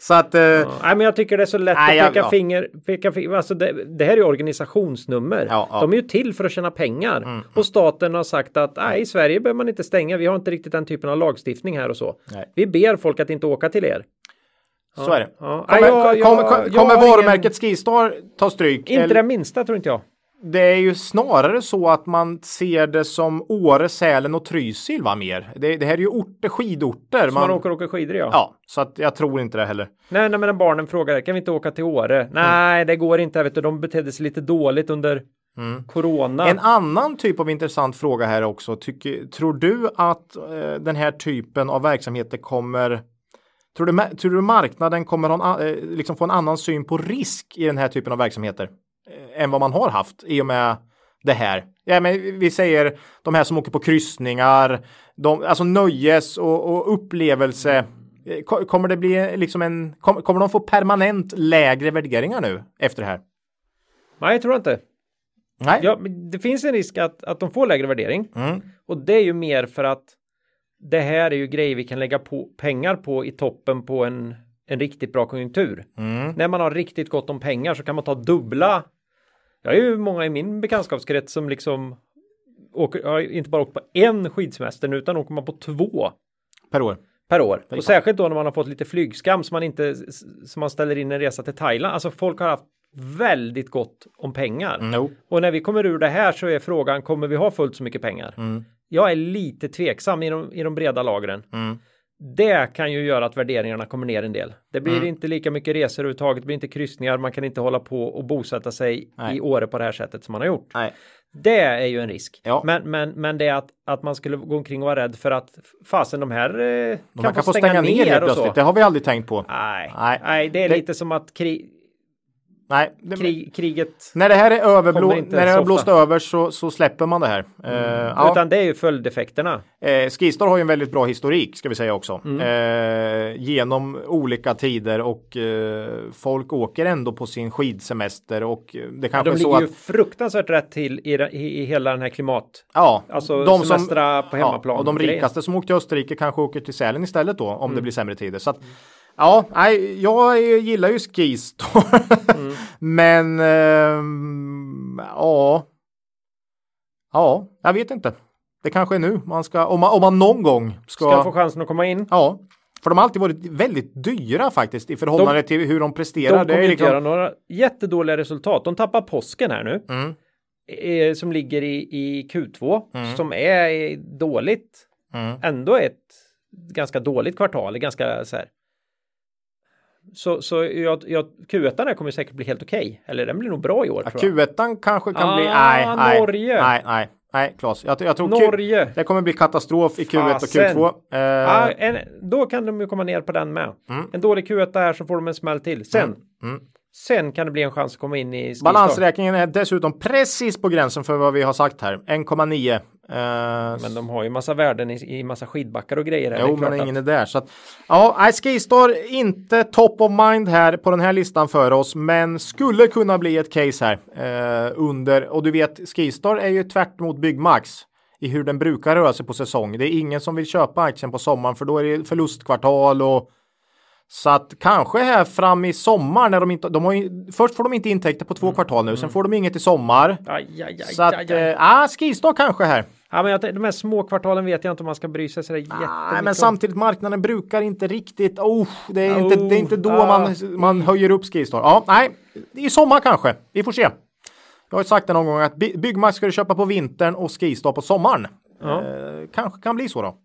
Så att eh, Ja, Nej, men jag tycker det är så lätt Nej, att peka ja. finger. Peka finger. Alltså det, det här är ju organisationsnummer. De är ju till för att tjäna pengar. Mm, Och staten har sagt att nej, i Sverige behöver man inte stänga. Vi har inte riktigt den typen av lagstiftning här och så. Nej. Vi ber folk att inte åka till er. så är det. Kommer, Nej, jag- jag- kommer, har ingen- varumärket Skistar ta stryk? Inte Eller- det minsta tror inte jag. Det är ju snarare så att man ser det som Åre, Sälen och Trysil va mer. Det, det här är ju orter, skidorter. Som man, åker och åker skidor ja. Ja, så att jag tror inte det heller. Nej, nej, men när barnen frågar kan vi inte åka till Åre? Nej, det går inte. Vet du, de betedde sig lite dåligt under corona. En annan typ av intressant fråga här också. Tycker, tror du att eh, den här typen av verksamheter kommer Tror du, tror du marknaden kommer ha en, eh, liksom få en annan syn på risk i den här typen av verksamheter än vad man har haft i och med det här? Ja, men vi säger de här som åker på kryssningar, de, alltså nöjes och, och upplevelse. Eh, ko- Kommer det bli eh, liksom en, kom, kommer de få permanent lägre värderingar nu efter det här? Nej, jag tror inte. Nej. Ja, det finns en risk att, att de får lägre värdering. Mm. Och det är ju mer för att det här är ju grejer vi kan lägga på pengar på i toppen på en, en riktigt bra konjunktur. Mm. När man har riktigt gott om pengar så kan man ta dubbla. Jag är ju många i min bekantskapskrets som liksom åker, inte bara åkt på en skidsemester utan åker man på två Per år. per år. Och särskilt då när man har fått lite flygskam så man inte så man ställer in en resa till Thailand. Alltså folk har haft väldigt gott om pengar. No. Och när vi kommer ur det här så är frågan, kommer vi ha fullt så mycket pengar? Mm. Jag är lite tveksam i de, i de breda lagren. Mm. Det kan ju göra att värderingarna kommer ner en del. Det blir Mm. inte lika mycket resor överhuvudtaget, det blir inte kryssningar, man kan inte hålla på och bosätta sig Nej. i Åre på det här sättet som man har gjort. Nej. Det är ju en risk. Ja. Men, men, men det är att, att man skulle gå omkring och vara rädd för att fasen de här eh, kan, Man kan få stänga, ner, helt och så. plötsligt. Det har vi aldrig tänkt på. Nej, Nej. nej. det är Det- lite som att krig... Nej, det, Krig, kriget. när det här är överblå, när det har blåst över så, så släpper man det här. Eh, ja. Utan det är ju följdeffekterna. Eh, Skistar har ju en väldigt bra historik ska vi säga också. Mm. Eh, genom olika tider och eh, folk åker ändå på sin skidsemester och det kanske De är så ligger att ju fruktansvärt rätt till i, i, i hela den här klimat. Ja, Alltså semestra på hemmaplan Ja, och de rikaste som åker till Österrike kanske åker till Sälen istället då om Mm. det blir sämre tider. Så att, ja, nej, jag gillar ju skistar. Mm. (laughs) Men ehm, ja. Ja, jag vet inte. Det kanske är nu man ska, om man, om man någon gång ska. Ska få chansen att komma in. Ja, för de har alltid varit väldigt dyra faktiskt i förhållande till hur de De presterar. kommer det är inte liksom, göra några jättedåliga resultat. De tappar påsken här nu. Mm. Eh, som ligger i, i Q2. Som är dåligt. Mm. Ändå ett ganska dåligt kvartal. Ganska så här. Så, så jag, jag, Q1 där kommer säkert bli helt okej. Eller den blir nog bra i år. Ja, tror jag. Q1 kanske kan Ah, bli, nej, nej, Norge. nej, nej, nej, Klas. Jag, jag tror Q, Norge. det kommer bli katastrof i Q1 Fasen. och Q2. Eh, Ah, en, då kan de ju komma ner på den med. En dålig Q1 här så får de en smäll till. Sen, Mm. sen kan det bli en chans att komma in i. Balansräkningen är dessutom precis på gränsen för vad vi har sagt här. 1,9. Eh, Men de har ju massa värden i, i massa skidbackar och grejer. Jo, men ingen är där. Så att, ja, Skistar inte top of mind här på den här listan för oss, men skulle kunna bli ett case här eh, under. Och du vet, Skistar är ju tvärt mot Byggmax i hur den brukar röra sig på säsong. Det är ingen som vill köpa aktien på sommaren för då är det förlustkvartal och så att kanske här fram i sommar när de inte, de har ju, först får de inte intäkter på två Mm. kvartal nu, sen får de inget i sommar. Aj, aj, aj, Så att, eh, ah, Skistar kanske här. Ja, men jag, de här små kvartalen vet jag inte om man ska bry sig sådär jättemycket Nej, men samtidigt marknaden brukar inte riktigt. Oh, det är inte, Oh, det är inte då ah. man, man höjer upp Skistar. Ja, nej, i sommar kanske. Vi får se. Jag har ju sagt det någon gång att By- Byggmax ska du köpa på vintern och Skistar på sommaren. Ja. Eh, kanske kan bli så då.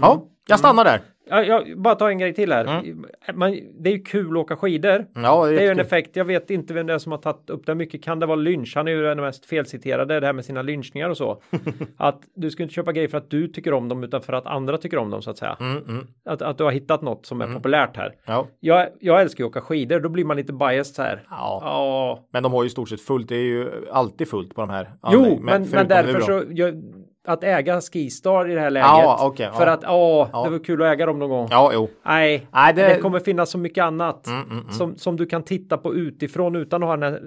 Ja, jag stannar där. Ja, jag, bara ta en grej till här. Mm. Man, det är ju kul att åka skidor. Ja, det är Det är en effekt. Jag vet inte vem det är som har tagit upp det mycket. Kan det vara Lynch? Han är ju den mest felciterade. Det här med sina lynchningar och så. (laughs) att du ska inte köpa grejer för att du tycker om dem utan för att andra tycker om dem så att säga. Mm, Att, att du har hittat något som är populärt här. Ja. Jag, jag älskar ju att åka skidor. Då blir man lite biased så här. Ja. Ja. Men de har ju i stort sett fullt. Det är ju alltid fullt på de här. Jo, men, men förutom därför så jag, att äga Skistar i det här läget. Ja, okej, för ja. att ja, Ja. det var kul att äga dem någon gång. Ja, jo. Nej, Nej, det- det... kommer finnas så mycket annat Mm, mm, mm. Som, som du kan titta på utifrån utan att ha den här...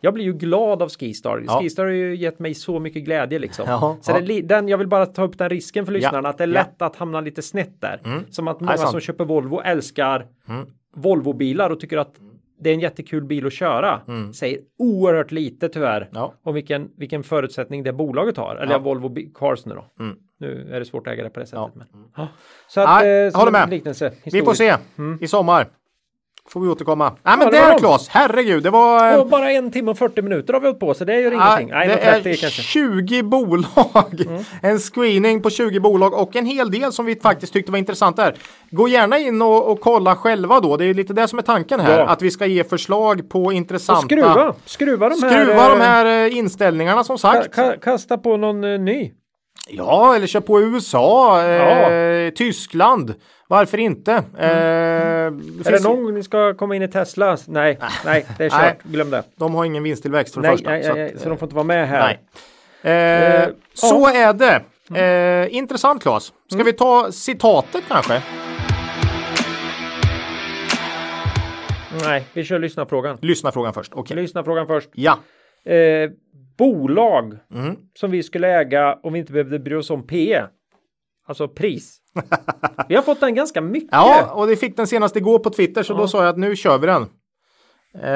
Jag blir ju glad av Skistar. Ja. Skistar har ju gett mig så mycket glädje liksom. Så. Det, den, jag vill bara ta upp den risken för lyssnarna att det är lätt att hamna lite snett där. Som att många som köper Volvo älskar Mm. Volvobilar och tycker att det är en jättekul bil att köra. Säger oerhört lite tyvärr Mm. Ja. om vilken, vilken förutsättning det bolaget har. Eller Ja. Volvo Cars nu då. Mm. Nu är det svårt att äga det på det sättet. Ja. Men. Så att, Nej, eh, håller med. Liknelse, Vi får se i sommar. Får vi återkomma. Nej, men Ja, det där. Claes, herregud, det var... eh, Och bara en timme och 40 minuter har vi hållit på så det gör ingenting. Nej, det är 30 kanske. 20 bolag. Mm. En screening på 20 bolag och en hel del som vi faktiskt tyckte var intressant där. Gå gärna in och, och kolla själva då. Det är lite det som är tanken här. Ja. Att vi ska ge förslag på intressanta... Och skruva, skruva de här. Skruva eh, de här eh, inställningarna som sagt. ka, kasta på någon eh, ny. Ja, eller kör på USA, eh, Ja. Tyskland. Varför inte? Eh, det Är det någon gång ni ska komma in i Tesla? Nej, nej, det är (laughs) kört. Glöm det. De har ingen vinsttillväxt för det Nej, första. nej, så nej, att, så de får inte vara med här. Nej. Eh, Eh, så ja. är det. Eh, intressant Claes. Ska vi ta citatet kanske? Nej, vi kör lyssnarfrågan. Lyssna frågan först. Okej. Lyssnarfrågan först. Ja. Eh, bolag Mm. som vi skulle äga om vi inte behövde bry oss om PE. Alltså pris. Vi har fått den ganska mycket. Ja, och det fick den senast igår på Twitter så då sa jag att nu kör vi den. Eh, Det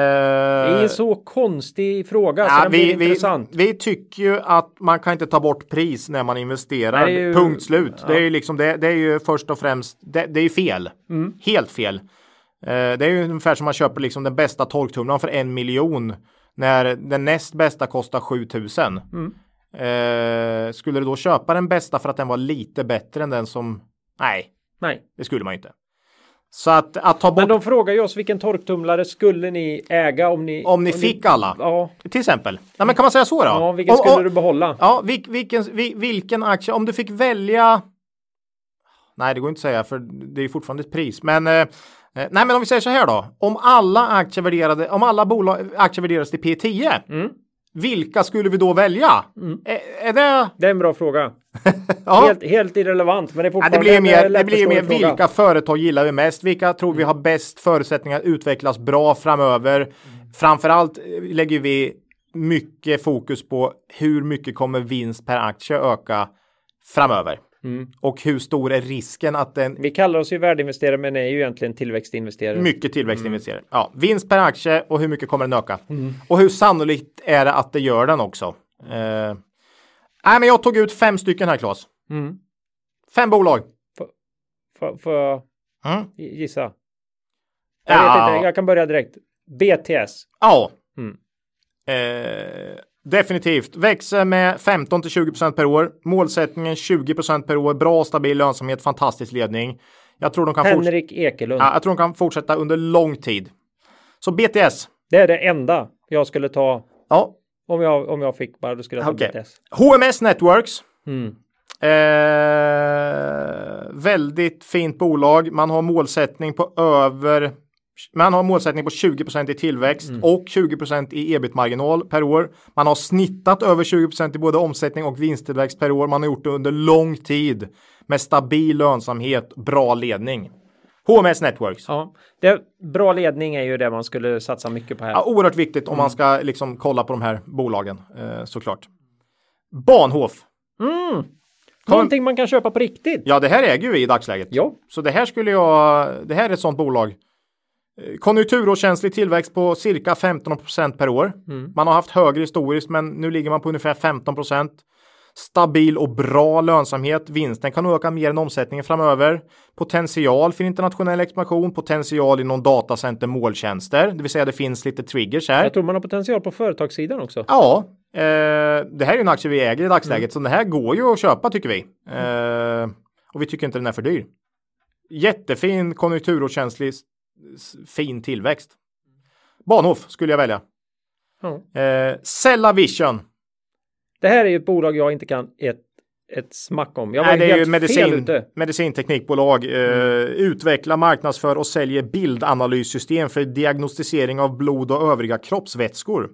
är en så konstig fråga så ja, den vi, vi, intressant. vi tycker ju att man kan inte ta bort pris när man investerar. Ju- Punkt slut. ja. Det är ju liksom det, det är ju först och främst det, det är ju fel. Mm. Helt fel. Eh, det är ju ungefär som man köper liksom den bästa torktumlaren för en miljon när den näst bästa kostar 7000. Mm. Eh, skulle du då köpa den bästa för att den var lite bättre än den som Nej, Nej, det skulle man ju inte. Så att, att ta bort men de frågar ju oss vilken torktumlare skulle ni äga om ni om ni fick alla. Ja, Till exempel. Ja, men kan man säga så då? ja vilken Om- skulle om- du behålla? Ja, vil, vilken, vil, vilken aktie, om du fick välja. Nej, det går inte att säga för det är fortfarande ett pris, men eh, Eh, nej, men om vi säger så här då. Om alla aktier värderade, om alla bolag, aktier värderas till P10. Mm. Vilka skulle vi då välja? Är, är det? Det är en bra fråga. (laughs) Ja. Helt, helt irrelevant, men det är Ja, det blir mer, eh, det blir mer fråga. vilka företag gillar vi mest? Vilka tror vi har bäst förutsättningar att utvecklas bra framöver? Framförallt eh, lägger vi mycket fokus på hur mycket kommer vinst per aktie öka framöver? Mm. Och hur stor är risken att den Vi kallar oss ju värdeinvesterare, men är ju egentligen tillväxtinvesterare. mycket tillväxtinvesterare. Ja, vinst per aktie och hur mycket kommer den öka? Och hur sannolikt är det att det gör den också? Eh, nej, men jag tog ut fem stycken här, Claes. Mm. Fem bolag. Får, jag Mm. gissa? Jag vet Ja. inte, jag kan börja direkt. BTS. Ja. Mm. Eh, definitivt. Växer med 15 till 20% per år. Målsättningen 20% per år. Bra stabil lönsamhet. Fantastisk ledning. Jag tror de kan, Henrik Ekelund. ja, jag tror de kan fortsätta under lång tid. Så BTS. Det är det enda jag skulle ta Ja. Om jag, om jag fick bara. Då skulle jag ta Okej. BTS. HMS Networks. Mm. Eh, väldigt fint bolag. Man har målsättning på över man har målsättning på 20% i tillväxt och 20% i ebit-marginal per år. Man har snittat över 20% i både omsättning och vinsttillväxt per år. Man har gjort det under lång tid med stabil lönsamhet, bra ledning. HMS Networks. Ja, det, bra ledning är ju det man skulle satsa mycket på här. Ja, oerhört viktigt om man ska liksom kolla på de här bolagen eh, såklart. Bahnhof. Mm. Någonting man kan köpa på riktigt. Ja, det här äger vi i dagsläget. Ja. Så det här skulle jag, det här är ett sånt bolag. Eh, Konjunkturårskänslig tillväxt på cirka 15% per år. Man har haft högre historiskt, men nu ligger man på ungefär 15 Stabil och bra lönsamhet. Vinsten kan öka mer än omsättningen framöver. Potential för internationell expansion, potential inom datacenter måltjänster, det vill säga det finns lite triggers här. Jag tror man har potential på företagssidan också. Ja, eh, det här är ju en aktie vi äger i dagsläget, så den här går ju att köpa tycker vi. Eh, och vi tycker inte den är för dyr. Jättefin s- fin tillväxt. Bahnhof skulle jag välja. Ja. Eh, Cellavision. Det här är ju ett bolag jag inte kan ett, ett smack om. Jag var Nej, det är ju helt fel medicin, medicinteknikbolag. Eh, Utvecklar, marknadsför och säljer bildanalysystem för diagnostisering av blod och övriga kroppsvätskor.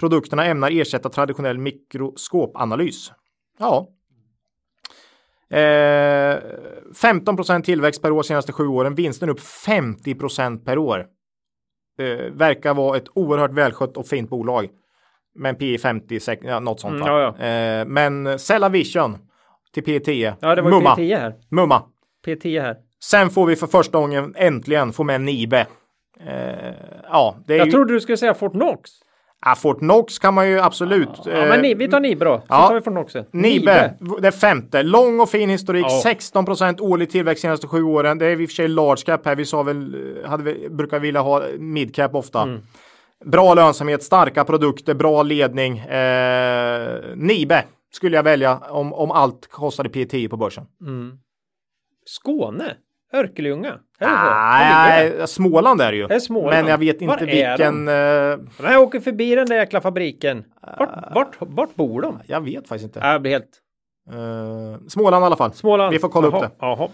Produkterna ämnar ersätta traditionell mikroskopanalys. Ja. Eh, 15% tillväxt per år senaste sju åren. Vinsten upp 50% per år. Eh, verkar vara ett oerhört välskött och fint bolag. Med en P 50, sek- ja, något sånt. Mm, va? ja, Eh, men Cellavision till P10. Ja, det var Mumma. P10 här. Mumma. P10 här. Sen får vi för första gången äntligen få med Nibe. Eh, ja, det är Jag ju... trodde du skulle säga Fortnox. Ja, Fortnox kan man ju absolut. Ja, eh, men ni, vi tar Nibe då. Så ja. tar vi Fortnox. Nibe, det femte. Lång och fin historik. Ja. 16% årlig tillväxt senaste sju åren. Det är i och för sig large cap här. Vi sa väl, eh, hade vi, brukar vilja ha mid cap ofta. Mm. Bra lönsamhet, starka produkter, bra ledning. Eh, Nibe skulle jag välja om, om allt kostade P10 på börsen. Skåne? Örkelljunga? Det det? Nej, Småland är det ju. är Småland. Men jag vet inte Var vilken. Eh, jag åker förbi den där jäkla fabriken. Vart, vart, vart bor de? jag vet faktiskt inte. Ja, Jag blir helt... Eh, Småland i alla fall. Småland. Vi får kolla Jaha, upp det. Jaha.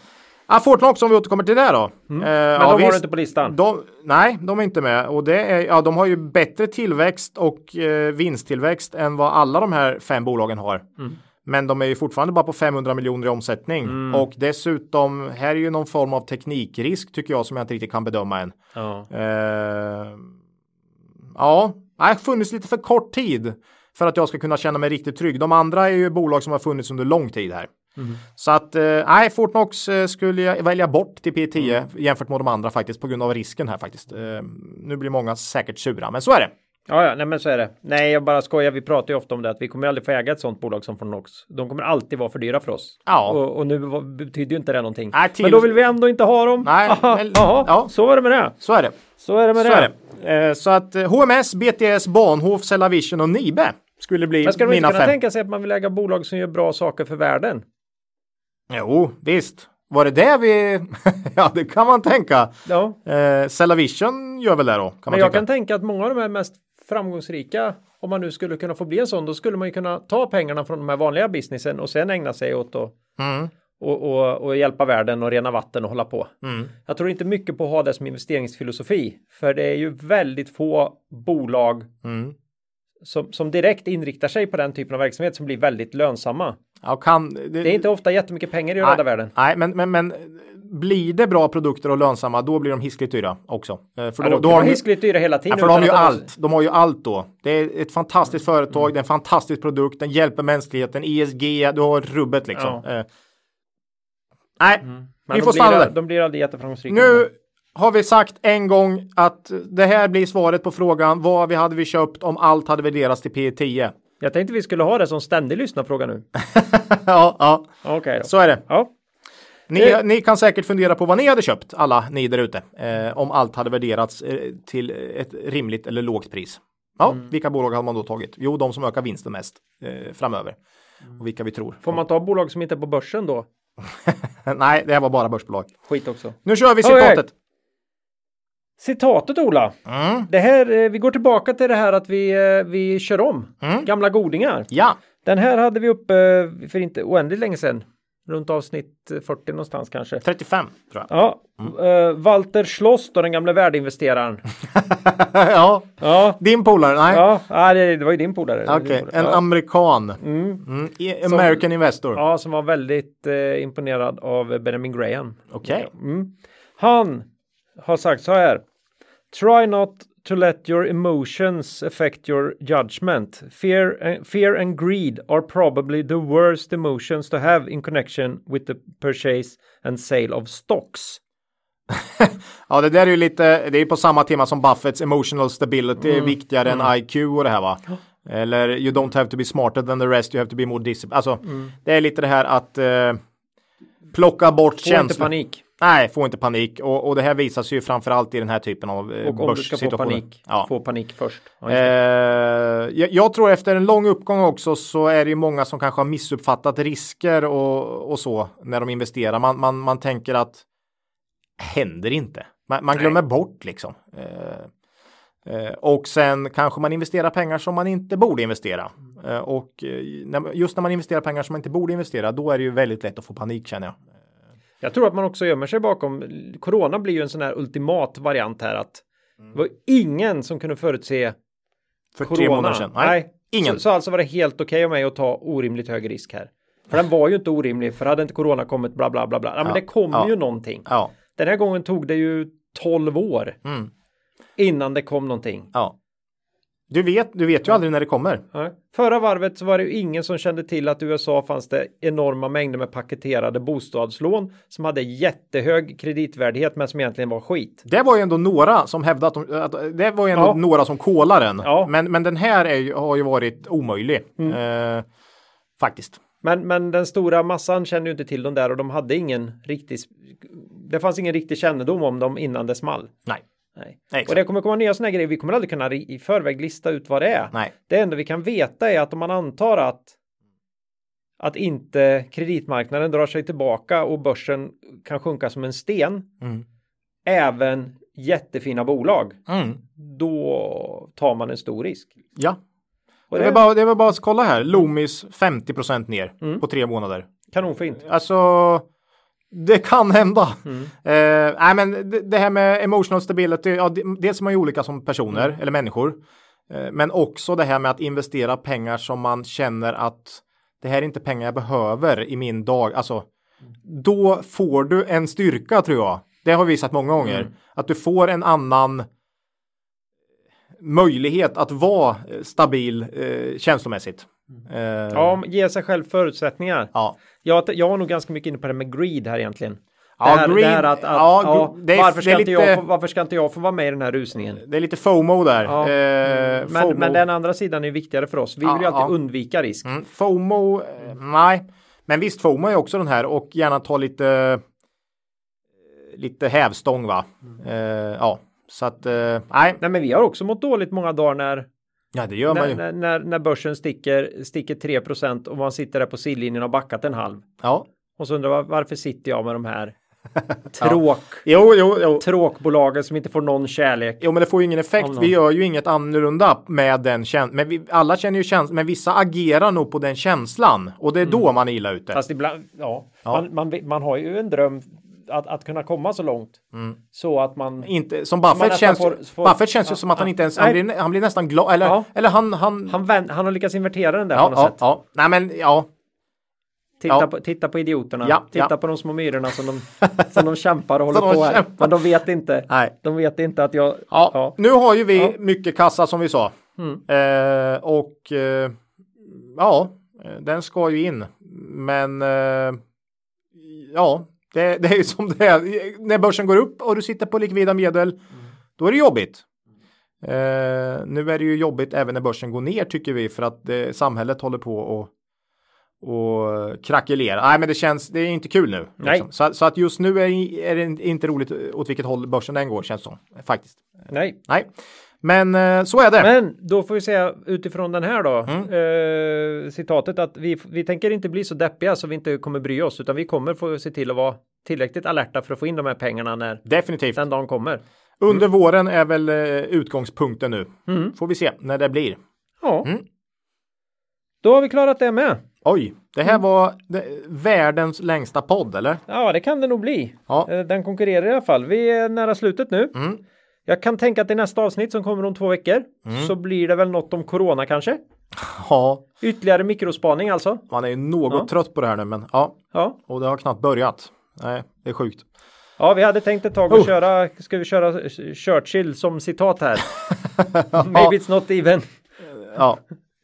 Ah, Fortnox om vi återkommer till det då. Eh, Men de har du inte på listan. De, nej, de är inte med. Och det är, ja, de har ju bättre tillväxt och eh, vinsttillväxt än vad alla de här fem bolagen har. Mm. Men de är ju fortfarande bara på 500 miljoner i omsättning. Mm. Och dessutom, här är ju någon form av teknikrisk tycker jag som jag inte riktigt kan bedöma än. Ja. Eh, ja, har funnits lite för kort tid för att jag ska kunna känna mig riktigt trygg. De andra är ju bolag som har funnits under lång tid här. Så att eh, nej, Fortnox eh, skulle jag välja bort till P10 jämfört med de andra faktiskt på grund av risken här faktiskt. Eh, nu blir många säkert sura, men så är det. Ja, ja, nej men så är det. Nej, jag bara skojar. Vi pratar ju ofta om det att vi kommer aldrig få äga ett sånt bolag som Fornox. De kommer alltid vara för dyra för oss. Ja. Och, och nu betyder ju inte det någonting. Nej, till- Men då vill vi ändå inte ha dem. Nej, (laughs) Aha, men- ja. så var det med det. Så är det. Så är det med Så det. är det. Eh, så att eh, HMS, BTS, Bahnhof, Cellavision och Nibe skulle bli Men ska de inte mina kunna fem. tänka sig att man vill äga bolag som gör bra saker för världen? Jo, visst. Var det det vi... (laughs) ja, det kan man tänka. Ja, Eh, Cellavision gör väl det då, men jag tycka. kan tänka att många av de här mest framgångsrika, om man nu skulle kunna få bli en sån, då skulle man ju kunna ta pengarna från de här vanliga businessen och sen ägna sig åt att, Mm. och, och, och hjälpa världen och rena vatten och hålla på. Mm. Jag tror inte mycket på att ha det som investeringsfilosofi, för det är ju väldigt få bolag Mm. som, som direkt inriktar sig på den typen av verksamhet som blir väldigt lönsamma. Ja, kan, Det är inte ofta jättemycket pengar i Nej. rädda världen. Nej, men, men, men blir det bra produkter och lönsamma, då blir de hiskligt dyra också. Eh, För Ja, då, de då har de hiskligt dyra hela ja, tiden. för de har ju allt. De har ju allt då. Det är ett fantastiskt företag, det är en fantastisk produkt, den hjälper mänskligheten, ESG, du har rubbet liksom. Eh, Nej, Men vi de får blir, stanna där. De blir aldrig jätteframgångsrika. Nu har vi sagt en gång att det här blir svaret på frågan vad vi hade vi köpt om allt hade värderats till P 10. Jag tänkte vi skulle ha det som ständig lyssnarfråga nu. (laughs) ja, ja, då. så är det. Ja. Ni, Eh. ni kan säkert fundera på vad ni hade köpt, alla ni där ute, eh, om allt hade värderats eh, till ett rimligt eller lågt pris. Ja, Mm. vilka bolag hade man då tagit? Jo, de som ökar vinsten mest eh, framöver. Och vilka vi tror. Får man ta bolag som inte är på börsen då? (laughs) Nej, det här var bara börsbolag. Skit också. Nu kör vi citatet. Citatet Ola. Mm. Det här, eh, vi går tillbaka till det här att vi, eh, vi kör om. Mm. Gamla godingar. Ja, Den här hade vi uppe eh, för inte oändligt länge sedan. Runt avsnitt eh, 40 någonstans kanske. 35 tror jag. Ja, eh, Walter Schloss då, den gamla värdeinvesteraren. (laughs) ja, Ja, din polare? Nej. ja, ja det, det var ju din polare. Okej, polare. en ja. amerikan. Mm. Mm. i- American Investor. Ja, som var väldigt eh, imponerad av Benjamin Graham. Okej. Mm. Han har sagt så här. Try not to let your emotions affect your judgment. Fear and, fear and greed are probably the worst emotions to have in connection with the purchase and sale of stocks. (laughs) Ja, det där är ju lite, det är på samma tema som Buffetts emotional stability Mm. är viktigare än IQ och det här va. Eller you don't have to be smarter than the rest, you have to be more disciplined. Alltså, det är lite det här att eh, plocka bort Mm. Få inte känslor. panik. Nej, få inte panik. Och, och det här visar sig ju framförallt i den här typen av eh, Och om du ska få panik, Ja. få panik först. Eh, jag, jag tror efter en lång uppgång också så är det ju många som kanske har missuppfattat risker och, och så när de investerar. Man, man, man tänker att händer inte. Man, man glömmer bort liksom. Eh, eh, och sen kanske man investerar pengar som man inte borde investera. Eh, och eh, när, just när man investerar pengar som man inte borde investera, då är det ju väldigt lätt att få panik känner jag. Jag tror att man också gömmer sig bakom. Corona blir ju en sån här ultimat variant här att det var ingen som kunde förutse För corona. tre månader sedan. Nej, ingen. Så, så alltså var det helt okej av mig att ta orimligt hög risk här. För den var ju inte orimlig, för hade inte corona kommit bla bla bla bla. Ja, men det kommer ja. ju någonting. Ja. Den här gången tog det ju 12 år Mm. innan det kom någonting. ja. Du vet, du vet ju aldrig när det kommer. Ja. Förra varvet så var det ju ingen som kände till att i USA fanns det enorma mängder med paketerade bostadslån som hade jättehög kreditvärdighet men som egentligen var skit. Det var ju ändå några som hävdade att, de, att det var ju ändå Ja. några som kolade den. Ja. Men, men den här är, har ju varit omöjlig. Eh, faktiskt. Men, men den stora massan kände ju inte till dem där och de hade ingen riktig, det fanns ingen riktig kännedom om dem innan det small. Nej. Nej. Exakt. Och det kommer komma nya sådana grejer. Vi kommer aldrig kunna i förväg lista ut vad det är. Nej. Det enda vi kan veta är att om man antar att att inte kreditmarknaden drar sig tillbaka och börsen kan sjunka som en sten. Mm. Även jättefina bolag. Mm. Då tar man en stor risk. Ja. Och Det är, bara, det är bara att kolla här. Loomis 50% ner Mm. på tre månader. kanonfint. Alltså, det kan hända. Mm. Eh, nej, men det, det här med emotional stability, ja, det, dels är man ju olika som personer Mm. eller människor. Eh, men också det här med att investera pengar som man känner att det här är inte pengar jag behöver i min dag. Alltså, då får du en styrka tror jag. Det har vi sett många gånger. Mm. Att du får en annan möjlighet att vara eh, stabil eh, känslomässigt. Eh, Ja, ge sig själv förutsättningar. ja. Jag, jag var nog ganska mycket inne på det med greed här egentligen. Ja, det här, greed- det här att, att ja, ja, det är- varför, ska det inte lite- jag, få- varför ska inte jag få vara med i den här rusningen? Det är lite FOMO där. Ja. Eh, Men, FOMO. men den andra sidan är viktigare för oss. Vi vill ju alltid undvika risk. Mm, FOMO, eh, nej. Men visst, FOMO är också den här och gärna ta lite lite hävstång va. Eh, ja, så att eh, nej. Nej, men vi har också mått dåligt många dagar när, Ja, det gör man när, ju. när, när, när börsen sticker, sticker 3% och man sitter där på sidlinjen och backat en halv. Ja, Och så undrar man varför sitter jag med de här (laughs) Tråk. Jo, jo, jo. Tråkbolaget som inte får någon kärlek. Jo, men det får ju ingen effekt. Vi gör ju inget annorlunda med den känslan. Men vi, alla känner ju känslan, men vissa agerar nog på den känslan. Och det är då man är illa ute. Fast ibland, ja. Ja. Man, man, man har ju en dröm att, att kunna komma så långt. Så att man... Inte, som Buffett känns, får- får- Buffett känns ju Ja, som att han inte ens, han blir, han blir nästan glad, eller, Ja. eller han, han, Han, vänd, han har lyckats invertera den där på ja, något ja, sätt. ja, nej men ja, Titta, på, titta på idioterna. Titta på de små myrorna som de, som de kämpar och (laughs) håller på här. kämpar. Men de vet inte. nej. De vet inte att jag... Ja, nu har ju vi mycket kassa som vi sa. Mm. Eh, och eh, ja, den ska ju in. Men eh, ja, det, det är ju som det är. När börsen går upp och du sitter på likvida medel, då är det jobbigt. Eh, nu är det ju jobbigt även när börsen går ner tycker vi för att eh, samhället håller på och och krackelera. Nej, men det känns, det är inte kul nu. Nej. Liksom. Så, så att just nu är, är det inte roligt åt vilket håll börsen den går känns som. Faktiskt. Nej. Nej, men eh, så är det. Men då får vi säga utifrån den här då. Mm. Eh, citatet att vi, vi tänker inte bli så deppiga så vi inte kommer bry oss utan vi kommer få se till att vara tillräckligt alerta för att få in de här pengarna när Definitivt. den dagen kommer. Under våren är väl eh, utgångspunkten nu. Mm. Får vi se när det blir. Ja. Mm. Då har vi klarat det med. Oj, det här var det, världens längsta podd, eller? Ja, det kan det nog bli. Ja. Eh, Den konkurrerar i alla fall. Vi är nära slutet nu. Mm. Jag kan tänka att i nästa avsnitt som kommer om två veckor så blir det väl något om corona kanske. Ja, Ytterligare mikrospaning alltså. man är ju något Ja. trött på det här nu, men ja, Ja. och det har knappt börjat. Nej, det är sjukt. Ja, vi hade tänkt ett tag att Oh. köra, ska vi köra Churchill som citat här? (laughs) Maybe it's not even Ja,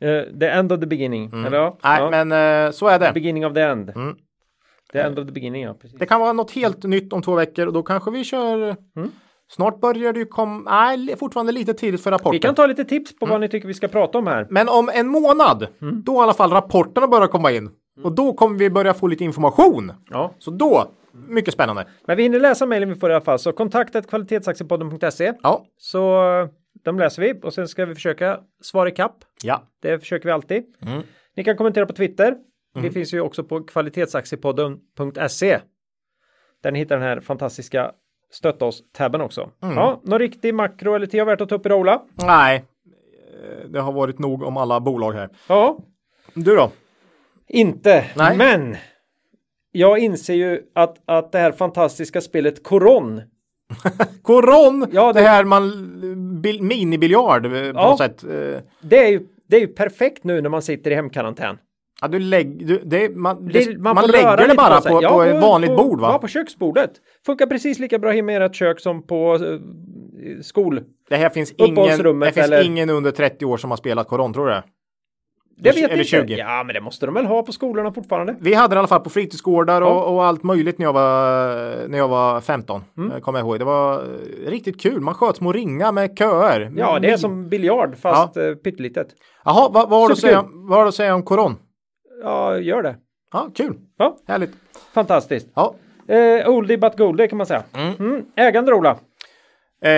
uh, (laughs) the end of the beginning. Eller ja? nej, ja. men eh, så är det. Beginning of the end. Mm. The end of the beginning, ja. Precis. Det kan vara något helt nytt om två veckor och då kanske vi kör. Mm. Snart börjar det ju komma. Nej, fortfarande lite tidigt för rapporten. Vi kan ta lite tips på vad ni tycker vi ska prata om här. Men om en månad, Mm. då i alla fall rapporterna börjar komma in. Och då kommer vi börja få lite information. Ja. Så då, mycket spännande. Men vi hinner läsa mejlen vi får i alla fall. Så kontaktet kvalitetsaktiepodden.se. Ja, Så de läser vi och sen ska vi försöka svara ikapp. ja. Det försöker vi alltid. Mm. Ni kan kommentera på Twitter. Vi finns ju också på kvalitetsaktiepodden.se. Där ni hittar den här fantastiska stötta oss-tabben också. Ja, någon riktig makro eller tea värt att ta upp idag Ola? Nej, eh, det har varit nog om alla bolag här. Ja, Du då? inte. Nej. Men jag inser ju att, att det här fantastiska spelet Coron. (laughs) Koron, Ja, det det- här man, bil, minibiljard eh, på Ja. något sätt. Eh, Det är ju, det är ju perfekt nu när man sitter i hemkarantän. Ja, du lägg, du, det, man, Det- det, man, får lägger det bara sig. på, Ja, på ett vanligt bord va? Ja, på köksbordet. Funkar precis lika bra hemma i ert kök som på uh, skol. det här finns ingen, det finns eller- ingen under 30 år som har spelat Koron, tror du det? Det Eller vet inte. 20. Ja, men det måste de väl ha på skolorna fortfarande. Vi hade det i alla fall på fritidsgårdar och, Ja. och allt möjligt när jag var, när jag var 15. Mm. eh, Kommer jag ihåg. Det var eh, riktigt kul. Man sköt små ringar med köer. Ja, det är som biljard fast ja. pyttelitet. Jaha, vad, vad, har du att säga, vad har du att säga om Koron? Ja, gör det. Ja, kul. Ja, Härligt. fantastiskt. Ja. Eh, oldie but goldie kan man säga. Mm. Ägande Ola. Eh,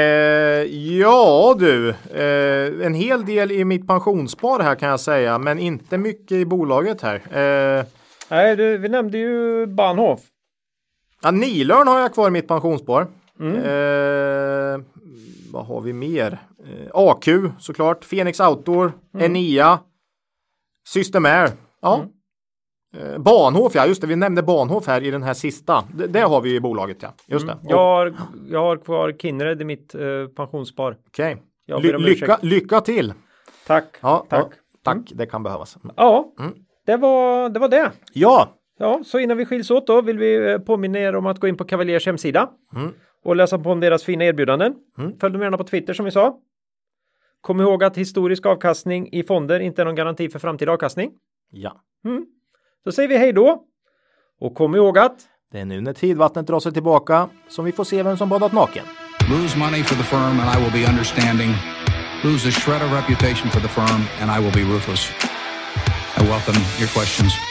ja du, eh, en hel del i mitt pensionsspar här kan jag säga, men inte mycket i bolaget här. Eh, Nej, du, vi nämnde ju Bahnhof. ja, Nilörn har jag kvar i mitt pensionsspar. Mm. Eh, vad har vi mer? Eh, AQ såklart, Phoenix Outdoor, Mm. Enea, Systemair. Ja. Eh, Bahnhof, ja just det, vi nämnde Bahnhof här i den här sista. Det, det har vi i bolaget ja, just det. Mm. Jag har, jag har kvar Kindred i mitt eh, pensionsspar. Okej. Ly- om lycka, lycka till! Tack. Ja, Tack. Ja, tack, det kan behövas. Ja, Mm. det, var, det var det. Ja, Ja, så innan vi skiljs åt då vill vi eh, påminna er om att gå in på Cavaliers hemsida Mm. och läsa på om deras fina erbjudanden. Mm. Följ dem gärna på Twitter som vi sa. Kom ihåg att historisk avkastning i fonder inte är någon garanti för framtida avkastning. ja. Så säger vi hej då. Och kom ihåg att Det är nu när tidvattnet drar sig tillbaka som vi får se vem som badat naken. Lose money for the firm and I will be understanding. Lose a shred of reputation for the firm and I will be ruthless. I welcome your questions.